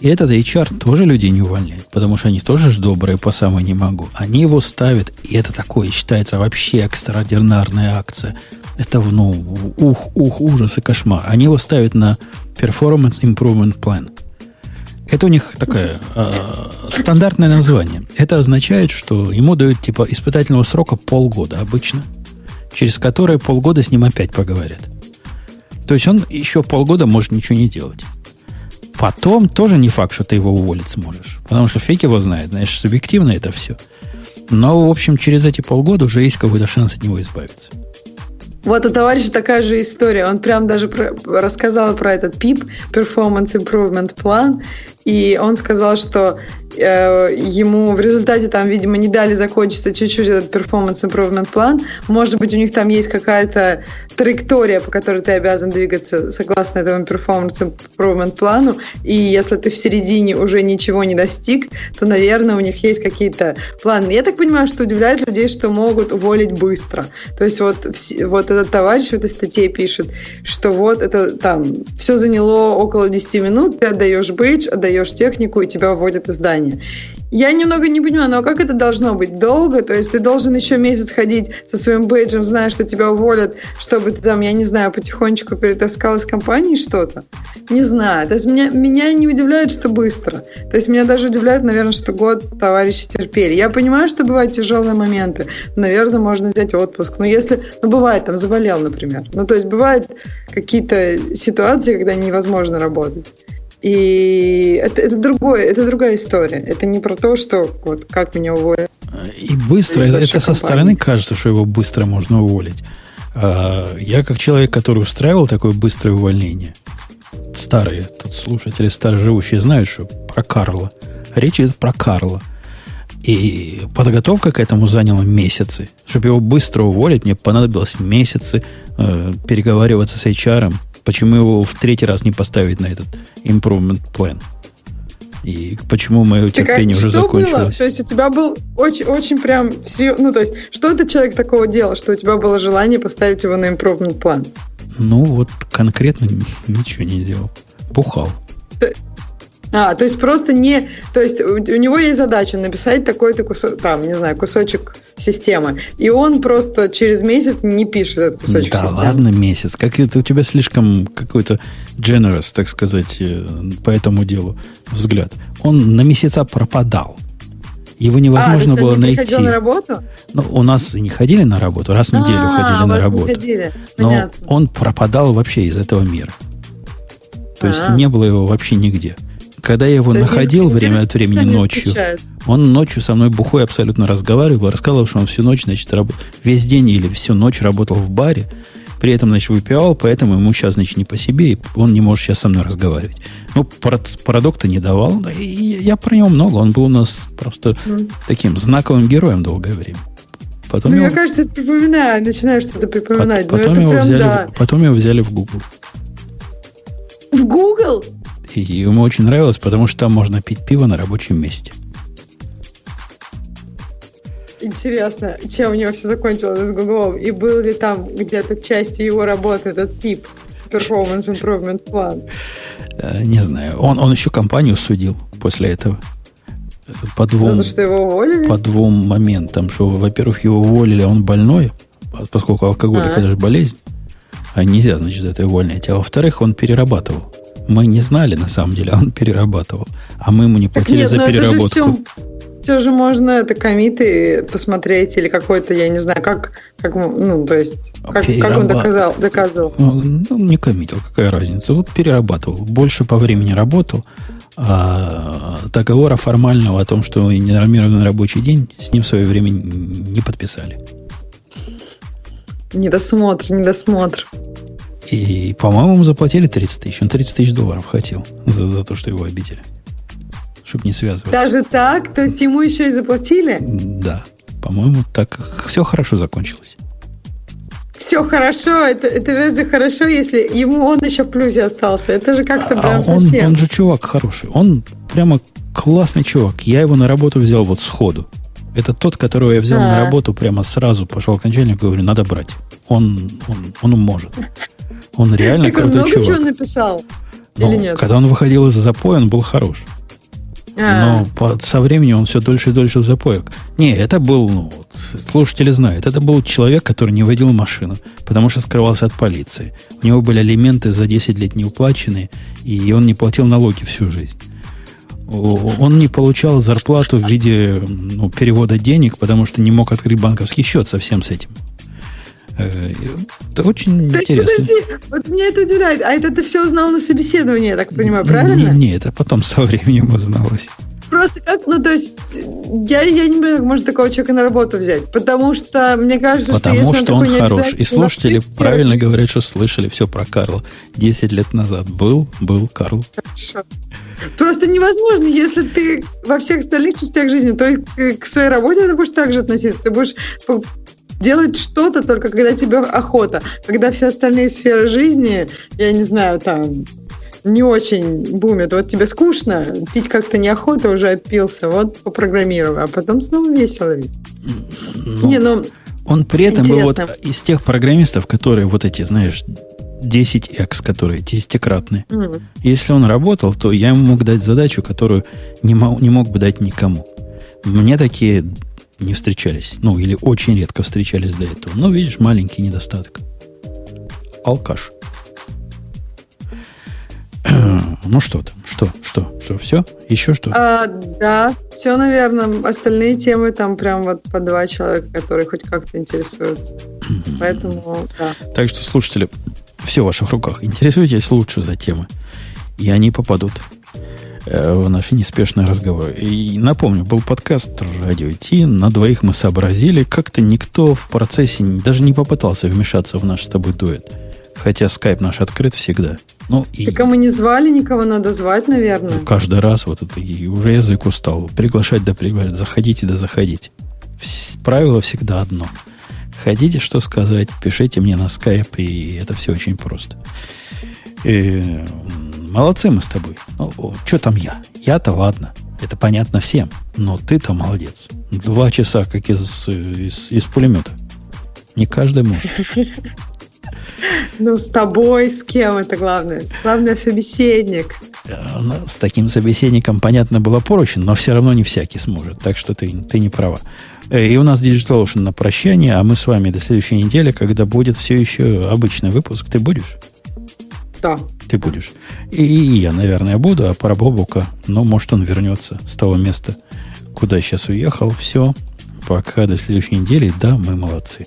И этот HR тоже людей не увольняет, потому что они тоже ж добрые по самой не могу. Они его ставят, и это такое считается вообще экстраординарная акция. Это, ну, ух, ух, ужас и кошмар. Они его ставят на Performance Improvement Plan. Это у них такое э, стандартное название. Это означает, что ему дают типа испытательного срока полгода обычно, через которое полгода с ним опять поговорят. То есть он еще полгода может ничего не делать. Потом тоже не факт, что ты его уволить сможешь. Потому что фиг его знает, знаешь, субъективно это все. Но, в общем, через эти полгода уже есть какой-то шанс от него избавиться. Вот у товарища такая же история. Он прям даже про- рассказал про этот PIP, Performance Improvement Plan, и он сказал, что э, ему в результате там, видимо, не дали закончиться чуть-чуть этот Performance Improvement Plan. Может быть, у них там есть какая-то траектория, по которой ты обязан двигаться согласно этому Performance Improvement плану, и если ты в середине уже ничего не достиг, то, наверное, у них есть какие-то планы. Я так понимаю, что удивляет людей, что могут уволить быстро. То есть вот, вот этот товарищ в этой статье пишет, что вот это там все заняло около 10 минут, ты отдаешь бейдж, отдаешь технику, и тебя выводят из здания. Я немного не понимаю, но как это должно быть? Долго? То есть ты должен еще месяц ходить со своим бейджем, зная, что тебя уволят, чтобы ты там, я не знаю, потихонечку перетаскал из компании что-то? Не знаю. То есть меня, меня не удивляет, что быстро. То есть меня даже удивляет, наверное, что год товарищи терпели. Я понимаю, что бывают тяжелые моменты. Наверное, можно взять отпуск. Но если, ну бывает, там заболел, например. Ну то есть бывают какие-то ситуации, когда невозможно работать. И это, это другое, это другая история. Это не про то, что вот как меня уволят. И быстро, это, это со компании. стороны кажется, что его быстро можно уволить. А, Я, как человек, который устраивал такое быстрое увольнение, старые тут слушатели, староживущие, знают, что про Карла. Речь идет про Карла. И подготовка к этому заняла месяцы. Чтобы его быстро уволить, мне понадобилось месяцы э, переговариваться с HR. Почему его в третий раз не поставить на этот improvement plan? И почему мое Так, а терпение уже что было? закончилось? То есть у тебя был очень, очень прям... серьё- Ну, то есть, что этот человек такого делал, что у тебя было желание поставить его на improvement план? Ну, вот конкретно ничего не делал. Бухал. А, то есть просто не... То есть у, у него есть задача написать такой-то кусок, там, не знаю, кусочек системы. И он просто через месяц не пишет этот кусочек да системы. ладно, месяц. Как это у тебя слишком какой-то generous, так сказать, э, по этому делу взгляд. Он на месяца пропадал. Его а, невозможно он было не найти. на работу? Ну, у нас не ходили на работу, раз в неделю а, ходили на работу. ходили. Но Понятно. он пропадал вообще из этого мира. То есть А. не было его вообще нигде. Когда я его То находил время от времени ночью, отвечает. Он ночью со мной бухой абсолютно разговаривал, рассказывал, что он всю ночь, значит, раб... весь день или всю ночь работал в баре, при этом, значит, выпивал, поэтому ему сейчас, значит, не по себе, и он не может сейчас со мной разговаривать. Ну, продукта не давал, и я про него много. Он был у нас просто mm. таким знаковым героем долгое время. Потом ну, его... Мне кажется, припоминаю, начинаешь что-то припоминать. Потом, его прям, взяли, да. потом его взяли в Google. В Google? И ему очень нравилось, потому что там можно пить пиво на рабочем месте. Интересно, чем у него все закончилось с Гуглом? И был ли там где-то частью его работы этот PIP, Performance Improvement Plan? Э, не знаю. Он, он еще компанию судил после этого. По двум, что его уволили? По двум моментам. Что, во-первых, его уволили, он больной, поскольку алкоголь а. это же болезнь. А нельзя, значит, за это увольнять. А во-вторых, он перерабатывал. Мы не знали, на самом деле, а он перерабатывал. А мы ему не платили нет, за ну переработку. Все же можно это комиты посмотреть или какой-то, я не знаю, как, как ну, то есть, как, как он доказал, доказывал. Ну, ну, не коммитил, какая разница. Вот перерабатывал. Больше по времени работал, а договора формального о том, что ненормированный рабочий день, с ним в свое время не подписали. Недосмотр, недосмотр. И, по-моему, ему заплатили 30 тысяч. Он 30 тысяч долларов хотел за, за то, что его обидели чтобы не связываться. Даже так? То есть ему еще и заплатили? Да. По-моему, так все хорошо закончилось. Все хорошо, это, это разве хорошо, если ему он еще в плюсе остался? Это же как-то а прям он, совсем. Он же чувак хороший. Он прямо классный чувак. Я его на работу взял вот сходу. Это тот, которого я взял а. на работу прямо сразу, пошел к начальнику, говорю, надо брать. Он, он, он может. Он реально так крутой он много чего написал? Но Или нет? Когда он выходил из запоя, он был хорош. А. Но по, со временем он все дольше и дольше в запоек. Не, это был, ну, слушатели знают, это был человек, который не водил машину, потому что скрывался от полиции. У него были алименты за 10 лет не уплаченные, и он не платил налоги всю жизнь. Он не получал зарплату в виде ну, перевода денег, потому что не мог открыть банковский счет совсем с этим. Э, это очень То интересно. Есть, подожди, вот меня это удивляет. А это ты все узнал на собеседовании, я так понимаю, правильно? Не, не это потом со временем узналось. Просто как, ну, то есть, я, я не понимаю, как можно такого человека на работу взять. Потому что, мне кажется, потому что, что он, он хорош. И слушатели правильно говорят, что слышали все про Карла. Десять лет назад был, был Карл. Хорошо. Просто невозможно, если ты во всех остальных частях жизни, то и к своей работе ты будешь так же относиться. Ты будешь делать что-то только когда тебе охота. Когда все остальные сферы жизни, я не знаю, там не очень бумят. Вот тебе скучно, пить как-то неохота, уже опился, вот попрограммировал, а потом снова весело. Ну, не, ну, он при этом интересно. был вот из тех программистов, которые вот эти, знаешь, 10x, которые десятикратные. Mm. Если он работал, то я ему мог дать задачу, которую не мог, не мог бы дать никому. Мне такие не встречались. Ну, или очень редко встречались до этого. Ну, видишь, маленький недостаток. Алкаш. Ну что там? Что? Что? Что? Все? Еще что? А, да, все, наверное. Остальные темы там прям вот по два человека, которые хоть как-то интересуются. Поэтому, да. Так что, слушатели, все в ваших руках. Интересуйтесь лучше за темы. И они попадут в наши неспешные разговоры. И напомню, был подкаст «Радио Ти», на двоих мы сообразили, как-то никто в процессе даже не попытался вмешаться в наш с тобой дуэт. Хотя скайп наш открыт всегда. Ну, и... Так а мы не звали никого, надо звать, наверное. Ну, каждый раз вот это, и уже язык устал. Приглашать да приглашать, заходите да заходите. Правило всегда одно. Хотите что сказать, пишите мне на скайп, и это все очень просто. И Молодцы мы с тобой. Ну, что там я? Я-то ладно. Это понятно всем. Но ты-то молодец. Два часа, как из, из, из пулемета. Не каждый может. Ну, с тобой, с кем это главное? Главное, собеседник. С таким собеседником, понятно, было проще, но все равно не всякий сможет. Так что ты, ты не права. Э, и у нас Digital Ocean на прощание, а мы с вами до следующей недели, когда будет все еще обычный выпуск. Ты будешь? Да. Ты будешь. И, и я, наверное, буду, а про Бобука, ну, может, он вернется с того места, куда сейчас уехал. Все. Пока до следующей недели. Да, мы молодцы.